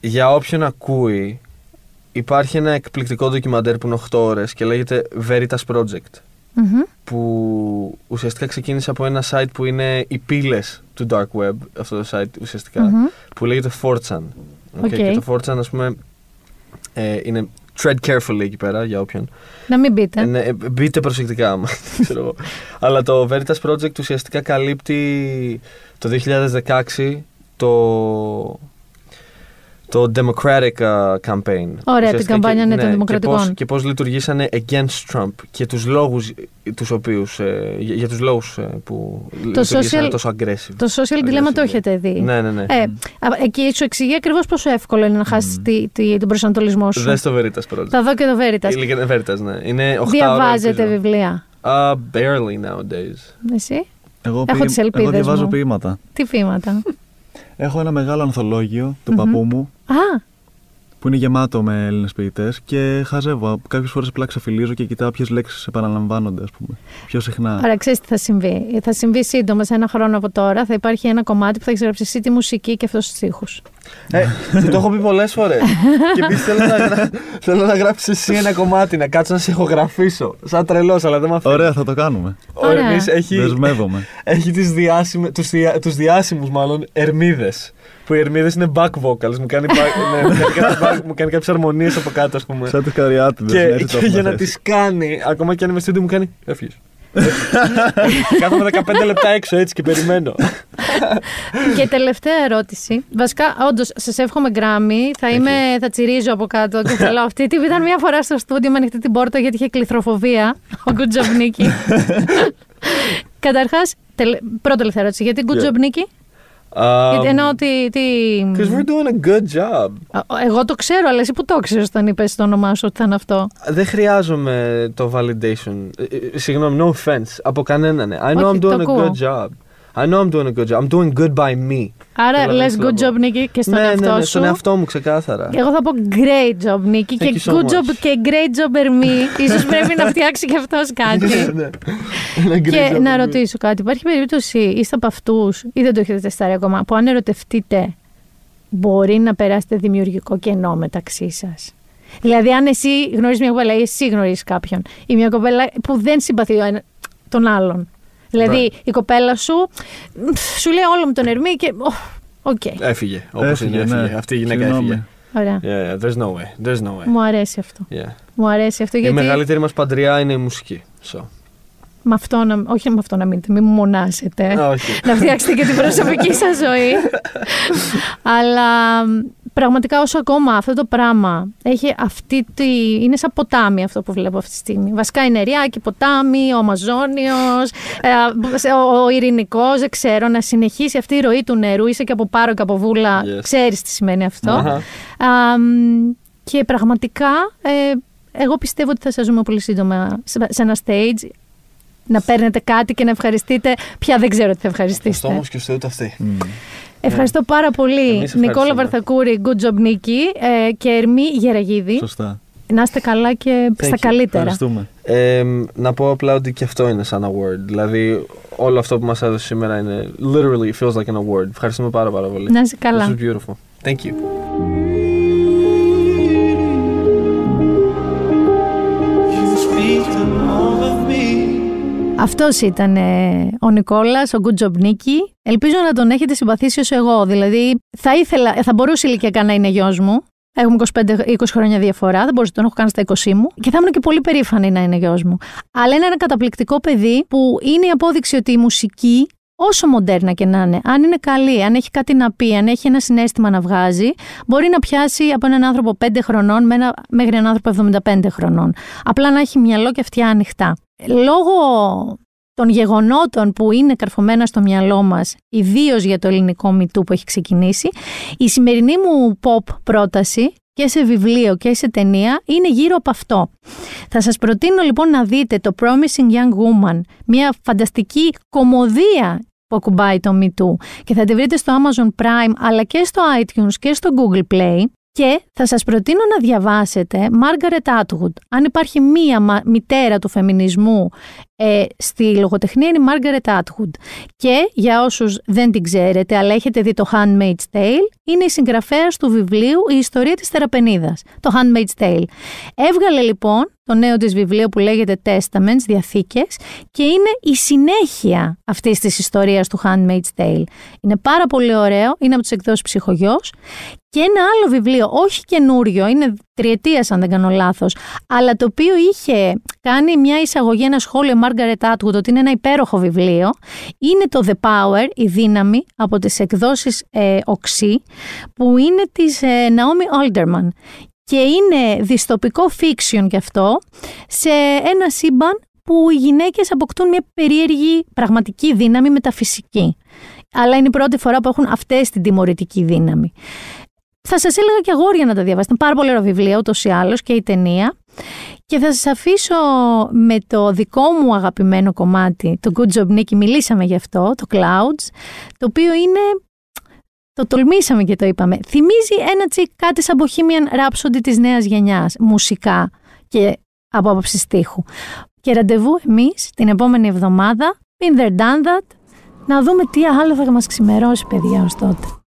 για όποιον ακούει, υπάρχει ένα εκπληκτικό ντοκιμαντέρ που είναι 8 ώρες και λέγεται Veritas Project. Που ουσιαστικά ξεκίνησε από ένα site που είναι οι πύλες του Dark Web, αυτό το site ουσιαστικα που λέγεται 4chan. Οκ. Και το 4chan, ας πούμε, ε, είναι tread carefully εκεί πέρα για όποιον. Να μην πείτε. Ε, ναι, ε, μπείτε προσεκτικά, άμα, [laughs] ξέρω εγώ. Αλλά το Veritas Project ουσιαστικά καλύπτει το 2016 το, το Democratic uh, Campaign. Ωραία, την Ουσιαστικά καμπάνια, ναι, των και Δημοκρατικών. πώς, και πώς λειτουργήσανε against Trump και τους λόγους τους οποίους, ε, για, για τους λόγους ε, που λειτουργήσανε social- τόσο aggressive. Το social dilemma το Aggressive, έχετε δει. Ναι, ναι, ναι. Ε, α, εκεί σου εξηγεί ακριβώς πόσο εύκολο είναι να χάσεις τον προσανατολισμό σου. Δες το Veritas Project. Θα δω και το Veritas. Λέγεται Veritas, ναι. Είναι 8 Διαβάζετε βιβλία. Uh, barely nowadays. Εσύ; Εγώ, Έχω τις ελπίδες εγώ διαβάζω μου. ποίηματα. Τι φήματα. Έχω ένα μεγάλο ανθολόγιο του παππού μου. Α, που είναι γεμάτο με Έλληνες ποιητές και χαζεύω. Κάποιες φορές απλά ξαφυλίζω και κοιτάω ποιες λέξεις επαναλαμβάνονται, ας πούμε. Πιο συχνά. Ωραία, ξέρεις τι θα συμβεί. Θα συμβεί σύντομα, σε ένα χρόνο από τώρα, θα υπάρχει ένα κομμάτι που θα έχει γράψει εσύ τη μουσική και αυτός τους τοίχου. Ε, το έχω πει πολλές φορές. [laughs] και επίσης θέλω, να γρα... θέλω να γράψεις εσύ ένα κομμάτι, να κάτσω να σε ηχογραφήσω. Σαν τρελός, αλλά δεν με αφήνει. Ωραία, θα το κάνουμε. Ο Ωραία. Ερμής έχει, Δεσμεύομαι. έχει τις, διάσημε, τους, δια, τους διάσημους μάλλον ερμίδες. Που οι ερμίδες είναι back vocals. Μου κάνει, back, ναι, μου κάνει, κάτι back- μου κάνει κάποιες αρμονίες από κάτω, ας πούμε. Σαν τι καριάτιδες. και, και για να τις κάνει, ακόμα και αν είμαι στο μου κάνει Έφυγες. [laughs] Κάθομαι 15 λεπτά έξω έτσι και περιμένω. και τελευταία ερώτηση. Βασικά, όντως, σας εύχομαι γκράμμι. Θα, είμαι, θα τσιρίζω από κάτω και θα λέω αυτή. Τι ήταν μια φορά στο στούντιο με ανοιχτή την πόρτα γιατί είχε κληθροφοβία ο Γκουτζομπνίκη. [laughs] Καταρχάς, πρώτη τελευταία ερώτηση. Γιατί Γκουτζομπνίκη, γιατί εννοώ ότι. Τι... Because we're doing a good job. Εγώ το ξέρω, αλλά εσύ που το ξέρεις όταν είπες το όνομά σου ότι θα είναι αυτό. Δεν χρειάζομαι το validation. Ε, ε, Συγγνώμη, no offense. Από κανέναν. I know Όχι, I'm το doing a ακούω. good job. I know I'm doing a good job. I'm doing good by me. Άρα Θέλω να λες ήθελα good να πω. job, Νίκη, και στον ναι, εαυτό ναι, ναι, σου. στον εαυτό μου ξεκάθαρα. Εγώ θα πω great job, Νίκη, και Thank you so good much. job και great job me. [laughs] Ίσως πρέπει να φτιάξει και αυτός κάτι. Ναι, ναι. Ένα great Και job να by me. ρωτήσω κάτι. Υπάρχει περίπτωση, είστε από αυτούς ή δεν το έχετε τεστάρει ακόμα, που αν ερωτευτείτε, μπορεί να περάσετε δημιουργικό κενό μεταξύ σας; Δηλαδή, αν εσύ γνωρίζεις μια κοπέλα ή εσύ γνωρίζεις κάποιον, ή μια κοπέλα που δεν συμπαθεί ο ένα- τον άλλον. Δηλαδή, Right. η κοπέλα σου μ, σου λέει όλο με τον Ερμή και. οχ, Οκ. Έφυγε. Όπως Έφυγε, είναι, έφυγε. ναι. Αυτή η γυναίκα Συγγνώμη. έφυγε. Ωραία. Yeah, yeah, there's no way. There's no way. Μου αρέσει αυτό. Yeah. Μου αρέσει αυτό Η γιατί. μεγαλύτερη μας παντρειά είναι η μουσική. So. Με αυτό να... Όχι με αυτό να μείνετε, μην μου μονάσετε. Όχι. να φτιάξετε και την προσωπική σας ζωή. [laughs] Αλλά μ, πραγματικά όσο ακόμα αυτό το πράγμα έχει αυτή τη... Είναι σαν ποτάμι αυτό που βλέπω αυτή τη στιγμή. Βασικά είναι ριάκι, ποτάμι, ο Αμαζόνιος, ε, ο, ο Ειρηνικός, δεν ξέρω, να συνεχίσει αυτή η ροή του νερού. Είσαι και από πάρο και από βούλα, Yes. ξέρεις τι σημαίνει αυτό. Αχα. Α, μ, και πραγματικά ε, εγώ πιστεύω ότι θα σας δούμε πολύ σύντομα σε, σε ένα stage να παίρνετε κάτι και να ευχαριστείτε. Πια δεν ξέρω τι θα Αυτό ευχαριστήσετε. όμως και στο ούτε αυτή. Ευχαριστώ πάρα πολύ, Εμείς Νικόλα ευχαριστούμε. Βαρθακούρη, good job Νίκη ε, και Ερμή Γεραγίδη. Σωστά. Να είστε καλά και Thank στα you. καλύτερα. Ευχαριστούμε. Ε, να πω απλά ότι και αυτό είναι σαν award. Δηλαδή, όλο αυτό που μας έδωσε σήμερα είναι literally it feels like an award. Ευχαριστούμε πάρα πάρα πολύ. Να είστε καλά. This was beautiful. Thank you. You Αυτός ήταν ε, ο Νικόλας, ο Good Job Νίκη. Ελπίζω να τον έχετε συμπαθήσει όσο εγώ. Δηλαδή, θα ήθελα, ε, θα μπορούσε ηλικιακά να είναι γιος μου. Έχουμε 25-20 χρόνια διαφορά, δεν μπορούσα, τον έχω κάνει στα 20 μου. Και θα ήμουν και πολύ περήφανη να είναι γιος μου. Αλλά είναι ένα καταπληκτικό παιδί που είναι η απόδειξη ότι η μουσική, όσο μοντέρνα και να είναι, αν είναι καλή, αν έχει κάτι να πει, αν έχει ένα συνέστημα να βγάζει, μπορεί να πιάσει από έναν άνθρωπο 5 χρονών με ένα- μέχρι έναν άνθρωπο 75 χρονών. Απλά να έχει μυαλό και αυτιά ανοιχτά. Λόγω των γεγονότων που είναι καρφωμένα στο μυαλό μας, ιδίως για το ελληνικό μυτού που έχει ξεκινήσει, η σημερινή μου pop πρόταση και σε βιβλίο και σε ταινία είναι γύρω από αυτό. Θα σας προτείνω λοιπόν να δείτε το Promising Young Woman, μια φανταστική κομμωδία που ακουμπάει το Me Too και θα τη βρείτε στο Amazon Prime αλλά και στο iTunes και στο Google Play και θα σας προτείνω να διαβάσετε Margaret Atwood. Αν υπάρχει μία μα- μητέρα του φεμινισμού ε, στη λογοτεχνία είναι η Margaret Atwood. Και για όσους δεν την ξέρετε, αλλά έχετε δει το Handmaid's Tale, είναι η συγγραφέας του βιβλίου «Η ιστορία της Θεραπενίδας», το Handmaid's Tale. Έβγαλε λοιπόν το νέο της βιβλίο που λέγεται Testaments, Διαθήκες, και είναι η συνέχεια αυτής της ιστορίας του Handmaid's Tale. Είναι πάρα πολύ ωραίο, είναι από τις εκδόσεις ψυχογιός και ένα άλλο βιβλίο, όχι καινούριο, είναι τριετίας αν δεν κάνω λάθος, αλλά το οποίο είχε κάνει μια εισαγωγή, ένα σχόλιο Margaret Atwood ότι είναι ένα υπέροχο βιβλίο, είναι το The Power, η δύναμη, από τις εκδόσεις ε, Οξύ, που είναι της ε, Naomi Alderman. Και είναι διστοπικό fiction κι αυτό, σε ένα σύμπαν που οι γυναίκες αποκτούν μια περίεργη πραγματική δύναμη μεταφυσική. Αλλά είναι η πρώτη φορά που έχουν αυτές την τιμωρητική δύναμη. Θα σας έλεγα και αγόρια να τα διαβάσετε. Είναι πάρα πολύ ωραίο βιβλίο, ούτως ή άλλως, και η ταινία. Και θα σας αφήσω με το δικό μου αγαπημένο κομμάτι, το Good Job Nicky, μιλήσαμε γι' αυτό, το Clouds, το οποίο είναι, το τολμήσαμε και το είπαμε, θυμίζει ένα τσικ κάτι σαν Bohemian Rhapsody της νέας γενιάς, μουσικά και από άποψη στίχου. Και ραντεβού εμείς την επόμενη εβδομάδα, been there, done that, να δούμε τι άλλο θα μας ξημερώσει παιδιά ως τότε.